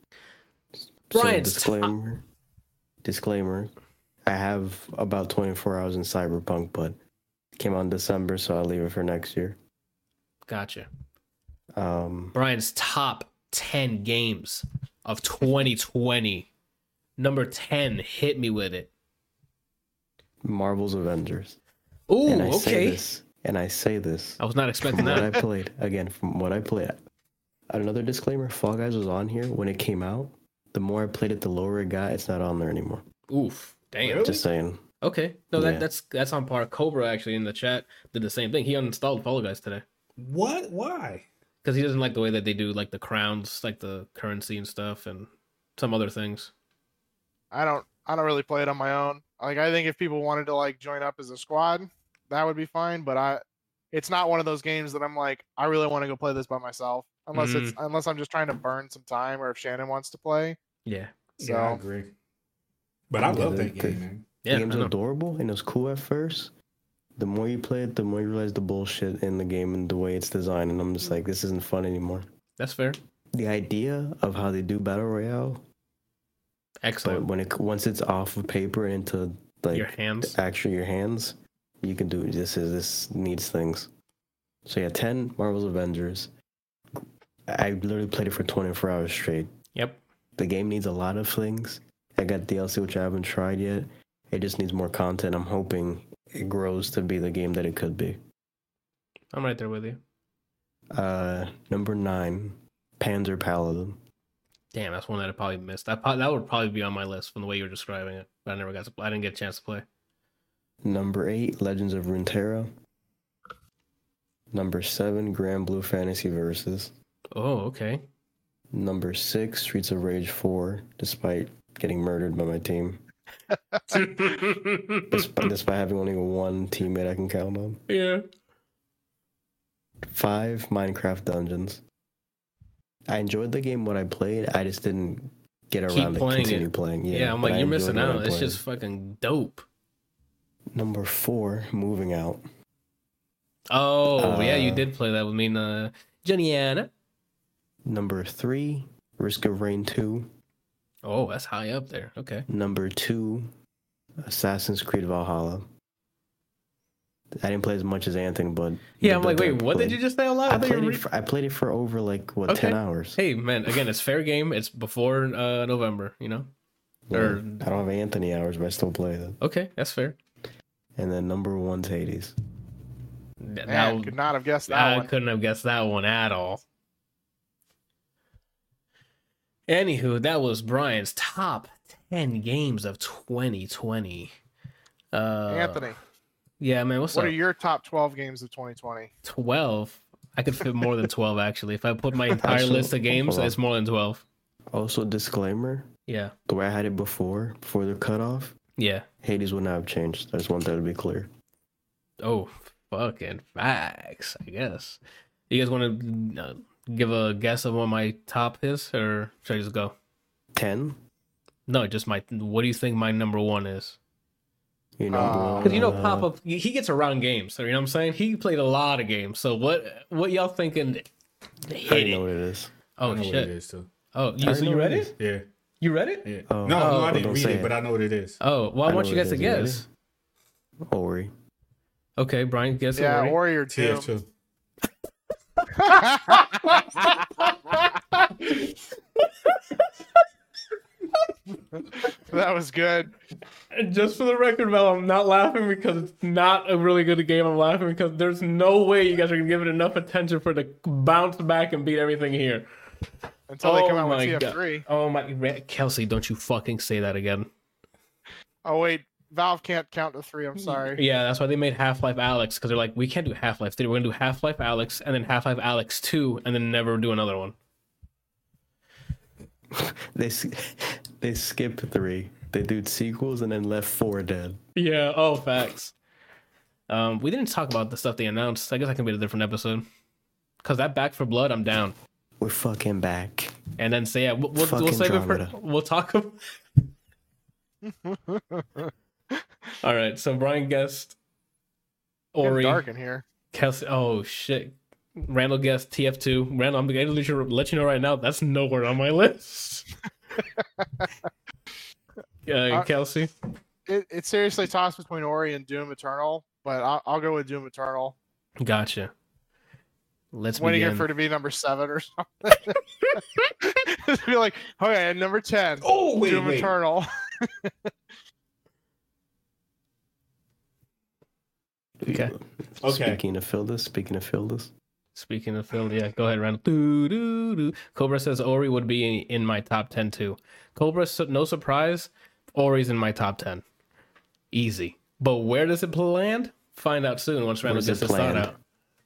Brian, so, disclaimer. Disclaimer. I have about 24 hours in Cyberpunk, but it came out in December, so I'll leave it for next year. Gotcha. Um, Brian's top 10 games of 2020. Number 10, hit me with it. Marvel's Avengers. Ooh, and I say okay. this, and I say this I was not from expecting what I played. Again, from what I played. Another disclaimer: Fall Guys was on here when it came out. The more I played it, the lower it got. It's not on there anymore. Oof. Damn. Really? Just saying. Okay. No, that, Yeah. that's that's on par. Cobra actually in the chat did the same thing. He uninstalled Fall Guys today What? Why? because he doesn't like the way that they do like the crowns, like the currency and stuff, and some other things. I don't I don't really play it on my own. Like I think if people wanted to like join up as a squad, that would be fine. But I, it's not one of those games that I'm like I really want to go play this by myself. Unless it's mm. unless I'm just trying to burn some time, or if Shannon wants to play. Yeah. So yeah, I agree. But I Yeah, love that game, man. Yeah. the game's adorable and it was cool at first. The more you play it, the more you realize the bullshit in the game and the way it's designed. And I'm just like, this isn't fun anymore. That's fair. The idea of how they do battle royale, but Excellent. when it once it's off of paper into like Your hands. actually your hands, you can do this. Is this needs things? So yeah, ten Marvel's Avengers. I literally played it for 24 hours straight. Yep. The game needs a lot of things. I got DLC which I haven't tried yet. It just needs more content. I'm hoping it grows to be the game that it could be. I'm right there with you. Uh, number nine, Panzer Paladin. Damn, that's one that I probably missed. That that would probably be on my list from the way you were describing it, but I never got to. I didn't get a chance to play. Number eight, Legends of Runeterra. Number seven, Granblue Fantasy Versus. Oh, okay. Number six, Streets of Rage 4, despite getting murdered by my team. Despite, despite having only one teammate I can count on. yeah. Five, Minecraft Dungeons. I enjoyed the game when I played. I just didn't get Keep around to playing continue it. playing. Yeah, Yeah, I'm like, you're missing out. It's just fucking dope. Number four, Moving Out. Oh, yeah, you Uh, did play that with me uh, Jenny Anna. Number three, Risk of Rain 2. Oh, that's high up there. Okay. Number two, Assassin's Creed Valhalla. I didn't play as much as Anthony, but Yeah, I'm like, wait, I what did you just say out loud? I thought played it. For, I played it for over like what Okay. ten hours. Hey, man, again, it's fair game. It's before uh, November, you know? Yeah, Or I don't have Anthony hours, but I still play them. okay, that's fair. And then number one's Hades. Th- Man, that- could not have guessed that I one. couldn't have guessed that one at all. Anywho, that was Brian's top 10 games of 2020. Uh, Anthony, Yeah, man, what's what up? are your top 12 games of 2020? 12. I could fit more than 12, actually. If I put my entire Actually, list of games, hold it's more than 12. Also, disclaimer: Yeah. the way I had it before, before the cutoff, Yeah. Hades would not have changed. I just want that to be clear. Oh, fucking facts, I guess. You guys want to uh, give a guess of what my top is, or should I just go? Ten. No, just my. What do you think my number one is? You know, Uh, Because you know, uh, Papa, he gets around games. So you know what I'm saying? He played a lot of games. So what? What y'all thinking? I know it. what it is. Oh I know what it shit! is too. Oh, you, I so you what read it it? Yeah, You read it? yeah. Oh. no, Oh, no, I didn't read it, it. but I know what it is. Oh, well, I, I want you guys to is. You ready? guess. Ori. Okay, Brian, guess it. Yeah, already. Warrior 2. TF2. that was good. And just for the record, Mel, I'm not laughing because it's not a really good game. I'm laughing because there's no way you guys are gonna give it enough attention for it to bounce back and beat everything here. Until they Oh come out with my TF3. Oh my, Ra- Kelsey, don't you fucking say that again. Oh, wait. Valve can't count to three. I'm sorry. Yeah, that's why they made Half Life Alyx because they're like, we can't do Half Life 3. We're gonna do Half Life Alyx and then Half Life Alyx 2 and then never do another one. They s- they skip three. They do sequels and then left four dead. Yeah. Oh, facts. Um, we didn't talk about the stuff they announced. I guess I can be a different episode. Cause that Back for Blood, I'm down. We're fucking back. And then say, yeah, we'll, we'll, we'll Fucking save it for. We'll talk. About... All right. So Brian guessed Getting Ori. dark in here. Kelsey. Oh shit. Randall guessed TF2. Randall, I'm gonna let you, let you know right now. That's nowhere on my list. uh, Uh, Kelsey. It, it's seriously tossed between Ori and Doom Eternal, but I'll, I'll go with Doom Eternal. Gotcha. Let's Waiting begin. for it to be number seven or something. Just be like, oh, okay, number 10. Oh wait, Doom wait. Eternal. Okay. Okay. Speaking of Phildus, speaking of Phildus, Speaking of Phil, yeah, go ahead, Randall. Doo, doo, doo. Cobra says Ori would be in my top 10 too. Cobra, so- no surprise, Ori's in my top 10. Easy. But where does it land? Find out soon once Randall gets his thought out.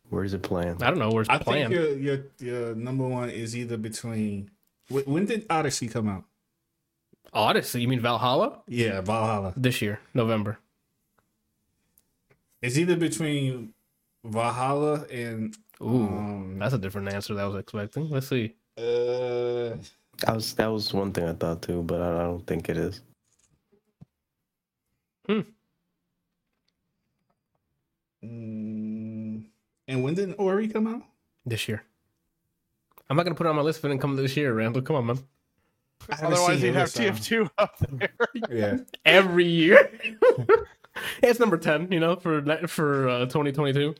Where's it planned? I don't know where's I planned. think your your your number one is either between. When did Odyssey come out? Odyssey, you mean Valhalla? Yeah, Valhalla. This year, November. It's either between Valhalla and Ooh, um, that's a different answer than I was expecting. Let's see. uh, That was that was one thing I thought too, but I, I don't think it is. mm, and when did Ori come out? This year. I'm not going to put it on my list if it didn't come this year, Randall. Come on, man. Otherwise, you'd have um, TF2 up there. Yeah, Every year. it's number 10, you know, for for uh, 2022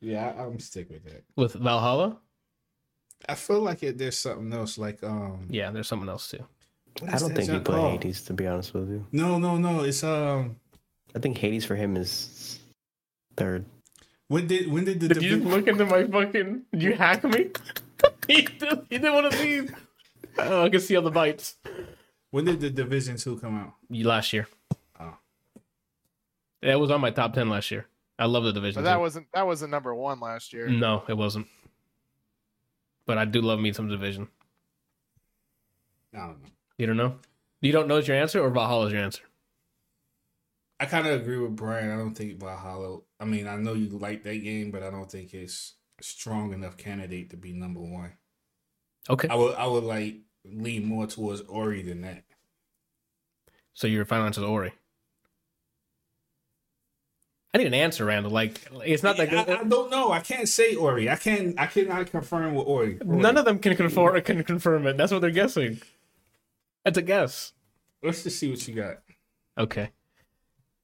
yeah, I, I'm stick with it. with Valhalla. I feel like it, there's something else, like um. Yeah, there's something else too. what I don't think he genre- put oh, Hades to be honest with you. No, no, no. It's um. I think Hades for him is third. When did when did the Did you Divi- look into my fucking? Did you hack me? he, did, he did one of these. Oh, I can see all the bites. when did the Division Two come out? Last year. Oh. It was on my top ten last year. I love the division. But that too. wasn't that wasn't number one last year. no, it wasn't. But I do love me some division. I don't know. You don't know? You don't know is your answer, or Valhalla's your answer? I kind of agree with Brian. I don't think Valhalla. I mean, I know you like that game, but I don't think it's a strong enough candidate to be number one. Okay. I would I would like lean more towards Ori than that. So your final answer is Ori. I need an answer, Randall. Like it's not that I, good. I don't know. I can't say Ori. I can't. I cannot confirm with Ori. None of them can confirm can confirm it. That's what they're guessing. It's a guess. Let's just see what you got. Okay.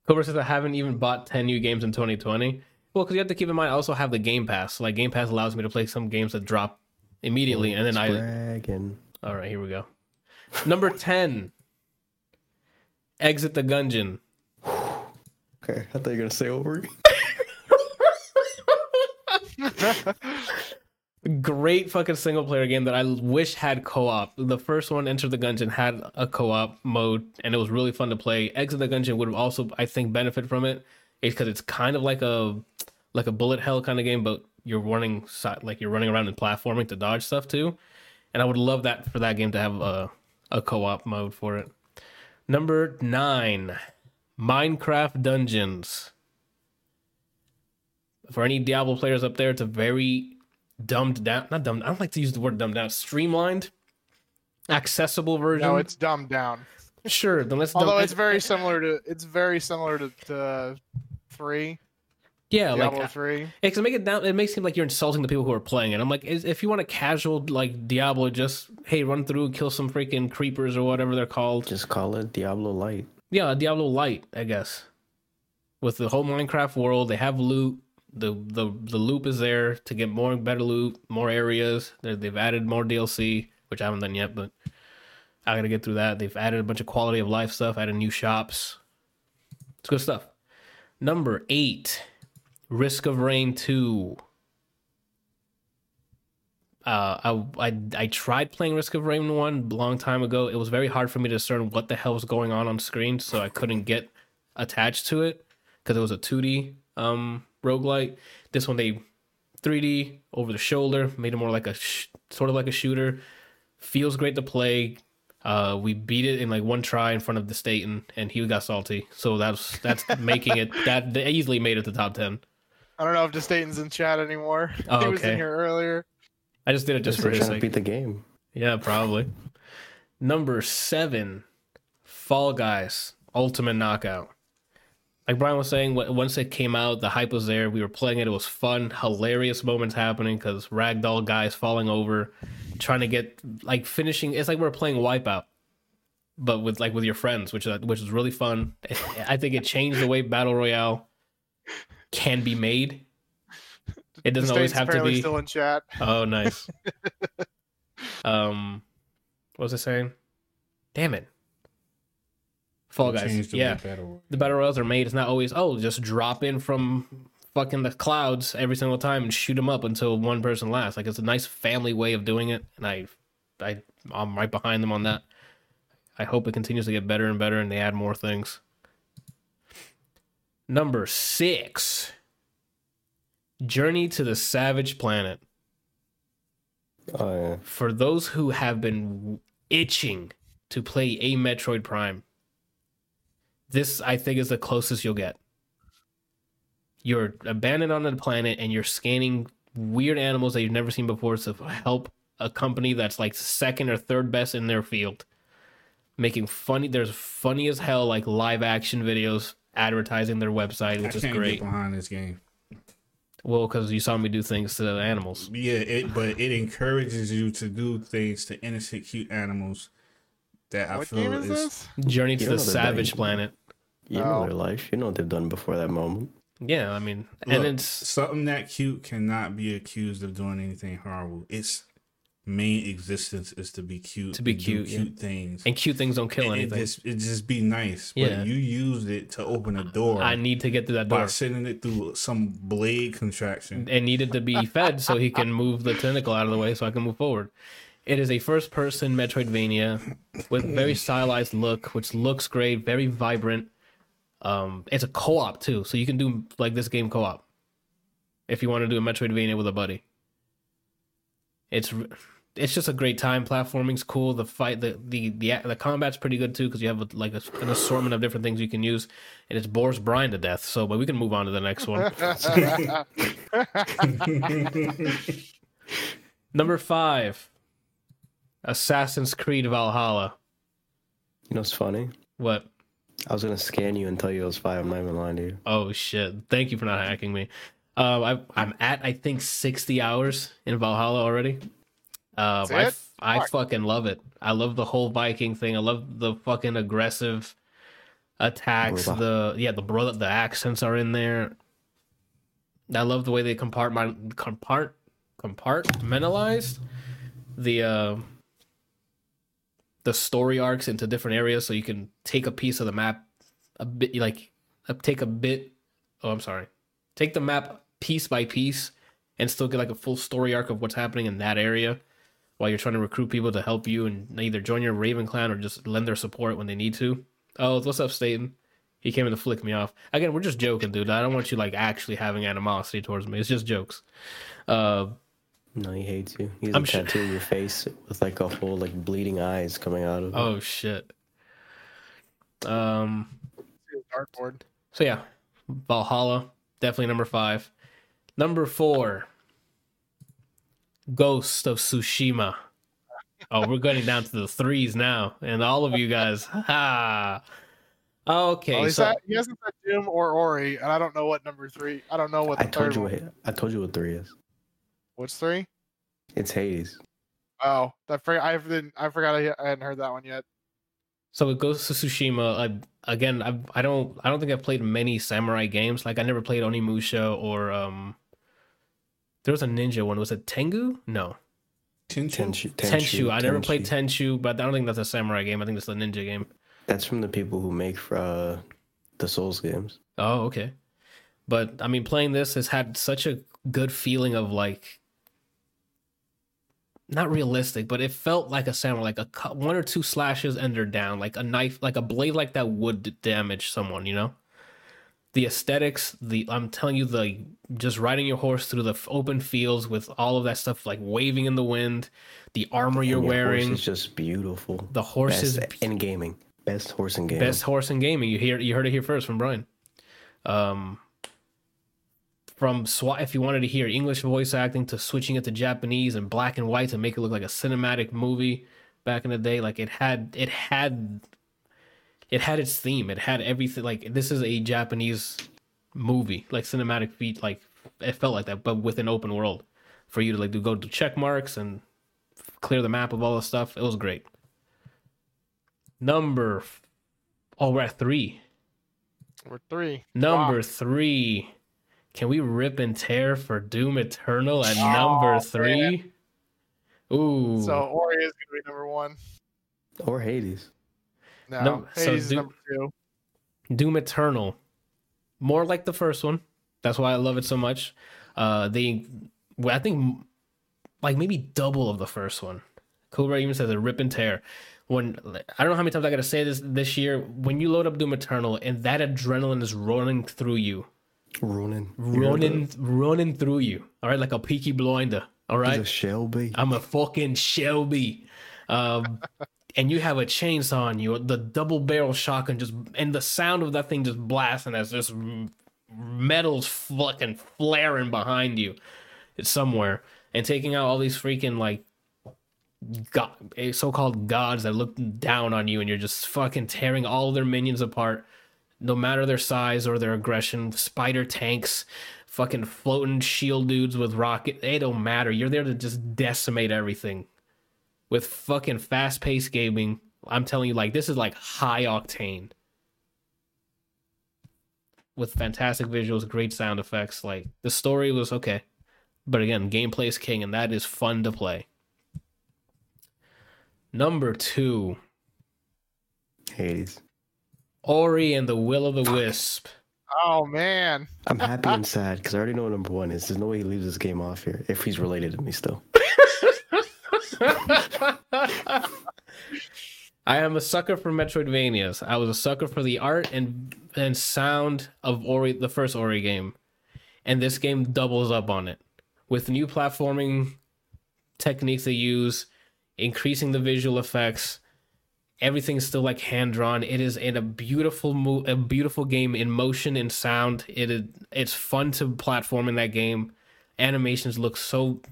Cobra says I haven't even bought 10 new games in 2020. Well, because you have to keep in mind, I also have the Game Pass. Like, Game Pass allows me to play some games that drop immediately. And then I. Bragging. All right, here we go. Number 10. Exit the Gungeon. Okay, I thought you were gonna say over. Great fucking single player game that I wish had co op. The first one, Enter the Gungeon, had a co op mode and it was really fun to play. Exit the Gungeon would have also, I think, benefit from it. It's because it's kind of like a like a bullet hell kind of game, but you're running like you're running around and platforming to dodge stuff too. And I would love that for that game to have a a co op mode for it. Number nine, Minecraft Dungeons. For any Diablo players up there, it's a very dumbed down, not dumbed. I don't like to use the word dumbed down. Streamlined, accessible version. no, it's dumbed down. sure. Then let's. Although dumb- it's very similar to it's very similar to, to three yeah, Diablo like three. Yeah, because it make it down. It makes it seem like you're insulting the people who are playing it. I'm like, if you want a casual like Diablo, just hey, run through, kill some freaking creepers or whatever they're called. Just call it Diablo Light. Yeah, Diablo Light, I guess. With the whole Minecraft world, they have loot. The the The loop is there to get more better loot, more areas. They- They've added more DLC, which I haven't done yet, but I got to get through that. They've added a bunch of quality of life stuff, added new shops. It's good stuff. Number eight, Risk of Rain two. Uh, I, I I tried playing Risk of Rain one a long time ago. It was very hard for me to discern what the hell was going on on screen, so I couldn't get attached to it because it was a 2D um roguelite. This one they 3D over the shoulder, made it more like a sh- sort of like a shooter. Feels great to play. Uh, we beat it in like one try in front of the state, and, and he got salty. So that's that's making it that they easily made it to top ten. I don't know if Destaton's in chat anymore. Oh, he was in here earlier. I just did it just Just for for his sake. beat the game. Yeah, probably. Number seven, Fall Guys Ultimate Knockout. Like Brian was saying, once it came out, the hype was there. We were playing it. It was fun, hilarious moments happening because ragdoll guys falling over, trying to get like finishing. It's like we are playing Wipeout, but with like with your friends, which is which is really fun. I think it changed the way battle royale can be made. It doesn't always have to be. still in chat. Oh, nice. um, what was I saying? Damn it. Fall Guys. Change the Yeah, battle the battle royals are made. It's not always oh, just drop in from fucking the clouds every single time and shoot them up until one person lasts. Like it's a nice family way of doing it, and I, I, I'm right behind them on that. I hope it continues to get better and better, and they add more things. Number six. Journey to the Savage Planet Oh yeah. for those who have been itching to play a Metroid Prime, this I think is the closest you'll get. You're abandoned on a planet and you're scanning weird animals that you've never seen before to help a company that's like second or third best in their field. Making funny, there's funny as hell like live action videos advertising their website, I which is can't great. get behind this game. Well, because you saw me do things to the animals. Yeah, it but it encourages you to do things to innocent, cute animals that I feel game is this? Journey to You the Savage big. Planet. You know Oh. their life. You know what they've done before that moment. Yeah, I mean, Look, and it's something that cute cannot be accused of doing anything horrible. Its main existence is to be cute, To be and do cute, yeah. cute things. and cute things don't kill And it anything. just it just be nice. Yeah. But you used it to open a door I need to get through that door by sending it through some blade contraction. and needed to be fed so he can move the tentacle out of the way so I can move forward. It is a first person Metroidvania with very stylized look, which looks great, very vibrant. Um, it's a co op too, so you can do like this game co op if you want to do a Metroidvania with a buddy. It's it's just a great time. Platforming's cool. The fight, the the the, the combat's pretty good too because you have a, like a, an assortment of different things you can use, and it's bores Brian to death. So, but we can move on to the next one. Number five, Assassin's Creed Valhalla. You know what's funny? What? I was gonna scan you and tell you it was five. I'm not even lying to you. Oh shit! Thank you for not hacking me. Uh, I, I'm at I think 60 hours in Valhalla already. Uh, That's I. I fucking love it. I love the whole Viking thing. I love the fucking aggressive attacks. Brother. The yeah, the brother, the accents are in there. I love the way they compartment compart compartmentalized the uh the story arcs into different areas, so you can take a piece of the map, a bit like uh, take a bit. Oh, I'm sorry, take the map piece by piece, and still get like a full story arc of what's happening in that area, while you're trying to recruit people to help you and either join your Raven clan or just lend their support when they need to. Oh, what's up, Staten? He came in to flick me off. Again, we're just joking, dude. I don't want you like actually having animosity towards me. It's just jokes. Uh, No, he hates you. He has I'm a sure- tattoo of your face with like a whole like bleeding eyes coming out of it. oh shit. Um. Dartboard. So yeah, Valhalla definitely number five. Number four, Ghost of Tsushima. Oh, we're getting down to the threes now, and all of you guys, ha. Okay, Well, he, so said, he hasn't said Doom or Ori, and I don't know what number three. I don't know what the I told third you. What, I told you what three is. What's three? It's Hades. Oh, that for, I didn't. I forgot I, I hadn't heard that one yet. so it goes to Tsushima. I, again, I I don't I don't think I've played many samurai games. Like I never played Onimusha or um. There was a ninja one. Was it Tengu? No, Tenchu? Tenchu. Tenchu. I never played Tenchu, but I don't think that's a samurai game. I think it's a ninja game. That's from the people who make uh, the Souls games. Oh, okay. But I mean, playing this has had such a good feeling of like, not realistic, but it felt like a samurai, like a cou- one or two slashes and they're down, like a knife, like a blade like that would damage someone. You know, the aesthetics, the I'm telling you, the just riding your horse through the open fields with all of that stuff like waving in the wind, the armor you're your wearing, is just beautiful. the horse is in gaming. Best horse in gaming. Best horse in gaming. You hear you heard it here first from Brian. Um from SWAT if you wanted to hear English voice acting to switching it to Japanese and black and white to make it look like a cinematic movie back in the day. Like it had it had it had its theme. It had everything like this is a Japanese movie, like cinematic feat like it felt like that, but with an open world. For you to like do go to check marks and clear the map of all the stuff. It was great. Number Oh, we're at three. We're three. Number Wow. three. Can we rip and tear for Doom Eternal at Oh, number man. three? Ooh. So Ori is gonna be number one. or Hades. No, No, so Hades is do- number two. Doom Eternal. More like the first one. That's why I love it so much. Uh they I think like maybe double of the first one. Cobra even says a rip and tear. When I don't know how many times I gotta say this this year, when you load up Doom Eternal and that adrenaline is running through you, Ronan. running running through you. All right, like a peaky blinder. All right, He's a Shelby. I'm a fucking Shelby. Um, and you have a chainsaw on you, the double barrel shotgun just, and the sound of that thing just blasting as just metal's fucking flaring behind you. It's somewhere. And taking out all these freaking, like, god, so called gods that look down on you, and you're just fucking tearing all their minions apart, no matter their size or their aggression. Spider tanks, fucking floating shield dudes with rocket. They don't matter. You're there to just decimate everything. With fucking fast paced gaming, I'm telling you, like, this is like high octane. With fantastic visuals, great sound effects. Like, the story was okay. But again, gameplay is king, and that is fun to play. Number two, Hades. Ori and the Will of the Wisp. Oh man. I'm happy and sad because I already know what number one is. There's no way he leaves this game off here if he's related to me still. I am a sucker for Metroidvanias. I was a sucker for the art and and sound of Ori, the first Ori game, and this game doubles up on it with new platforming techniques they use, increasing the visual effects. Everything's still like hand drawn. It is in a beautiful mo- a beautiful game in motion and sound. It is it's fun to platform in that game. Animations look so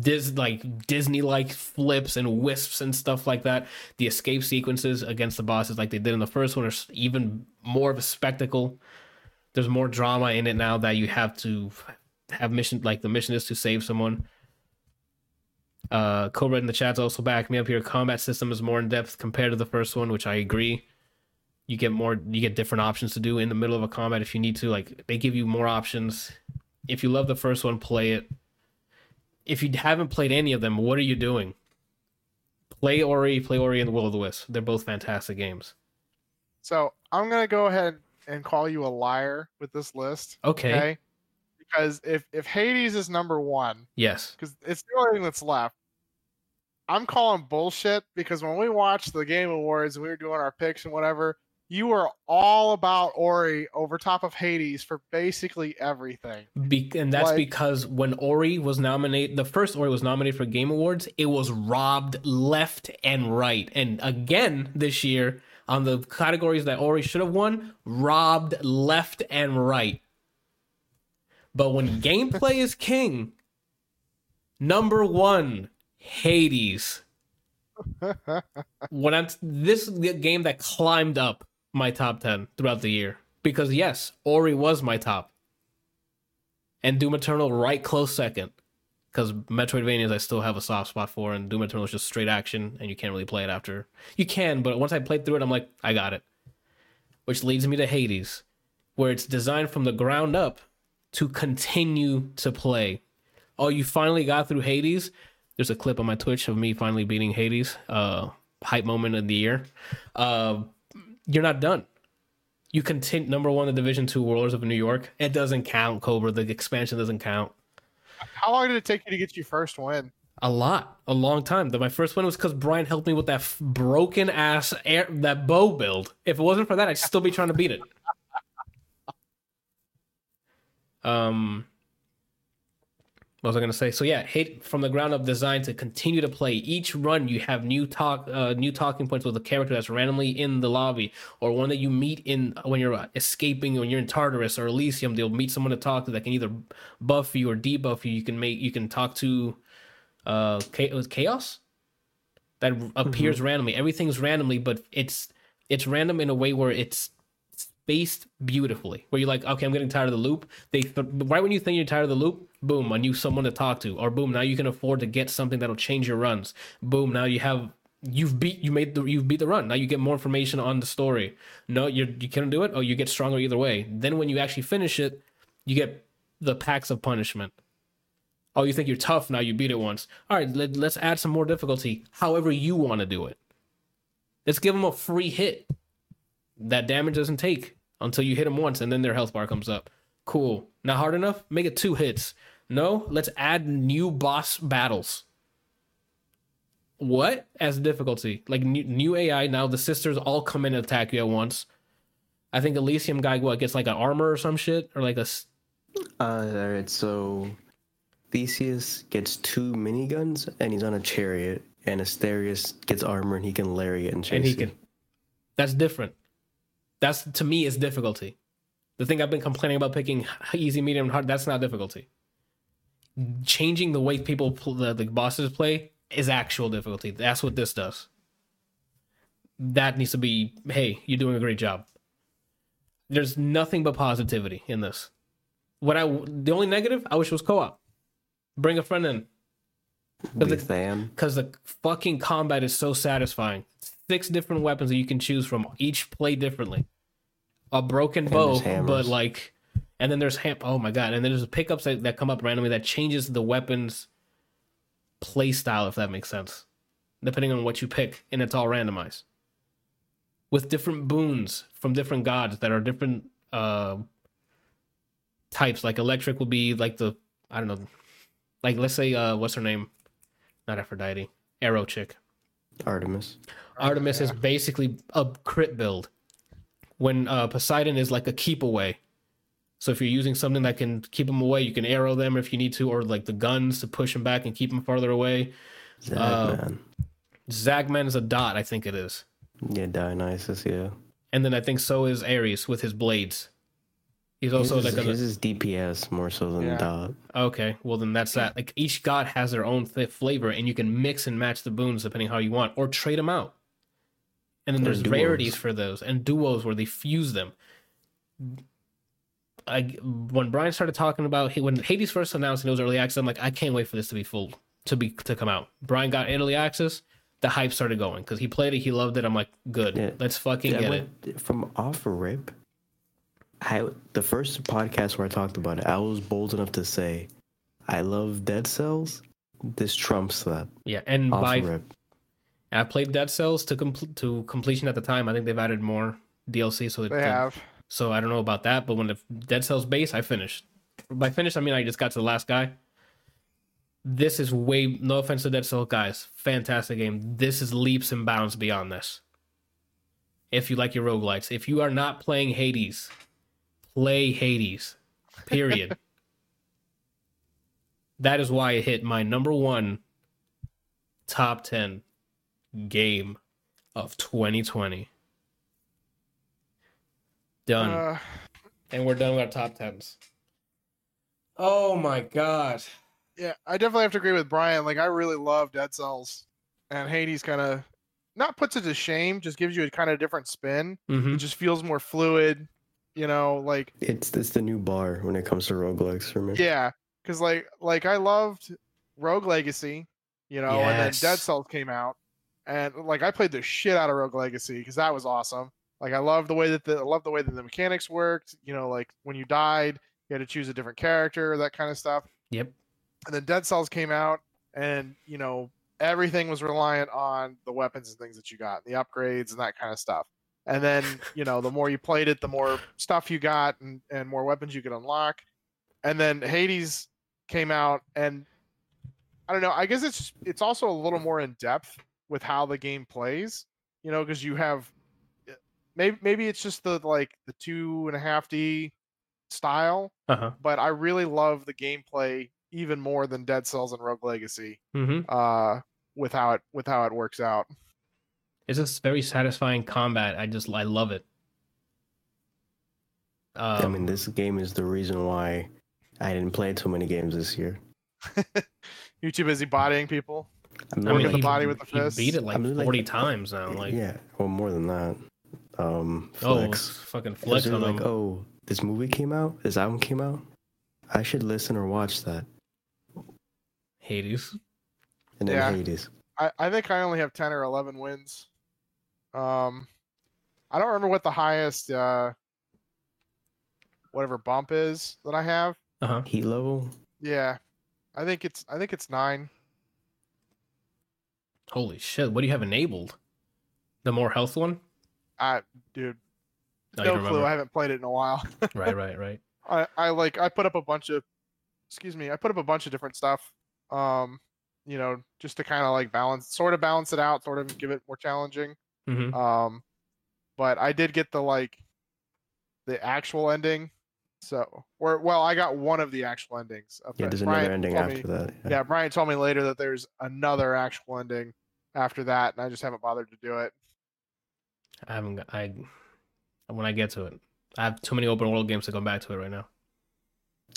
dis like Disney like flips and wisps and stuff like that. The escape sequences against the bosses, like they did in the first one, are even more of a spectacle. There's more drama in it now that you have to have mission like the mission is to save someone. Uh, Cobra in the chat's also back me up here. Combat system is more in depth compared to the first one, which I agree. You get more, you get different options to do in the middle of a combat if you need to. Like they give you more options. If you love the first one, play it if you haven't played any of them, what are you doing? Play Ori, play Ori and the Will of the Wisp. They're both fantastic games. So I'm gonna go ahead and call you a liar with this list. Okay. Okay. Because if if Hades is number one, Yes. because it's the only thing that's left. I'm calling bullshit because when we watched the Game Awards and we were doing our picks and whatever, you were all about Ori over top of Hades for basically everything. Be- and that's Like- because when Ori was nominated, the first Ori was nominated for Game Awards, it was robbed left and right. And again this year, on the categories that Ori should have won, robbed left and right. But when gameplay is king, number one, Hades. when I'm this is the game that climbed up my top 10 throughout the year. Because yes, Ori was my top and Doom Eternal right close second. Because Metroidvanias I still have a soft spot for, and Doom Eternal is just straight action, and you can't really play it after. You can, but once I played through it, I'm like, I got it. Which leads me to Hades, where it's designed from the ground up to continue to play. Oh, you finally got through Hades? There's a clip on my Twitch of me finally beating Hades. Uh, hype moment of the year. Uh, you're not done. You continue number one the division two warlords of new york. It doesn't count cobra. The expansion doesn't count. How long did it take you to get your first win? a lot. A long time. The- my first one was because brian helped me with that f- broken ass air that bow build. If it wasn't for that i'd still be trying to beat it. Um what was I gonna say? So yeah, hate from the ground up designed to continue to play. Each run you have new talk, uh, new talking points with a character that's randomly in the lobby, or one that you meet in when you're escaping, when you're in Tartarus or Elysium. They'll meet someone to talk to that can either buff you or debuff you. You can make you can talk to, uh, chaos, that appears randomly. Everything's randomly, but it's it's random in a way where it's spaced beautifully. Where you're like, okay, I'm getting tired of the loop. They th- right when you think you're tired of the loop, boom, a new someone to talk to, or boom, now you can afford to get something that'll change your runs. Boom, now you have you've beat you made the you've beat the run. Now you get more information on the story. No, you you can't do it. Oh, you get stronger either way. Then when you actually finish it, you get the packs of punishment. Oh, you think you're tough now? You beat it once. All right, let, let's add some more difficulty. However you want to do it. Let's give them a free hit that damage doesn't take until you hit them once, and then their health bar comes up. Cool. Not hard enough? Make it two hits. No, let's add new boss battles. What as difficulty? Like new, new AI now. The sisters all come in and attack you at once. I think Elysium guy what gets like an armor or some shit or like a. Uh, all right, so Theseus gets two miniguns and he's on a chariot, and Asterius gets armor and he can lariat and chase and he you. can. That's different. That's to me is difficulty. The thing I've been complaining about picking easy, medium, and hard. That's not difficulty. Changing the way people pl- the, the bosses play is actual difficulty. That's what this does. That needs to be. Hey, you're doing a great job. There's nothing but positivity in this. What I the only negative I wish was co-op. Bring a friend in But the- because the fucking combat is so satisfying. Six different weapons that you can choose from, each play differently. A broken bow, but like, and then there's ham. Oh my god! And then there's pickups that, that come up randomly that changes the weapons play style, if that makes sense, depending on what you pick, and it's all randomized with different boons from different gods that are different uh types. Like electric would be like the I don't know, like let's say uh what's her name? Not Aphrodite, Arrow chick. Artemis. Artemis is basically a crit build. When uh, Poseidon is like a keep away. So if you're using something that can keep them away, you can arrow them if you need to, or like the guns to push them back and keep them farther away. Zagman. Zagman is a dot, I think it is. yeah, Dionysus, yeah. And then I think so is Ares with his blades. He's also his, like a, his is DPS more so than Yeah. Dot. Okay, well then that's that. Like each god has their own th- flavor, and you can mix and match the boons depending how you want, or trade them out. And then there's rarities for those, and duos where they fuse them. I when Brian started talking about when Hades first announced it was early access, I'm like, I can't wait for this to be full to be to come out. Brian got early access, the hype started going because he played it, he loved it. I'm like, good, Yeah. let's fucking I get it. went from off a rip. I the first podcast where I talked about it, I was bold enough to say, I love Dead Cells. This trumps that Yeah, and off by rip. I played Dead Cells to compl- to completion at the time. I think they've added more DLC, so it, They have. so I don't know about that. But when the Dead Cells base, I finished. By finished, I mean I just got to the last guy. This is way no offense to Dead Cells guys, fantastic game. This is leaps and bounds beyond this. If you like your roguelites, if you are not playing Hades, play Hades. Period. that is why it hit my number one top 10 game of 2020. Done. Uh, and we're done with our top 10s. Oh my god. yeah, I definitely have to agree with Brian. Like, I really love Dead Cells, and Hades kind of not puts it to shame, just gives you a kind of different spin. hmm It just feels more fluid. You know, like It's it's the new bar when it comes to roguelikes for me. yeah, because like like I loved Rogue Legacy, you know, and then Dead Cells came out, and like I played the shit out of Rogue Legacy because that was awesome. Like I love the way that the I love the way that the mechanics worked. You know, like when you died, you had to choose a different character, that kind of stuff. Yep. And then Dead Cells came out, and you know everything was reliant on the weapons and things that you got, the upgrades and that kind of stuff. And then you know the more you played it, the more stuff you got, and and more weapons you could unlock. And then Hades came out, and I don't know. I guess it's it's also a little more in depth with how the game plays. You know, because you have maybe maybe it's just the like the two and a half D style, Uh-huh. but I really love the gameplay even more than Dead Cells and Rogue Legacy. hmm Uh, with how it with how it works out. It's just very satisfying combat. I just I love it. Um, I mean, this game is the reason why I didn't play too many games this year. You too busy bodying people. I'm I Work mean, at the he, body with the he fist. beat it like I mean, like- forty times now. Like, yeah, or more than that. Um, oh, flex. fucking Because flex on like, them. oh, this movie came out, this album came out. I should listen or watch that. Hades. And then Yeah. Hades. I, I think I only have ten or eleven wins. Um, I don't remember what the highest uh, whatever bump is that I have. Uh huh. Heat level. Yeah, I think it's I think it's nine. Holy shit! What do you have enabled? The more health one? I dude, you no clue. remember. I haven't played it in a while. right, right, right. I, I like I put up a bunch of excuse me, I put up a bunch of different stuff. Um, you know, just to kind of like balance sort of balance it out, sort of give it more challenging. hmm Um but I did get the like the actual ending. So or well, I got one of the actual endings. Of Yeah, that. there's Brian another ending after me- that. Yeah, Brian told me later that there's another actual ending after that, and I just haven't bothered to do it. I haven't. got- I when I get to it, I have too many open world games to go back to it right now.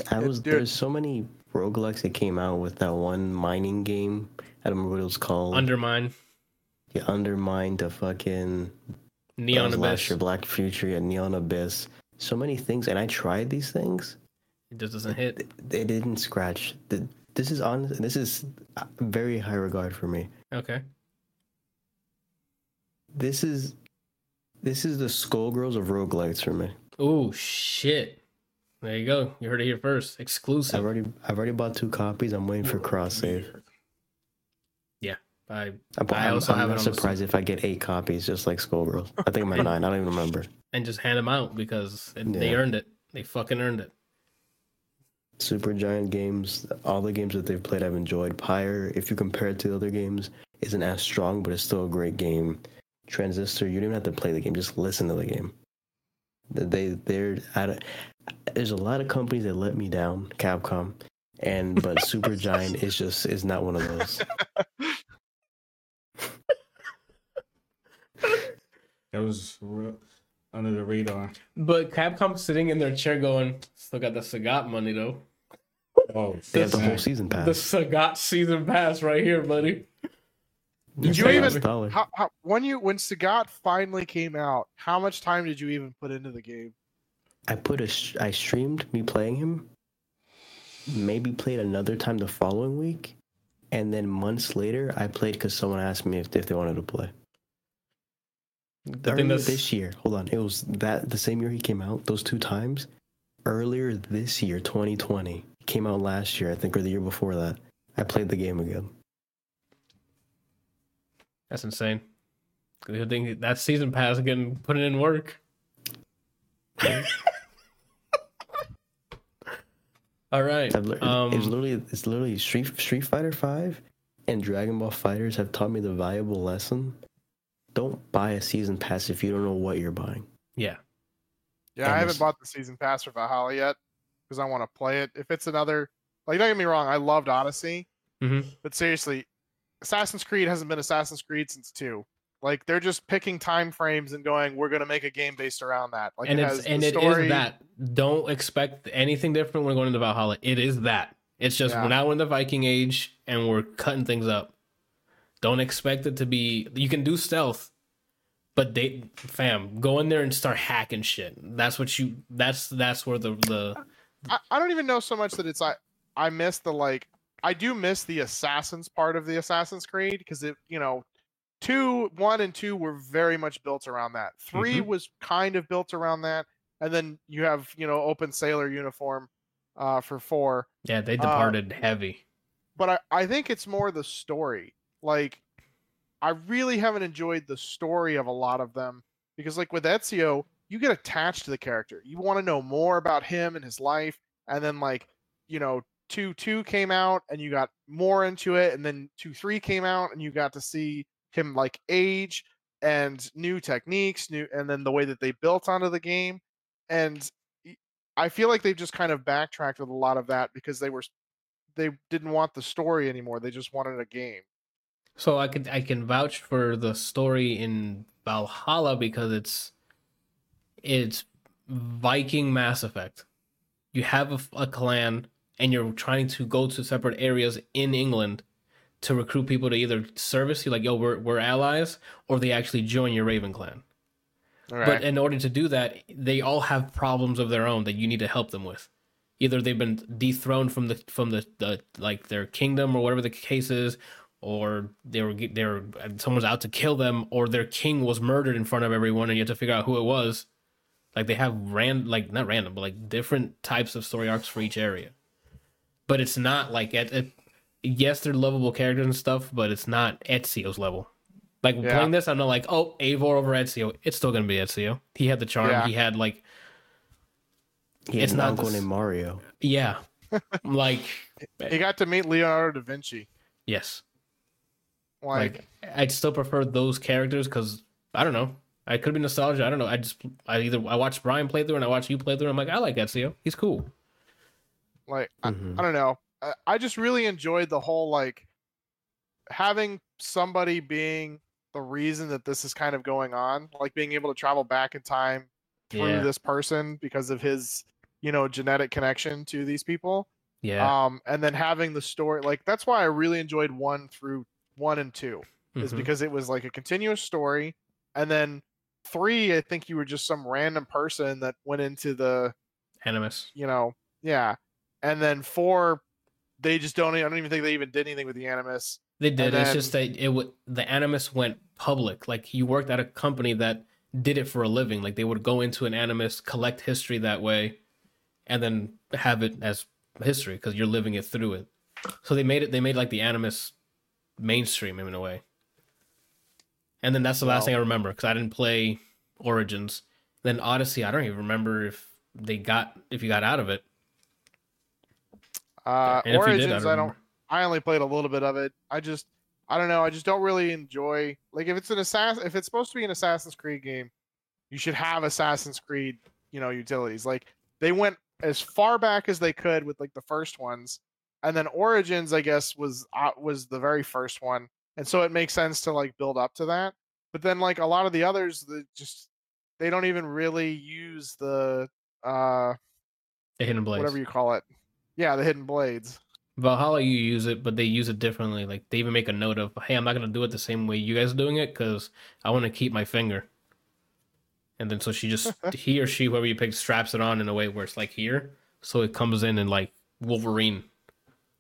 I was dude. there's so many roguelikes that came out with that one mining game. I don't remember what it was called. Undermine, you undermined the fucking Neon was last Abyss. year, Black Future, yeah, Neon Abyss. So many things, and I tried these things. It just doesn't hit. They didn't scratch. The, this is on. This is uh, very high regard for me. Okay. This is this is the Skullgirls of roguelikes for me. Oh shit! There you go. You heard it here first. I've Exclusive. already I've already bought two copies. I'm waiting for cross save. I I'm, I I'm- also I'm have it on surprised if I get eight copies, just like Skullgirls. I think I'm at nine. I don't even remember. and just hand them out because it, they earned it. They fucking earned it. Supergiant games, all the games that they've played, I've enjoyed. Pyre, if you compare it to the other games, isn't as strong, but it's still a great game. Transistor, you don't even have to play the game; just listen to the game. They they're at a, there's a lot of companies that let me down, Capcom, and but Supergiant is just is not one of those. That was real under the radar. But Capcom sitting in their chair going, still got the Sagat money though. Oh, They have the whole season pass. The pass. Sagat season pass right here, buddy. Did you even- a dollar. How, how when you when Sagat finally came out, how much time did you even put into the game? I put a I streamed me playing him. Maybe played another time the following week, and then months later I played because someone asked me if, if they wanted to play. The thing Earlier that's this year, hold on, it was that the same year he came out. Those two times, earlier this year, 2020, came out last year, I think, or the year before that. I played the game again. That's insane. Good thing that season pass getting putting in work. All right. Um, it's literally it's literally Street Street Fighter Five and Dragon Ball FighterZ have taught me the valuable lesson. Don't buy a season pass if you don't know what you're buying. yeah. Yeah, And I haven't bought the season pass for Valhalla yet because I want to play it. If it's another, like, don't get me wrong, I loved Odyssey, Mhm. but seriously, Assassin's Creed hasn't been Assassin's Creed since two. Like, they're just picking time frames and going, "We're gonna make a game based around that." Like, and it it's has and the it is story. that. Don't expect anything different when going into Valhalla. It is that. It's just Yeah. we're now in the Viking age and we're cutting things up. Don't expect it to be. You can do stealth, but they, fam, go in there and start hacking shit. That's what you. That's that's where the the I, I don't even know so much that it's I I miss the like I do miss the assassins part of the Assassin's Creed because it you know two one and two were very much built around that 3 Mhm. was kind of built around that and then you have you know open sailor uniform uh for four yeah they Uh, departed heavy. but I, I think it's more the story. Like, I really haven't enjoyed the story of a lot of them because, like with Ezio, you get attached to the character. You want to know more about him and his life, and then like, you know, two two came out and you got more into it, and then two three came out and you got to see him like age and new techniques, new, and then the way that they built onto the game, and I feel like they've just kind of backtracked with a lot of that because they were they didn't want the story anymore. They just wanted a game. So I could I can vouch for the story in Valhalla because it's it's Viking Mass Effect. You have a, a clan and you're trying to go to separate areas in England to recruit people to either service you like yo we're we're allies or they actually join your Raven clan. Right. But in order to do that, they all have problems of their own that you need to help them with. Either they've been dethroned from the from the, the like their kingdom or whatever the case is, or they were they were someone's out to kill them, or their king was murdered in front of everyone, and you have to figure out who it was. Like they have ran like not random, but like different types of story arcs for each area. But it's not like it, it yes, they're lovable characters and stuff, but it's not Ezio's level. Like Yeah. playing this, I'm not like, oh, Eivor over Ezio. It's still gonna be Ezio. He had the charm. Yeah. He had like, He It's not going the s- Mario. yeah, like he got to meet Leonardo da Vinci. yes. Like, Like I'd still prefer those characters because I don't know. I could be nostalgia. I don't know. I just I either I watched Brian play through and I watched you play through. I'm like, I like Ezio. He's cool. like I, Mhm. I don't know. I, I just really enjoyed the whole like having somebody being the reason that this is kind of going on, like being able to travel back in time through Yeah. this person because of his, you know, genetic connection to these people. Yeah. Um, and then having the story, like that's why I really enjoyed one through one and two. is Mhm. because it was like a continuous story and then three i think you were just some random person that went into the Animus. you know yeah and then four they just don't i don't even think they even did anything with the animus They did. And it's just that it would the Animus went public. Like you worked at a company that did it for a living. Like they would go into an Animus, collect history that way, and then have it as history because you're living it through it. So they made it. They made like the Animus mainstream in a way. And then that's the last Wow. thing I remember because I didn't play Origins. Then Odyssey, I don't even remember if they got if you got out of it. uh And origins did, I i don't don't i only played a little bit of it i just i don't know i just don't really enjoy like if it's an assassin if it's supposed to be an assassin's creed game you should have assassin's creed you know utilities like they went as far back as they could with like the first ones and then origins i guess was uh, was the very first one and so it makes sense to like build up to that but then like a lot of the others that just they don't even really use the uh The Hidden Blades. whatever you call it yeah the hidden blades Valhalla, you use it, but they use it differently. Like they even make a note of, "Hey, I'm not gonna do it the same way you guys are doing it because I want to keep my finger." And then so she just he or she whoever you pick straps it on in a way where it's like here, so it comes in and like Wolverine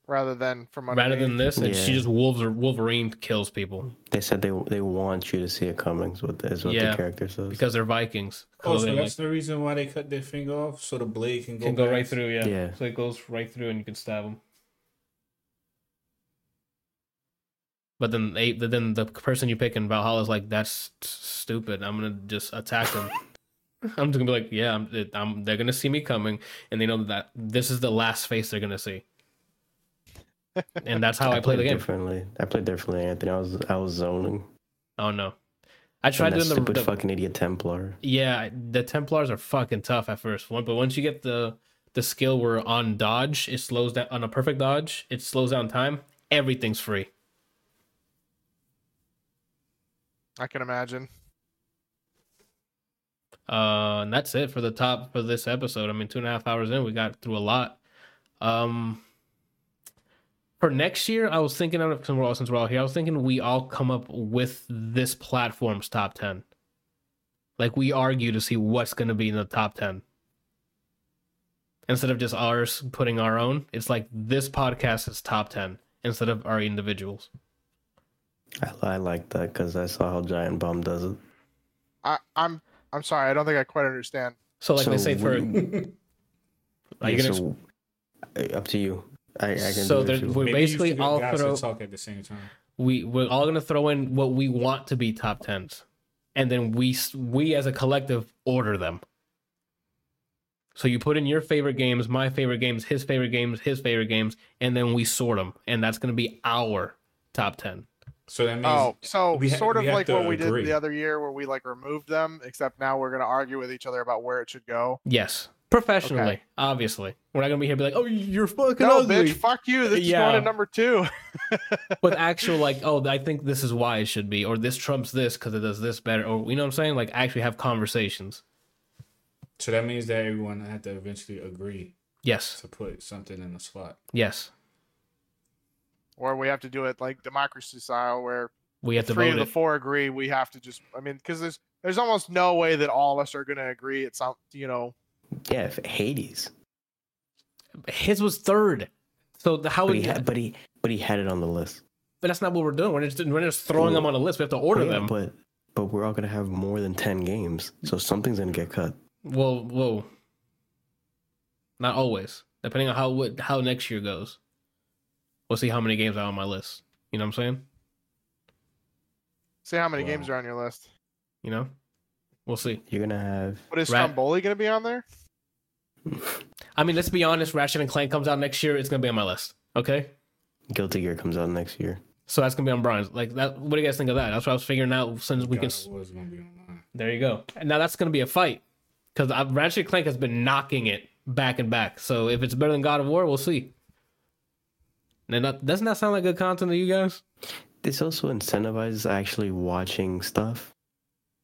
rather than from rather underneath. than this, and she just wolves or Wolverine kills people They said they they want you to see it coming. Is what is what Yeah, the character says. because they're Vikings. Oh, so Clothing, that's the reason why they cut their finger off, so the blade can go can go right through. Yeah. Yeah. so it goes right through, and you can stab them. But then they, then the person you pick in Valhalla is like, that's stupid. I'm gonna just attack them. I'm just gonna be like, yeah, I'm, I'm, they're gonna see me coming, and they know that this is the last face they're gonna see. And that's how I, play the played game. differently. I played differently, Anthony. I was I was zoning. Oh no, I tried that doing the, stupid the fucking idiot Templar. yeah. The Templars are fucking tough at first, one, but once you get the the skill where on dodge, it slows down on a perfect dodge, it slows down time. Everything's free. I can imagine. Uh, and that's it for the top for this episode. I mean, two and a half hours in, we got through a lot. Um, for next year, I was thinking of since we're all, since we're all here, I was thinking we all come up with this platform's top ten. Like we argue to see what's going to be in the top ten. Instead of just ours putting our own, it's like this podcast is top ten instead of our individuals. I, I like that because I saw how Giant Bomb does it. I, I'm I'm sorry. I don't think I quite understand. So like they say for we- are you yeah, gonna so, up to you. I, I can So do there- it too. we- Maybe basically should all throw- talk at the same time. we we're all gonna throw in what we want to be top tens, and then we we as a collective order them. So you put in your favorite games, my favorite games, his favorite games, his favorite games, and then we sort them, and that's gonna be our top ten. So that means Oh, so we ha- sort of we like to what we agree. did the other year, where we like removed them, except now we're gonna argue with each other about where it should go. Yes, professionally, Okay. obviously. We're not gonna be here and be like, oh, you're fucking No, ugly. bitch, fuck you. This is Yeah. going to number two. With actual like, oh, I think this is why it should be, or this trumps this because it does this better, or you know what I'm saying? Like actually have conversations. so that means that everyone had to eventually agree Yes, to put something in the spot. yes. or we have to do it like democracy style, where We have to three vote of the it. four agree. We have to just. I mean, because there's there's almost no way that all of us are gonna agree. It's not. You know. Yeah, Hades. His was third. So the, how But would he, had, but he but he had it on the list. But that's not what we're doing. We're just we're just throwing them on a list. We have to order Yeah, them. But but we're all gonna have more than ten games, so something's gonna get cut. Whoa, whoa. Not always. Depending on how what how next year goes. We'll see how many games are on my list. You know what I'm saying? See how many Wow. games are on your list. You know? We'll see. You're gonna have But is Rat- Stromboli gonna be on there? I mean, let's be honest, Ratchet and Clank comes out next year, it's gonna be on my list. Okay? Guilty Gear comes out next year. So that's gonna be on Brian's. Like that what do you guys think of that? That's what I was figuring out since we God can of War is gonna be online. There you go. And now that's going to be a fight because Ratchet and Clank has been knocking it back and back. So if it's better than God of War, we'll see. And that, doesn't that sound like good content to you guys? This also incentivizes actually watching stuff.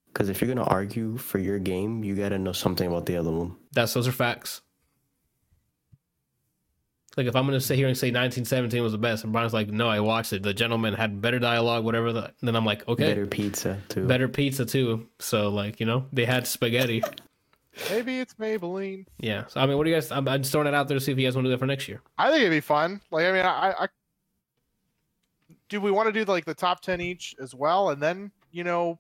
Because if you're gonna argue for your game, you gotta know something about the other one. That's those are facts. Like if I'm going to sit here and say 1917 was the best, and Brian's like, "No, I watched it. The Gentlemen had better dialogue, whatever." The, then I'm like, "Okay, better, Better pizza too. Better pizza too." So like you know, they had spaghetti. Maybe it's Maybelline. yeah. So I mean, what do you guys? I'm, I'm just throwing it out there to see if you guys want to do that for next year. I think it'd be fun. Like, I mean, I, I do we want to do like the top ten each as well, and then you know,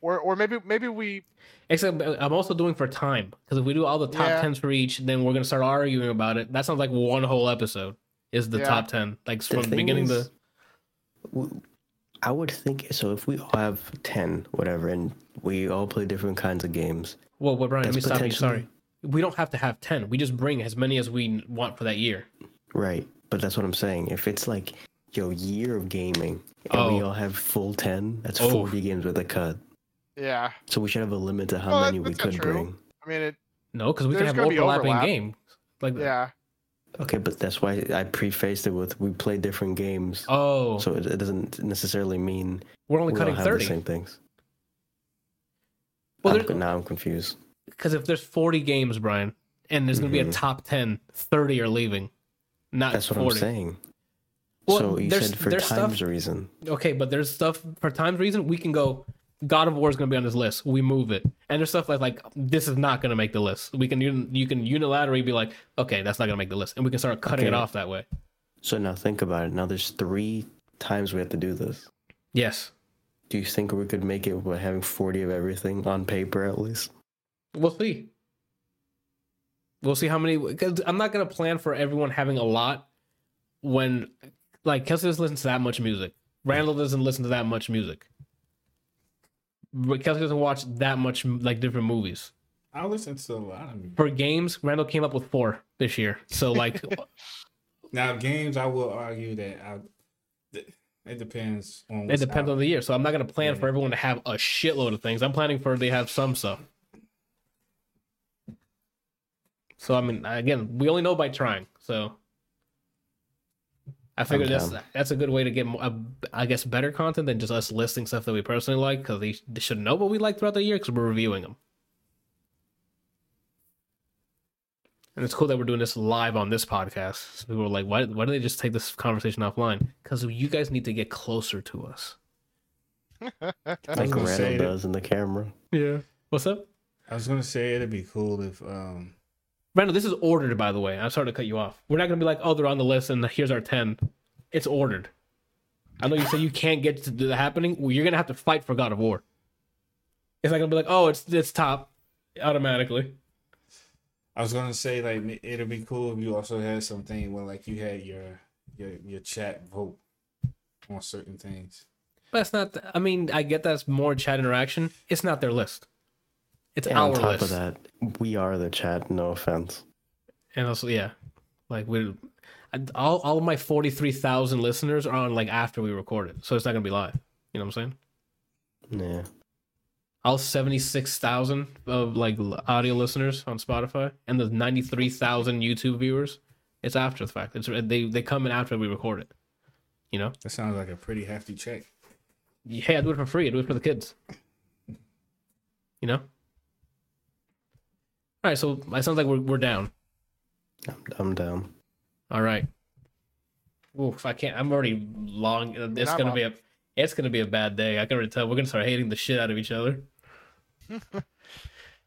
or or maybe maybe we Except I'm also doing for time because if we do all the top Yeah. tens for each, then we're gonna start arguing about it. That sounds like one whole episode is the Yeah. top ten, like The from the thing beginning to. I would think so. If we all have ten, whatever, and we all play different kinds of games, Well, well, Brian, let that's me stop you. Sorry, we don't have to have ten. We just bring as many as we want for that year. right? But that's what I'm saying. If it's like your year of gaming, and we Oh. all have full ten, that's Oh. forty games with a cut. Yeah. So we should have a limit to how Well, many that- we could true. bring. I mean, it No, because we can have overlapping overlap. games. Like yeah. Okay, but that's why I prefaced it with we play different games. Oh, So it, it doesn't necessarily mean we're only we all cutting have the thirty. same things. Well, I'm, now I'm confused. because if there's forty games, Brian, and there's gonna be a Mhm. top 10, 30 are leaving. Not That's what 40. I'm saying. Well, so you there's- said for there's stuff- time's reason. Okay, but there's stuff for time's reason we can go. God of War is going to be on this list. We move it, and there's stuff like like this is not going to make the list. We can you can unilaterally be like, okay, that's not going to make the list, and we can start cutting it off that way. So now think about it. Now there's three times we have to do this. Yes, Do you think we could make it by having 40 of everything on paper at least? we'll see. We'll see how many. Because I'm not going to plan for everyone having a lot when, like, Kelsey doesn't listen to that much music. Randall doesn't listen to that much music. Kelsey doesn't watch that much like different movies. I listen to a lot of music. For games, Randall came up with four this year. So like, Now games, I will argue that I, it depends on. it depends out. on the year. So I'm not gonna plan Yeah. for everyone to have a shitload of things. I'm planning for they have some stuff. So I mean, again, we only know by trying. So I figured that's that's a good way to get, more, uh, I guess, better content than just us listing stuff that we personally like because they, they should know what we like throughout the year because we're reviewing them. And it's cool that we're doing this live on this podcast. So people are like, why, why do they just take this conversation offline? Because you guys need to get closer to us. I Like was Randall that- does in the camera. Yeah. What's up? I was gonna say it'd be cool if um Randall, this is ordered, by the way. I'm sorry to cut you off. We're not going to be like, oh, they're on the list and here's our 10. It's ordered. I know you say you can't get to the happening. Well, you're going to have to fight for God of War. It's not going to be like, oh, it's it's top automatically. I was gonna say like it'd be cool if you also had something where like you had your your your chat vote on certain things. But it's not, I mean, I get that's more chat interaction. It's not their list. It's And our on top list. of that, we are the chat. No offense. And also, yeah, like we, all all of my forty three thousand listeners are on like after we record it, so it's not gonna be live. You know what I'm saying? Yeah. All seventy six thousand of like audio listeners on Spotify, and the ninety three thousand YouTube viewers. It's after the fact. It's they they come in after we record it. You know? That sounds like a pretty hefty check. Yeah, I do it for free. I do it for the kids. You know? All right, so it sounds like we're we're down. I'm, I'm down. All right. Oof, I can't. I'm already long. uh, It's gonna up. be a. It's gonna be a bad day. I can already tell. We're gonna start hating the shit out of each other.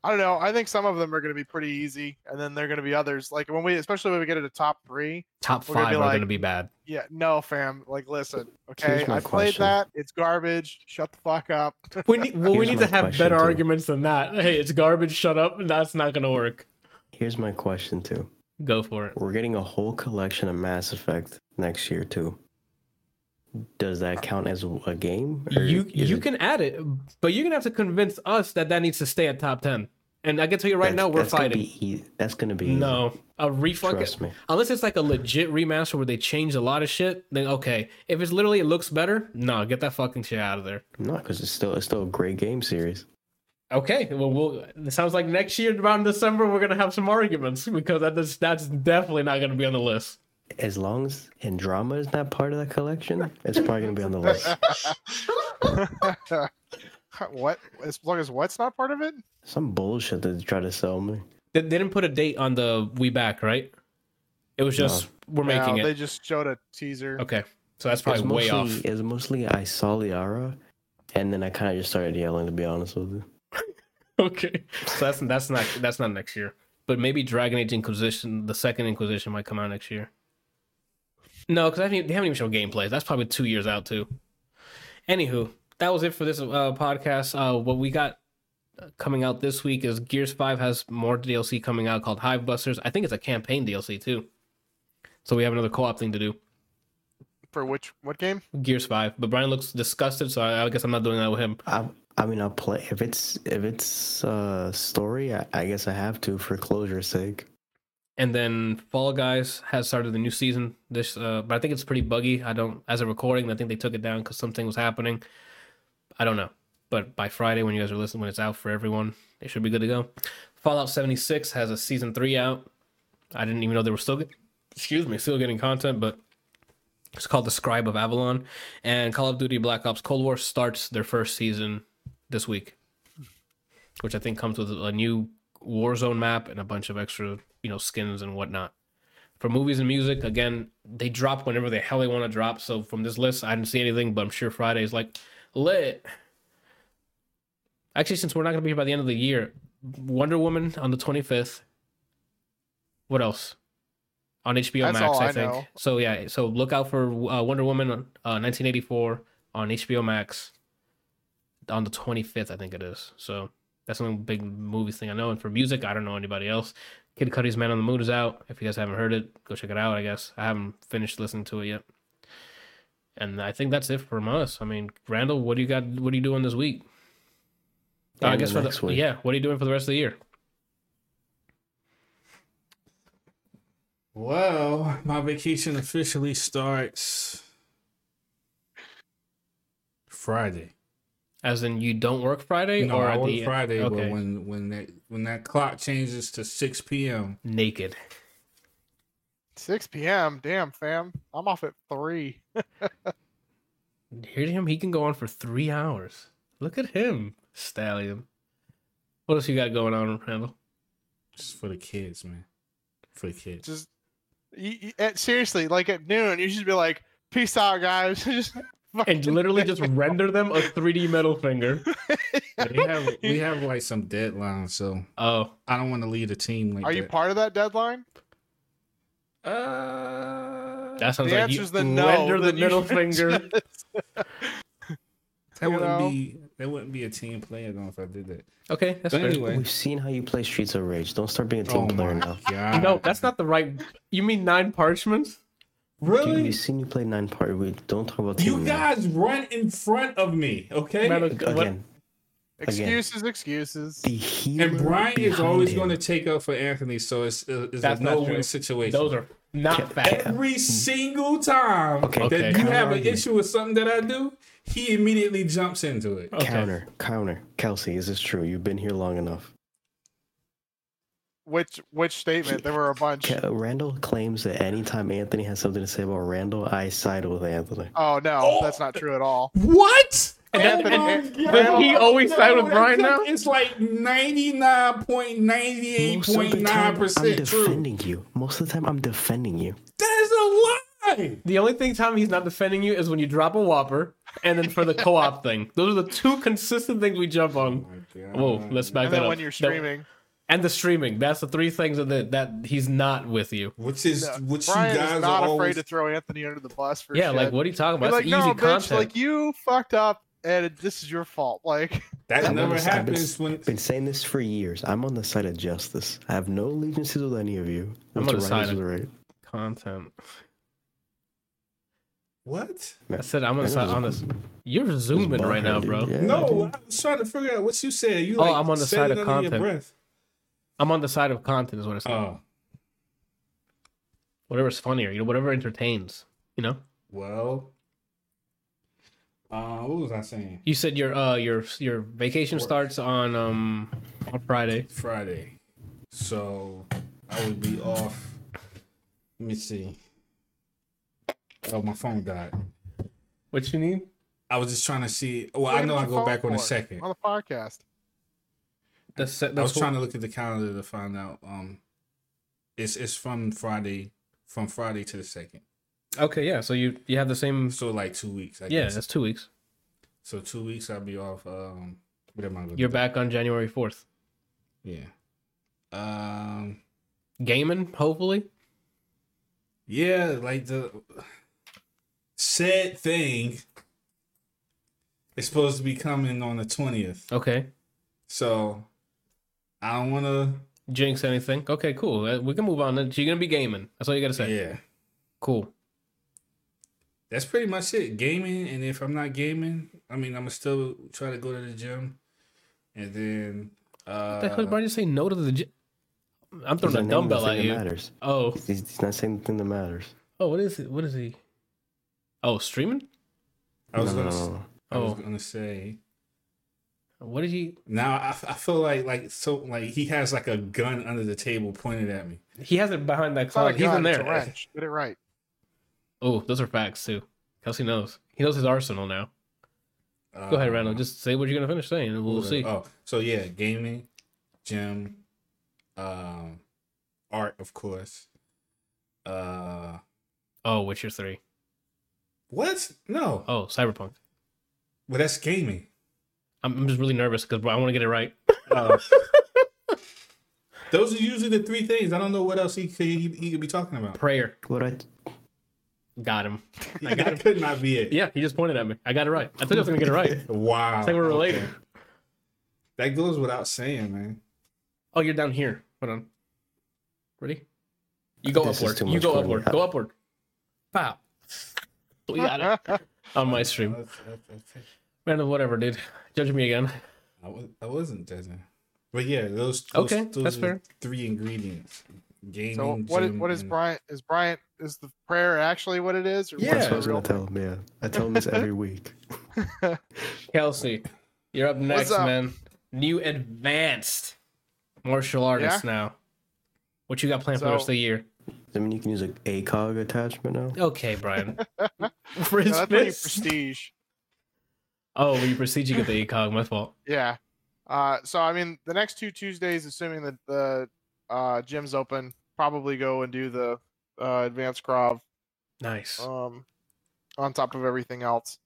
I don't know. I think some of them are going to be pretty easy, and then there are going to be others. Like when we, especially when we get into top three. Top We're gonna five are like- gonna be bad. Yeah, no, fam. Like, listen, okay. Here's my I played that. It's garbage. Shut the fuck up. We need. Well, we need to have better too. arguments than that. Hey, it's garbage. Shut up. That's not gonna work. Here's my question too. Go for it. We're getting a whole collection of Mass Effect next year too. Does that count as a game? Or You you it- can add it, but you're gonna have to convince us that that needs to stay at top ten. And I can tell you right that's- now, we're that's gonna fighting. be that's gonna be. No, a refuck. Trust me. Unless it's like a legit remaster where they change a lot of shit, then okay. If it's literally it looks better, no, get that fucking shit out of there. No, because it's still it's still a great game series. Okay, well, we'll. It sounds like next year around December we're gonna have some arguments because that is, that's definitely not gonna be on the list. As long as and drama is not part of that collection, it's probably gonna be on the list. what? As long as what's not part of it? Some bullshit that they try to sell me. They, they didn't put a date on the We Back, right? It was just we're making no, it. They just showed a teaser. Okay, so that's It's probably way mostly, off. It's mostly I saw Liara, and then I kind of just started yelling. To be honest with you, Okay, so that's that's not that's not next year, but maybe Dragon Age Inquisition, the second Inquisition, might come out next year. No, because they haven't even shown gameplay. That's probably two years out too. Anywho, that was it for this uh, podcast. Uh, what we got coming out this week is Gears Five has more DLC coming out called Hive Busters. I think it's a campaign DLC too. So we have another co-op thing to do. For which what game? Gears Five, but Brian looks disgusted, so I, I guess I'm not doing that with him. I I mean I'll play if it's if it's uh story. I, I guess I have to for closure's sake. And then Fall Guys has started the new season. This, uh, but I think it's pretty buggy. I don't, as a recording, I think they took it down because something was happening. I don't know, but by Friday when you guys are listening, when it's out for everyone, it should be good to go. Fallout 76 has a season three out. I didn't even know they were still, excuse me, still getting content, but it's called The Scribe of Avalon. And Call of Duty Black Ops Cold War starts their first season this week, which I think comes with a new Warzone map and a bunch of extra, you know, skins and whatnot. For movies and music, again, they drop whenever the hell they want to drop. So from this list, I didn't see anything, but I'm sure Friday is like lit. Actually, since we're not going to be here by the end of the year, Wonder Woman on the 25th. What else? On HBO That's Max, I, I think. So yeah, so look out for uh, Wonder Woman uh, 1984 on HBO Max on the 25th, I think it is. So that's the only big movie thing I know. And for music, I don't know anybody else. Kid Cudi's Man on the Moon is out. If you guys haven't heard it, go check it out. I guess I haven't finished listening to it yet. And I think that's it from us. I mean, Randall, what do you got? What are you doing this week? Uh, I guess the for the week. yeah, what are you doing for the rest of the year? Well, my vacation officially starts Friday. As in, you don't work Friday, No, or I work the Friday, Okay, but when when that when that clock changes to six p.m., naked. 6 p.m. Damn, fam. I'm off at three. Hear him? He can go on for three hours. Look at him, stallion. What else you got going on, Randall? just for the kids, man, for the kids. Just you, you- eh, seriously, like at noon, you should be like, "Peace out, guys." Just And literally just render them a 3D metal finger. we have we have like some deadlines, so Oh, I don't want to lead a team like Are you part of that deadline? uh, that sounds the like answer's you the no. render the middle finger. just- that you wouldn't know? be that wouldn't be a team player though if I did that. Okay, that's But fair. anyway, We've seen how you play Streets of Rage. Don't start being a team oh player now. god, No, that's not the right. You mean nine parchments? Dude, really. we've seen you play nine part. We don't talk about team You now. guys run in front of me, okay? Metal- what- Again, excuses, excuses. the And Brian is always him. going to take up for Anthony, so it's, uh, it's That's a no-win situation. Those are not facts. Every single time Okay, that Okay. you have an counter-argument. issue with something that I do, he immediately jumps into it. Okay. Counter, counter. Kelsey, is this true? You've been here long enough. Which which statement? There were a bunch. Ca- Randall claims that anytime Anthony has something to say about Randall, I side with Anthony. Oh no, that's not true at all. What? And then- Oh and- my and- Does he always side with Brian now? It's like ninety nine point ninety eight Most of point the nine time, I'm percent true. defending you. Most of the time, I'm defending you. That is a lie. The only thing time he's not defending you is when you drop a whopper, and then for the co-op thing. Those are the two consistent things we jump on. Oh Whoa, let's back And that then up. when you're That- streaming, and the streaming. That's the three things that that he's not with you. Which is no, which you Brian guys is not are afraid always. to throw Anthony under the bus for Yeah, shit. like what are you talking Be about? like, That's no, easy bitch, content. like you fucked up, and this is your fault. Like, that I'm never on the side- happens I've when. been, been saying this for years. I'm on the side of justice. I have no allegiances with any of you. I'm What's on the right side is of- right. content. What? I said I'm on the That on this. You're zooming right now, bro. Yeah, No, dude. I was trying to figure out what you said. You Oh, like I'm on the side of under your content. Breath. I'm on the side of content, is what I said. Oh, Whatever's funnier, you know, whatever entertains. You know, well. Uh, what was I saying? you said your uh your your vacation Work. starts on um on Friday. Friday. So I would be off. Let me see. Oh, my phone died. What you need? I was just trying to see. Well, what I know I on go phone back on a second. on the podcast. The set. I was trying to look at the calendar to find out. Um, it's it's from Friday, from Friday to the second. Okay, yeah. So you you have the same. So like two weeks. I Yeah, guess. that's two weeks. So two weeks I'll be off. Um, what am I You're back on January fourth. Yeah. Um. Gaming, hopefully. Yeah, like the said thing is supposed to be coming on the twentieth. Okay. So I don't want to. Jinx anything? Okay, cool. Uh, We can move on. Then. So you're gonna be gaming. That's all you gotta say. Yeah, Cool. that's pretty much it. Gaming, and if I'm not gaming, I mean, I'm gonna still try to go to the gym, and then. Uh, What the hell? Why did you say no to the gym? I'm throwing a dumbbell at you. Matters. Oh, He's, he's not saying the thing that matters. oh, what is it? What is he? Oh, streaming? I was No, no, gonna. no, s- no. I was Oh. gonna say. What did he? Now I, I feel like like so like he has like a gun under the table pointed at me. He has it behind that It's not a closet. He's in gun, it's a there. wrench. Get it right. Oh, those are facts too. Kelsey knows. He knows his arsenal now. Go ahead, Randall. Uh, Just say what you're gonna finish saying, and we'll What see. Oh, so yeah, gaming, gym, um, art, of course. Uh, Oh, Witcher three. what? No, Oh, Cyberpunk. well that's gaming. I'm, I'm just really nervous because I want to get it right. Uh, those are usually the three things. I don't know what else he could he, he could be talking about. Prayer. What I Got him. I got That him. could not be it. Yeah, he just pointed at me. I got it right. I think I was gonna get it right. Wow. I think we're related. Okay. That goes without saying, man. Oh, you're down here. Hold on. Ready? You go This upward. You go upward. Go upward. Pow. We got it on my stream. Random, whatever, dude. Judge me again. I, was, I wasn't judging. But yeah, those, those Okay, those that's are fair. three ingredients. Gaming, So what is gym, what is and- Bryant? Is Bryant is the prayer actually what it is? Or Yeah. That's what I the was gonna tell him. Yeah, I tell him this every week. Kelsey, you're up next, up? man. New advanced martial artist now. What you got planned for the rest of the year? I mean, you can use a ACOG attachment now. Okay, Brian. No, that's when you fist. prestige. Oh, when you prestige, you get the ACOG. My fault. Yeah. Uh, so I mean, the next two Tuesdays, assuming that the uh, gym's open, probably go and do the uh, advanced Krav Nice. um, on top of everything else.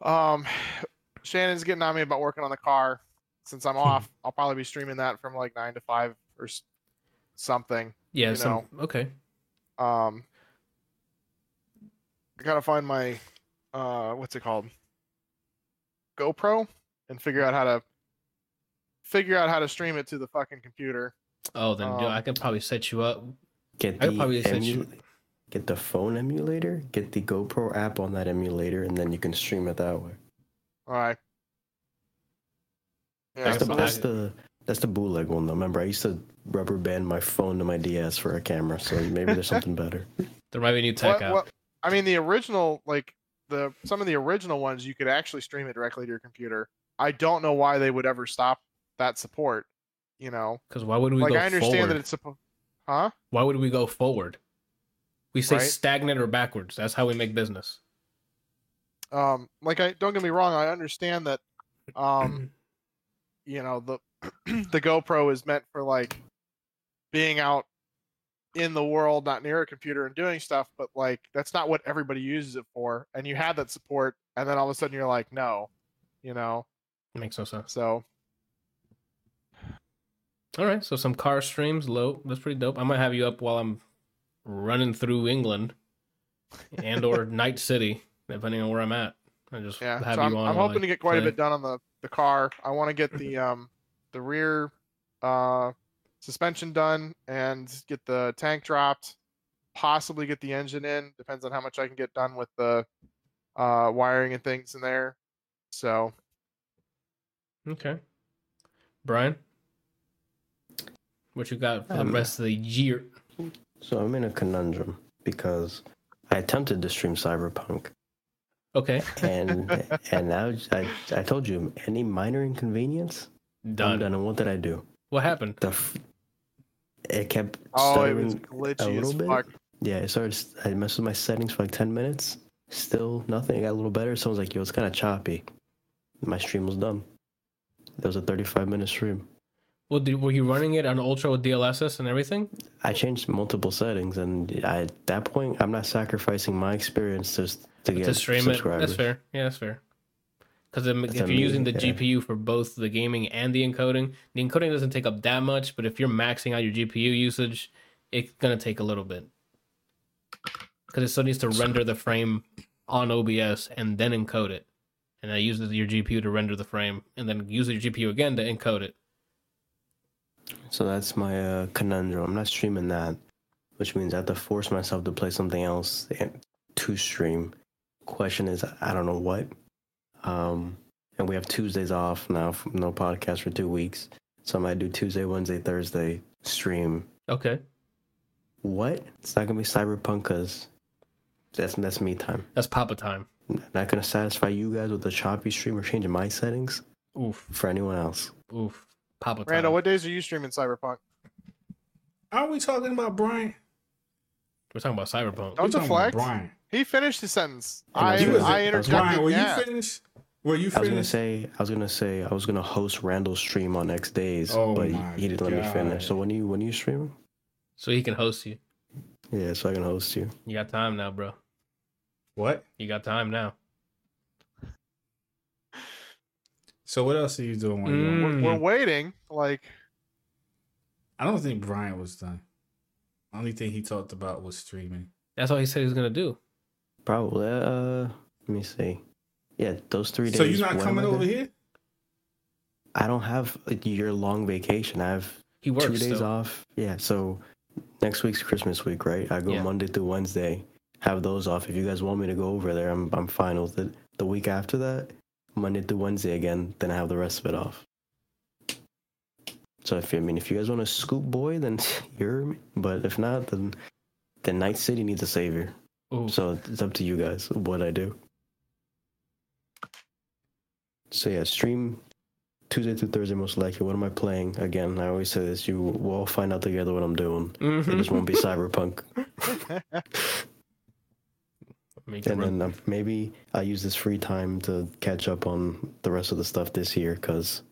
Um, Shannon's getting on me about working on the car. Since I'm off, I'll probably be streaming that from like nine to five or something. yeah. you Some, okay. Um, I gotta find my uh, what's it called? GoPro and figure out how to figure out how to stream it to the fucking computer. Oh, then dude, Um, I could probably set you up. Get I could the probably set emu- you- get the phone emulator. Get the GoPro app on that emulator, and then you can stream it that way. All right. Yeah, That's the that's the that's the bootleg one though. Remember, I used to rubber band my phone to my DS for a camera, so maybe there's something better. There might be a new tech What- out. what- I mean, the original, like the some of the original ones, you could actually stream it directly to your computer. I don't know why they would ever stop that support. You know, Because why wouldn't we like go I understand forward? that it's supposed, huh? Why would we go forward? We say Right. stagnant or backwards. That's how we make business. Um, like I don't get me wrong, I understand that. Um, you know the the GoPro is meant for like being out in the world, not near a computer and doing stuff, but like that's not what everybody uses it for. And you had that support, and then all of a sudden you're like, no, you know. it Makes no sense. So All right, so some car streams, low. That's pretty dope. I might have you up while I'm running through England and or Night City, depending on where I'm at. I just yeah, have so I'm, on. I'm hoping I to get quite a bit done on the the car. I want to get the um the rear uh suspension done and get the tank dropped. Possibly get the engine in. Depends on how much I can get done with the uh wiring and things in there. So Okay, Brian, what you got for the Um, rest of the year? So I'm in a conundrum because I attempted to stream Cyberpunk, Okay, and and now I I told you any minor inconvenience, I'm done. done. And what did I do? What happened? The f- it kept oh, it was stuttering glitchy a as little bit. fuck. Yeah, it started. I messed with my settings for like ten minutes. Still nothing. It got a little better. Someone's like, "Yo, it's kind of choppy." My stream was dumb. That was a thirty-five minute stream. Well, did, were you running it on Ultra with DLSS and everything? I changed multiple settings, and I, at that point, I'm not sacrificing my experience just to get to stream subscribers. it. That's fair. Yeah, that's fair. Because if That's you're using the yeah. GPU for both the gaming and the encoding, the encoding doesn't take up that much. But if you're maxing out your GPU usage, it's gonna take a little bit because it still needs to render the frame on OBS and then encode it, and that uses your GPU to render the frame, and then uses your GPU again to encode it. So that's my uh, conundrum. I'm not streaming that, which means I have to force myself to play something else to stream. Question is, I don't know what. Um, and we have Tuesdays off now, f- no podcast for two weeks. So I might do Tuesday, Wednesday, Thursday stream. Okay, What? It's not gonna be Cyberpunk because that's that's me time. that's Papa time. Not gonna satisfy you guys with the choppy stream or changing my settings Oof, for anyone else. oof, Papa time. Randall, what days are you streaming Cyberpunk? Are we talking about Brian? We're talking about Cyberpunk. Don't We talking deflect. Brian. He finished his sentence. I, I was I I interjected. Brian, were yeah. you finished? Were you I was gonna say I was gonna say I was gonna host Randall's stream on X days, Oh but he, didn't let me finish. So God. when you when are you stream? So he can host you. Yeah, so I can host you. You got time now, bro. What? You got time now. So what else are you doing? While you're? Mm. We're, we're waiting. Like, I don't think Brian was done. Only thing he talked about was streaming. That's all he said he was gonna do. Probably. Uh, let me see. Yeah, those three days. So you're not coming I over here? I don't have a year long vacation. I have He works two days still. off. Yeah, so next week's Christmas week, right? I go Yeah. Monday through Wednesday. have those off. If you guys want me to go over there, I'm I'm fine with it. The week after that, Monday through Wednesday again, then I have the rest of it off. So if I mean if you guys want to scoop boy, then you're. But if not, then then Night City needs a savior. Ooh. So it's up to you guys what I do. So yeah, stream Tuesday through Thursday most likely. What am I playing? Again, I always say this. You will all find out together what I'm doing. It Mhm. just won't be Cyberpunk. Make And run. then uh, maybe I'll use this free time to catch up on the rest of the stuff this year because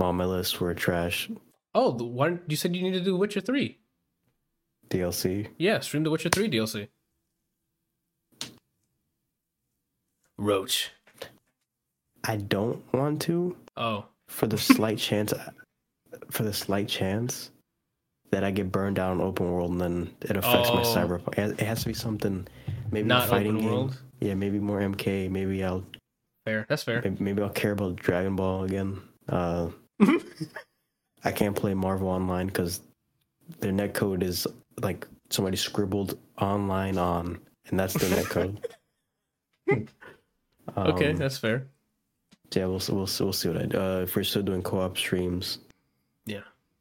on my list were trash Oh, the one you said you need to do Witcher three. DLC. Yeah, stream the Witcher three DLC. Roach. I don't want to Oh, for the slight chance for the slight chance that I get burned out in open world and then it affects my Oh. cyberpunk. It has to be something maybe not fighting open game. world. Yeah, maybe more MK. Maybe I'll Fair. That's fair. maybe, maybe I'll care about Dragon Ball again. Uh, I can't play Marvel Online because their net code is like somebody scribbled online on, and that's their net code. okay, Um, that's fair. Yeah, we'll we'll we'll see what I do. Uh, if we're still doing co-op streams, Yeah,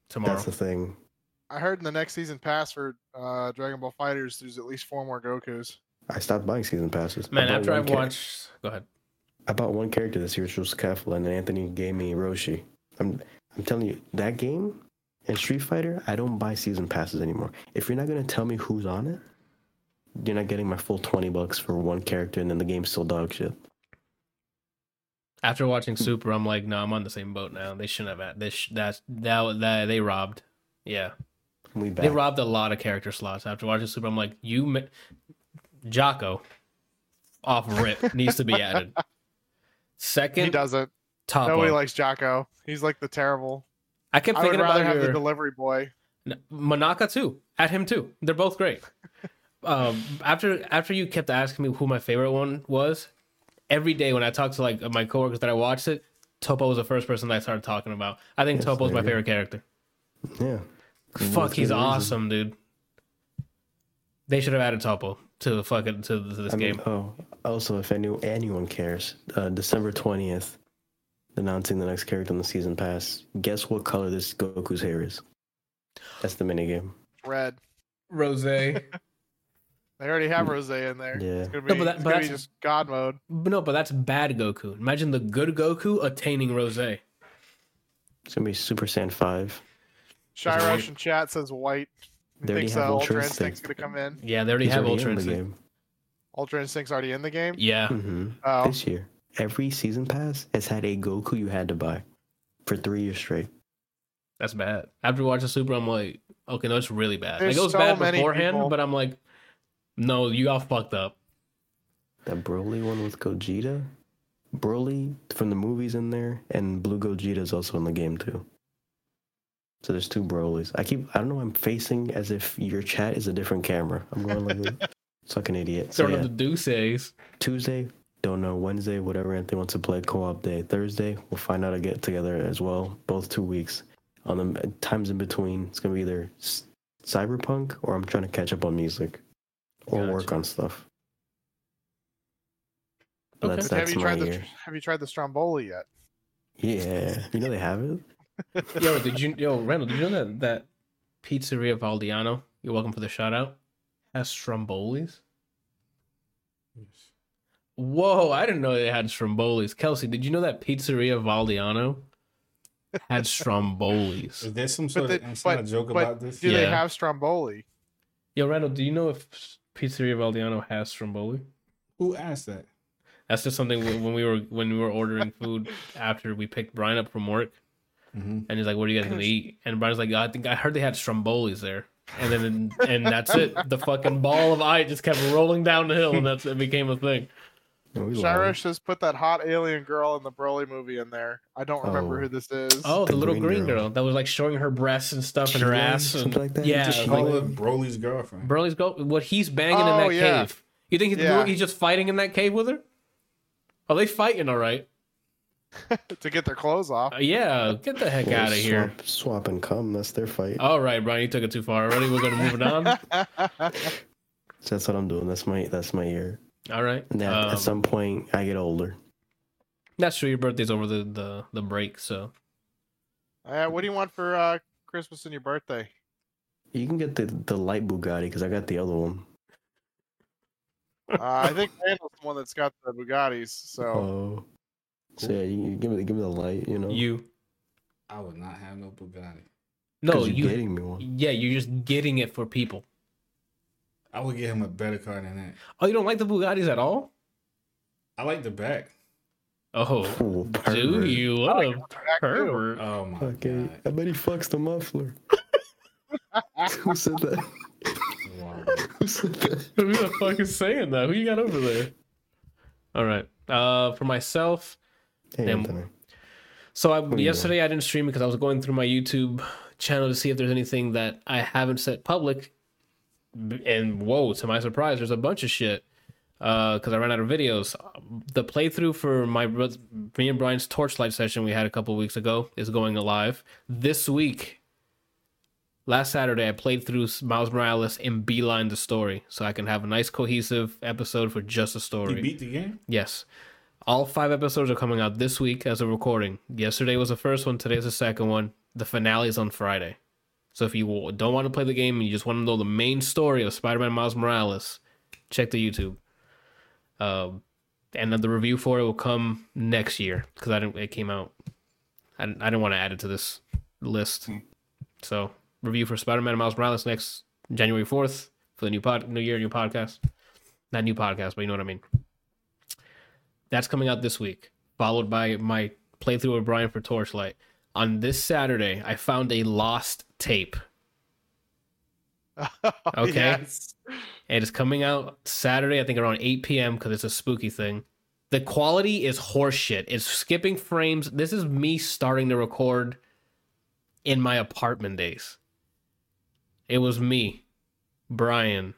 Tomorrow. that's the thing. I heard in the next season pass for uh, Dragon Ball FighterZ, there's at least four more Gokus. I stopped buying season passes. Man, bought after one I've char- watched, go ahead. I bought one character this year, which was Kefla, and then Anthony gave me Roshi. I'm I'm telling you, that game and Street Fighter, I don't buy season passes anymore. If you're not gonna tell me who's on it, you're not getting my full twenty bucks for one character, and then the game's still dog shit. After watching Super, I'm like, no, I'm on the same boat now. They shouldn't have had this. That that that they robbed. Yeah, We back. they robbed a lot of character slots. After watching Super, I'm like, you, ma- Jaco, off rip needs to be added. Second, He Second, doesn't. top Nobody one. likes Jaco. He's like the terrible. I kept I would thinking rather about have the delivery boy. N- Manaka too. At him too. They're both great. um, after after you kept asking me who my favorite one was, every day when I talk to like my coworkers that I watched it, Topo was the first person that I started talking about. I think Yes, Topo's my favorite character. Yeah. Fuck, he's good reason. awesome, dude. They should have added Topo to fucking to, to this I mean, game. oh, also, if any, anyone cares, uh, December 20th, announcing the next character in the season pass. Guess what color this Goku's hair is? That's the minigame. Red. Rose. They already have Rose in there. Yeah. It's gonna be, No, but that- it's but gonna be that's- just God mode. no, but that's bad Goku. Imagine the good Goku attaining Rose. It's gonna be Super Saiyan 5. Shirosh in chat says white. He They already thinks have uh, Ultra Ultra Instinct's gonna come in. Yeah, they already He's have already Ultra in the Instinct. game. Ultra Instinct's already in the game. Yeah. hmm Oh, This year, every season pass has had a Goku you had to buy for three years straight. That's bad. After watching Super, I'm like, okay, no, it's really bad. There's like it was so bad beforehand, people- but I'm like, no, you got fucked up. That Broly one with Gogeta, Broly from the movies in there, and Blue Gogeta is also in the game too. So there's two Brolys. I keep I don't know. I'm facing as if your chat is a different camera. I'm going like a fucking idiot. So yeah, of the Deuces. Tuesday, don't know. Wednesday, whatever Anthony wants to play co-op day. Thursday, we'll find out to get together as well. Both two weeks. On the times in between, it's gonna be either Cyberpunk or I'm trying to catch up on music or work on stuff. Okay. That's have you my tried the. Have you tried the Stromboli yet? Yeah, you know they have it. Yo, did you, yo, Randall, did you know that that Pizzeria Valdiano, you're welcome for the shout out, has Strombolis? Yes. Whoa, I didn't know they had Strombolis. Kelsey, did you know that Pizzeria Valdiano had Strombolis? Is there some sort But, of the, but, joke but about this? do they have Stromboli? Yo, Randall, do you know if Pizzeria Valdiano has Stromboli? Who asked that? That's just something when when we were when we were ordering food after we picked Brian up from work, Mm-hmm. and he's like, "What are you guys gonna eat?" And Brian's like, "I think I heard they had Strombolis there." And then and that's it. The fucking ball of ice just kept rolling down the hill, and that's it became a thing. No, we has put that hot alien girl in the Broly movie in there. I don't remember Oh. who this is. Oh, the, The little green green girl. girl. that was like showing her breasts and stuff and her ass and something like that? Yeah, Just Just like, call her Broly's girlfriend. Broly's go. What he's banging in Oh, that yeah. cave? You think he's, Yeah. he's just fighting in that cave with her? Are they fighting all right? to get their clothes off. Uh, yeah, get the heck Well, out of here. Swap, swap and come. That's their fight. All right, Brian, you took it too far already. We're gonna move it on. So that's what I'm doing. That's my that's my year. All right. And then Um, at some point, I get older. that's true. Your birthday's over the the the break, so Uh, what do you want for uh, Christmas and your birthday? You can get the the light Bugatti because I got the other one. Uh, I think Randall's the one that's got the Bugattis. So Oh, so yeah, you, you give me give me the light. You know, you I would not have no Bugatti. No, you're you getting me one. yeah you're just getting it for people. I would get him a better car than that. Oh, you don't like the Bugattis at all? I like the back. Oh, Oh, do you? What a pervert. Oh my Okay, god! I bet he fucks the muffler. Who said that? Wow. Who said that? Who the fuck is saying that? Who you got over there? All right. Uh, for myself, Hey, Damn. Anthony. so I, yesterday I didn't stream because I was going through my YouTube channel to see if there's anything that I haven't set public. And whoa, to my surprise, there's a bunch of shit. Uh, because I ran out of videos. The playthrough for my me and Brian's torchlight session we had a couple weeks ago is going live this week. Last Saturday, I played through Miles Morales and beeline the story, so I can have a nice cohesive episode for just a story. You beat the game? Yes. All five episodes are coming out this week as a recording. Yesterday was the first one, today's the second one. The finale is on Friday. So if you don't want to play the game and you just want to know the main story of Spider Man Miles Morales, check the YouTube. Um, and then the review for it will come next year because I didn't. It came out. I didn't, I didn't want to add it to this list. So review for Spider Man Miles Morales next January fourth for the new pod, new year, new podcast. Not new podcast, but you know what I mean. That's coming out this week, followed by my playthrough of Brian for Torchlight. On this Saturday, I found a lost tape. Oh, okay. Yes. It is coming out Saturday, I think around 8 p.m. because it's a spooky thing. The quality is horseshit. It's skipping frames. This is me starting to record in my apartment days. It was me, Brian,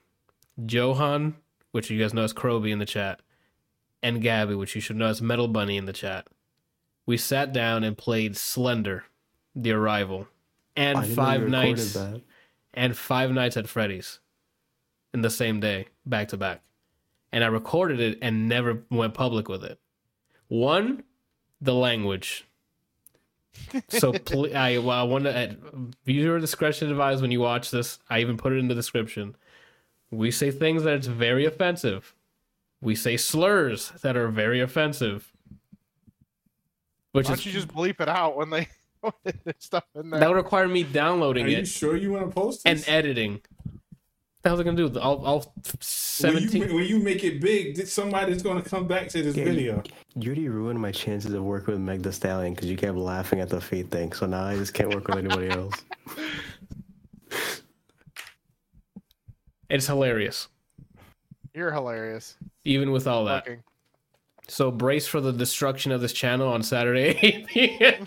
Johan, which you guys know as Kroby in the chat, and Gabby, which you should know as Metal Bunny in the chat. We sat down and played Slender, The Arrival, and I didn't know Five Nights that. and Five Nights at Freddy's in the same day, back to back. And I recorded it and never went public with it. One, the language. So pl- I, well, I want to uh, viewer discretion advised when you watch this. I even put it in the description. We say things that it's very offensive. We say slurs that are very offensive. Which Why don't you just bleep it out when they there's stuff in there? that would require me downloading Are it you sure you want to post and editing. What the hell's I gonna do? All, all when, seventeen. you, when you make it big, somebody's going to come back to this Yeah, video. You already ruined my chances of working with Meg The Stallion because you kept laughing at the feet thing. So now I just can't work with anybody else. It's hilarious, You're hilarious. even with all that. Fucking. So brace for the destruction of this channel on Saturday. 8 p.m.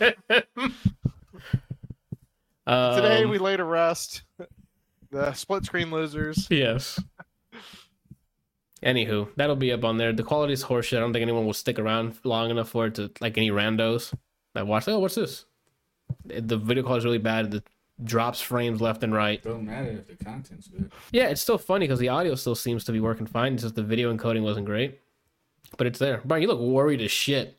Today Um, we lay to rest the split screen losers. Yes. Anywho, that'll be up on there. The quality is horseshit. I don't think anyone will stick around long enough for it to like any randos that watch. Oh, what's this? The video quality is really bad. It drops frames left and right. Don't matter if the content's good. Yeah, it's still funny because the audio still seems to be working fine. It's just the video encoding wasn't great, but it's there. Brian, you look worried as shit.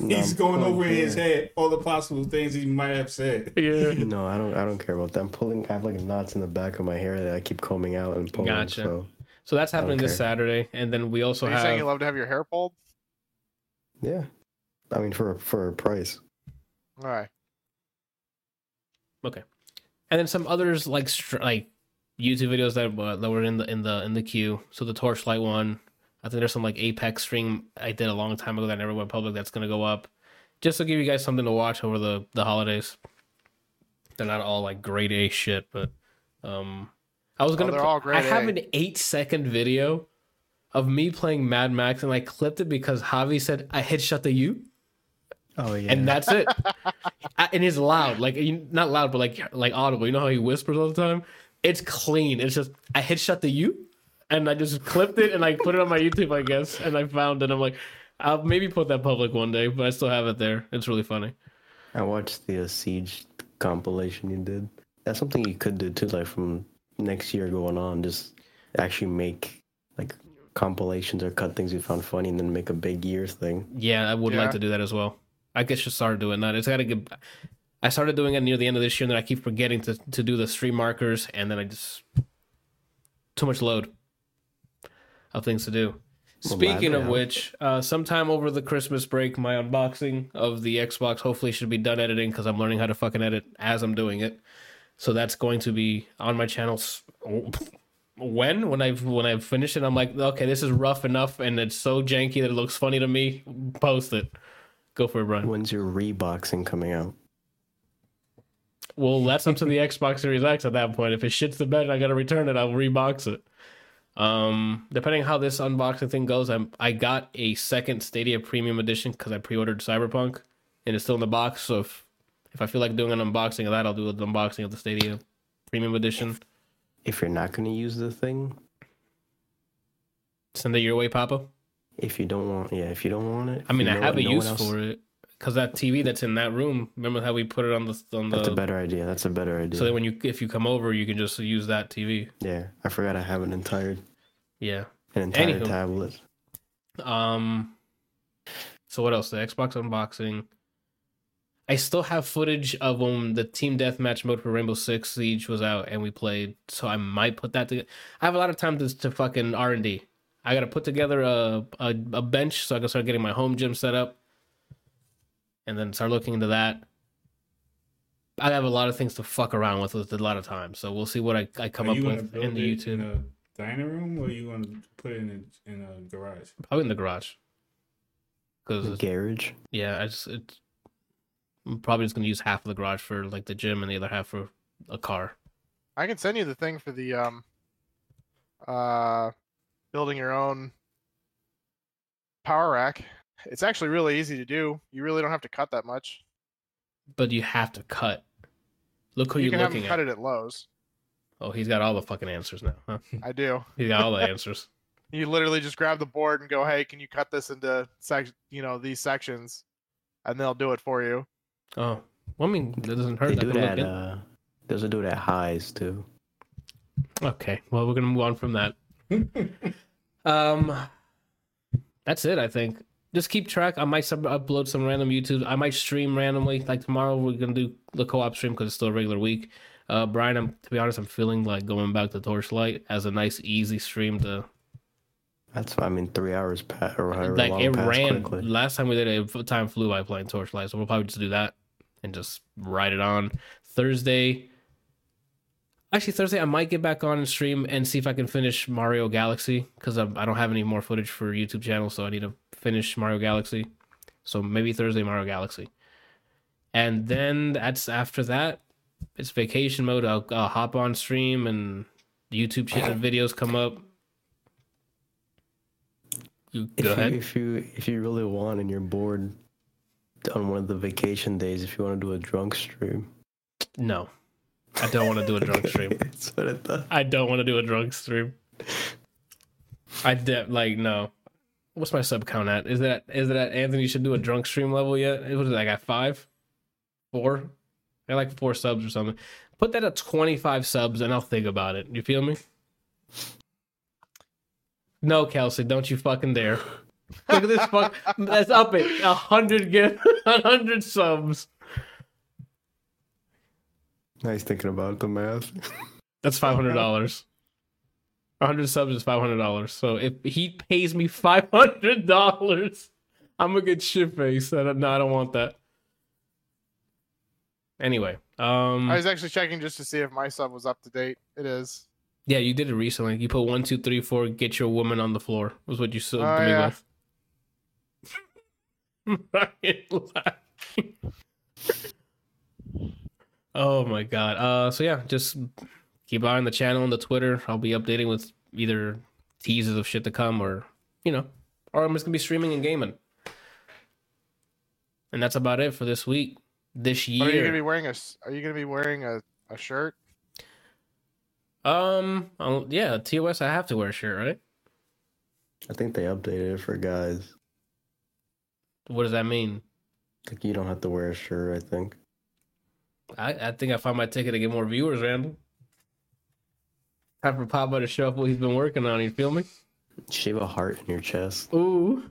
No, He's I'm going over in his head all the possible things he might have said. Yeah. No, I don't. I don't care about that. I'm pulling. I have like knots in the back of my hair that I keep combing out and pulling. Gotcha. So So that's happening this Okay. Saturday, and then we also Are you saying you love to have your hair pulled? yeah, I mean for for a price. All right. okay, and then some others like str- like YouTube videos that uh, that were in the in the in the queue. So the Torchlight one, I think there's some like Apex stream I did a long time ago that never went public. That's gonna go up, just to give you guys something to watch over the the holidays. They're not all like grade A shit, but um, I was Oh, gonna. they're pl- all grade I have A. an eight second video of me playing Mad Max, and I clipped it because Javi said I headshot the U. Oh yeah. and that's it. I- and it's loud, like not loud, but like like audible. You know how he whispers all the time. It's clean. It's just I headshot the U, and I just clipped it and I put it on my YouTube, I guess. And I found it. I'm like, I'll maybe put that public one day, but I still have it there. It's really funny. I watched the uh, Siege compilation you did. That's something you could do too, like from next year going on. Just actually make like compilations or cut things you found funny and then make a big year thing. Yeah, I would like to do that as well. I guess just start doing that. It's got to get. I started doing it near the end of this year, and then I keep forgetting to to do the stream markers, and then I just too much load of things to do. Well, Speaking of which, uh, sometime over the Christmas break, my unboxing of the Xbox hopefully should be done editing because I'm learning how to fucking edit as I'm doing it. So that's going to be on my channel. When when I've when I've finished it, I'm like, okay, this is rough enough, and it's so janky that it looks funny to me. Post it. Go for it, Brian. When's your reboxing coming out? Well, that's up to the Xbox Series X at that point. If it shits the bed and I got to return it, I'll rebox it. Um, depending how this unboxing thing goes, I'm I got a second Stadia Premium Edition because I pre-ordered Cyberpunk, and it's still in the box. So if if I feel like doing an unboxing of that, I'll do an unboxing of the Stadia Premium Edition. If you're not going to use the thing, Send it your way, Papa. if you don't want, yeah, if you don't want it, I mean, you I know have a no use else- for it because that TV that's in that room. Remember how we put it on the on the. That's a better idea. That's a better idea. so that when you if you come over, you can just use that TV. yeah, I forgot I have an entire Yeah. an entire Anywho. tablet. Um. So what else? The Xbox unboxing. I still have footage of when the team deathmatch mode for Rainbow Six Siege was out and we played. So I might put that together. I have a lot of time to, to fucking R and D. I gotta put together a, a a bench so I can start getting my home gym set up, and then start looking into that. I have a lot of things to fuck around with with a lot of time, so we'll see what I, I come Are up with build in the it YouTube. in a dining room, or you gonna put it in a, in a garage? Probably in the garage. Because Garage. Yeah, I just it's I'm probably just gonna use half of the garage for like the gym and the other half for a car. I can send you the thing for the um uh building your own power rack. It's actually really easy to do. You really don't have to cut that much. But you have to cut. Look who you you can are have them looking cut it at Lowe's. Oh, he's got all the fucking answers now. Huh? I do. He's got all the answers. You literally just grab the board and go, "Hey, can you cut this into sec- you know, these sections?" And they'll do it for you. Oh, well, I mean, that doesn't hurt. They I do can it look at in- uh, do it at highs too. Okay, well, we're gonna move on from that. Um, that's it. I think. Just keep track. I might sub- upload some random YouTube. I might stream randomly. Like tomorrow, we're gonna do the co-op stream because it's still a regular week. Uh, Brian, I'm to be honest, I'm feeling like going back to Torchlight as a nice, easy stream to That's I mean three hours pa- or however like long it ran. quickly. Last time we did it, time flew by playing Torchlight, so we'll probably just do that and just ride it on. Thursday, actually Thursday, I might get back on and stream and see if I can finish Mario Galaxy because I don't have any more footage for YouTube channel, so I need to finish Mario Galaxy. So maybe Thursday Mario Galaxy, and then that's after that. It's vacation mode. I'll, I'll hop on stream and YouTube videos come up. You If go you, ahead. if you if you really want and you're bored on one of the vacation days, if you want to do a drunk stream, No, I don't want to do a drunk stream. That's what I thought. I don't want to do a drunk stream. I de- like no. What's my sub count at? Is that is that Anthony should do a drunk stream level yet? What is it? I got five, four. I got like four subs or something. Put that at twenty five subs, and I'll think about it. You feel me? No, Kelsey, don't you fucking dare. Look at this fuck. That's up it. A hundred get a hundred subs. Nice thinking about the math. That's five hundred dollars. Hundred subs is five hundred dollars. So if he pays me five hundred dollars, I'm gonna get shit faced. No, I don't want that. Anyway, um, I was actually checking just to see if my sub was up to date. It is. yeah, you did it recently. You put one, two, three, four. Get your woman on the floor. Was what you said Oh, to me yeah. with. Oh my god. Uh, so yeah, just keep an on the channel and the Twitter. I'll be updating with either teasers of shit to come or you know, or I'm just gonna be streaming and gaming. And that's about it for this week. This But are you year. gonna be wearing a? s- Are you gonna be wearing a, a shirt? Um, I'll- yeah, TOS. I have to wear a shirt, right? I think they updated it for guys. What does that mean? Like you don't have to wear a shirt. I think. I, I think I found my ticket to get more viewers, Randall. Time for Papa to show up what he's been working on. You feel me? Shave a heart in your chest. Ooh.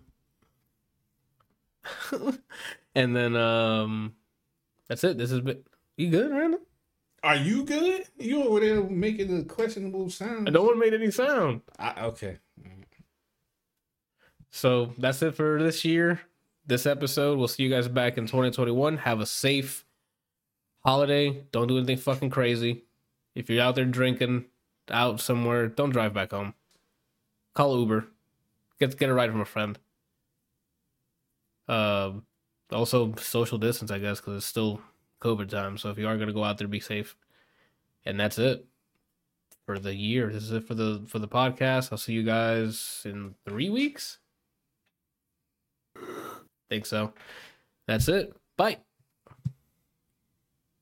and then um, that's it. This has been. You good, Randall? Are you good? You over there making the questionable sound? No one made any sound. I, okay. So that's it for this year. This episode. We'll see you guys back in 2021. Have a safe holiday. Don't do anything fucking crazy. If you're out there drinking out somewhere, don't drive back home. Call Uber. Get get a ride from a friend. Um, also social distance, I guess, because it's still COVID time. So if you are gonna go out there, be safe. And that's it for the year. This is it for the for the podcast. I'll see you guys in three weeks. Think so. That's it. Bye.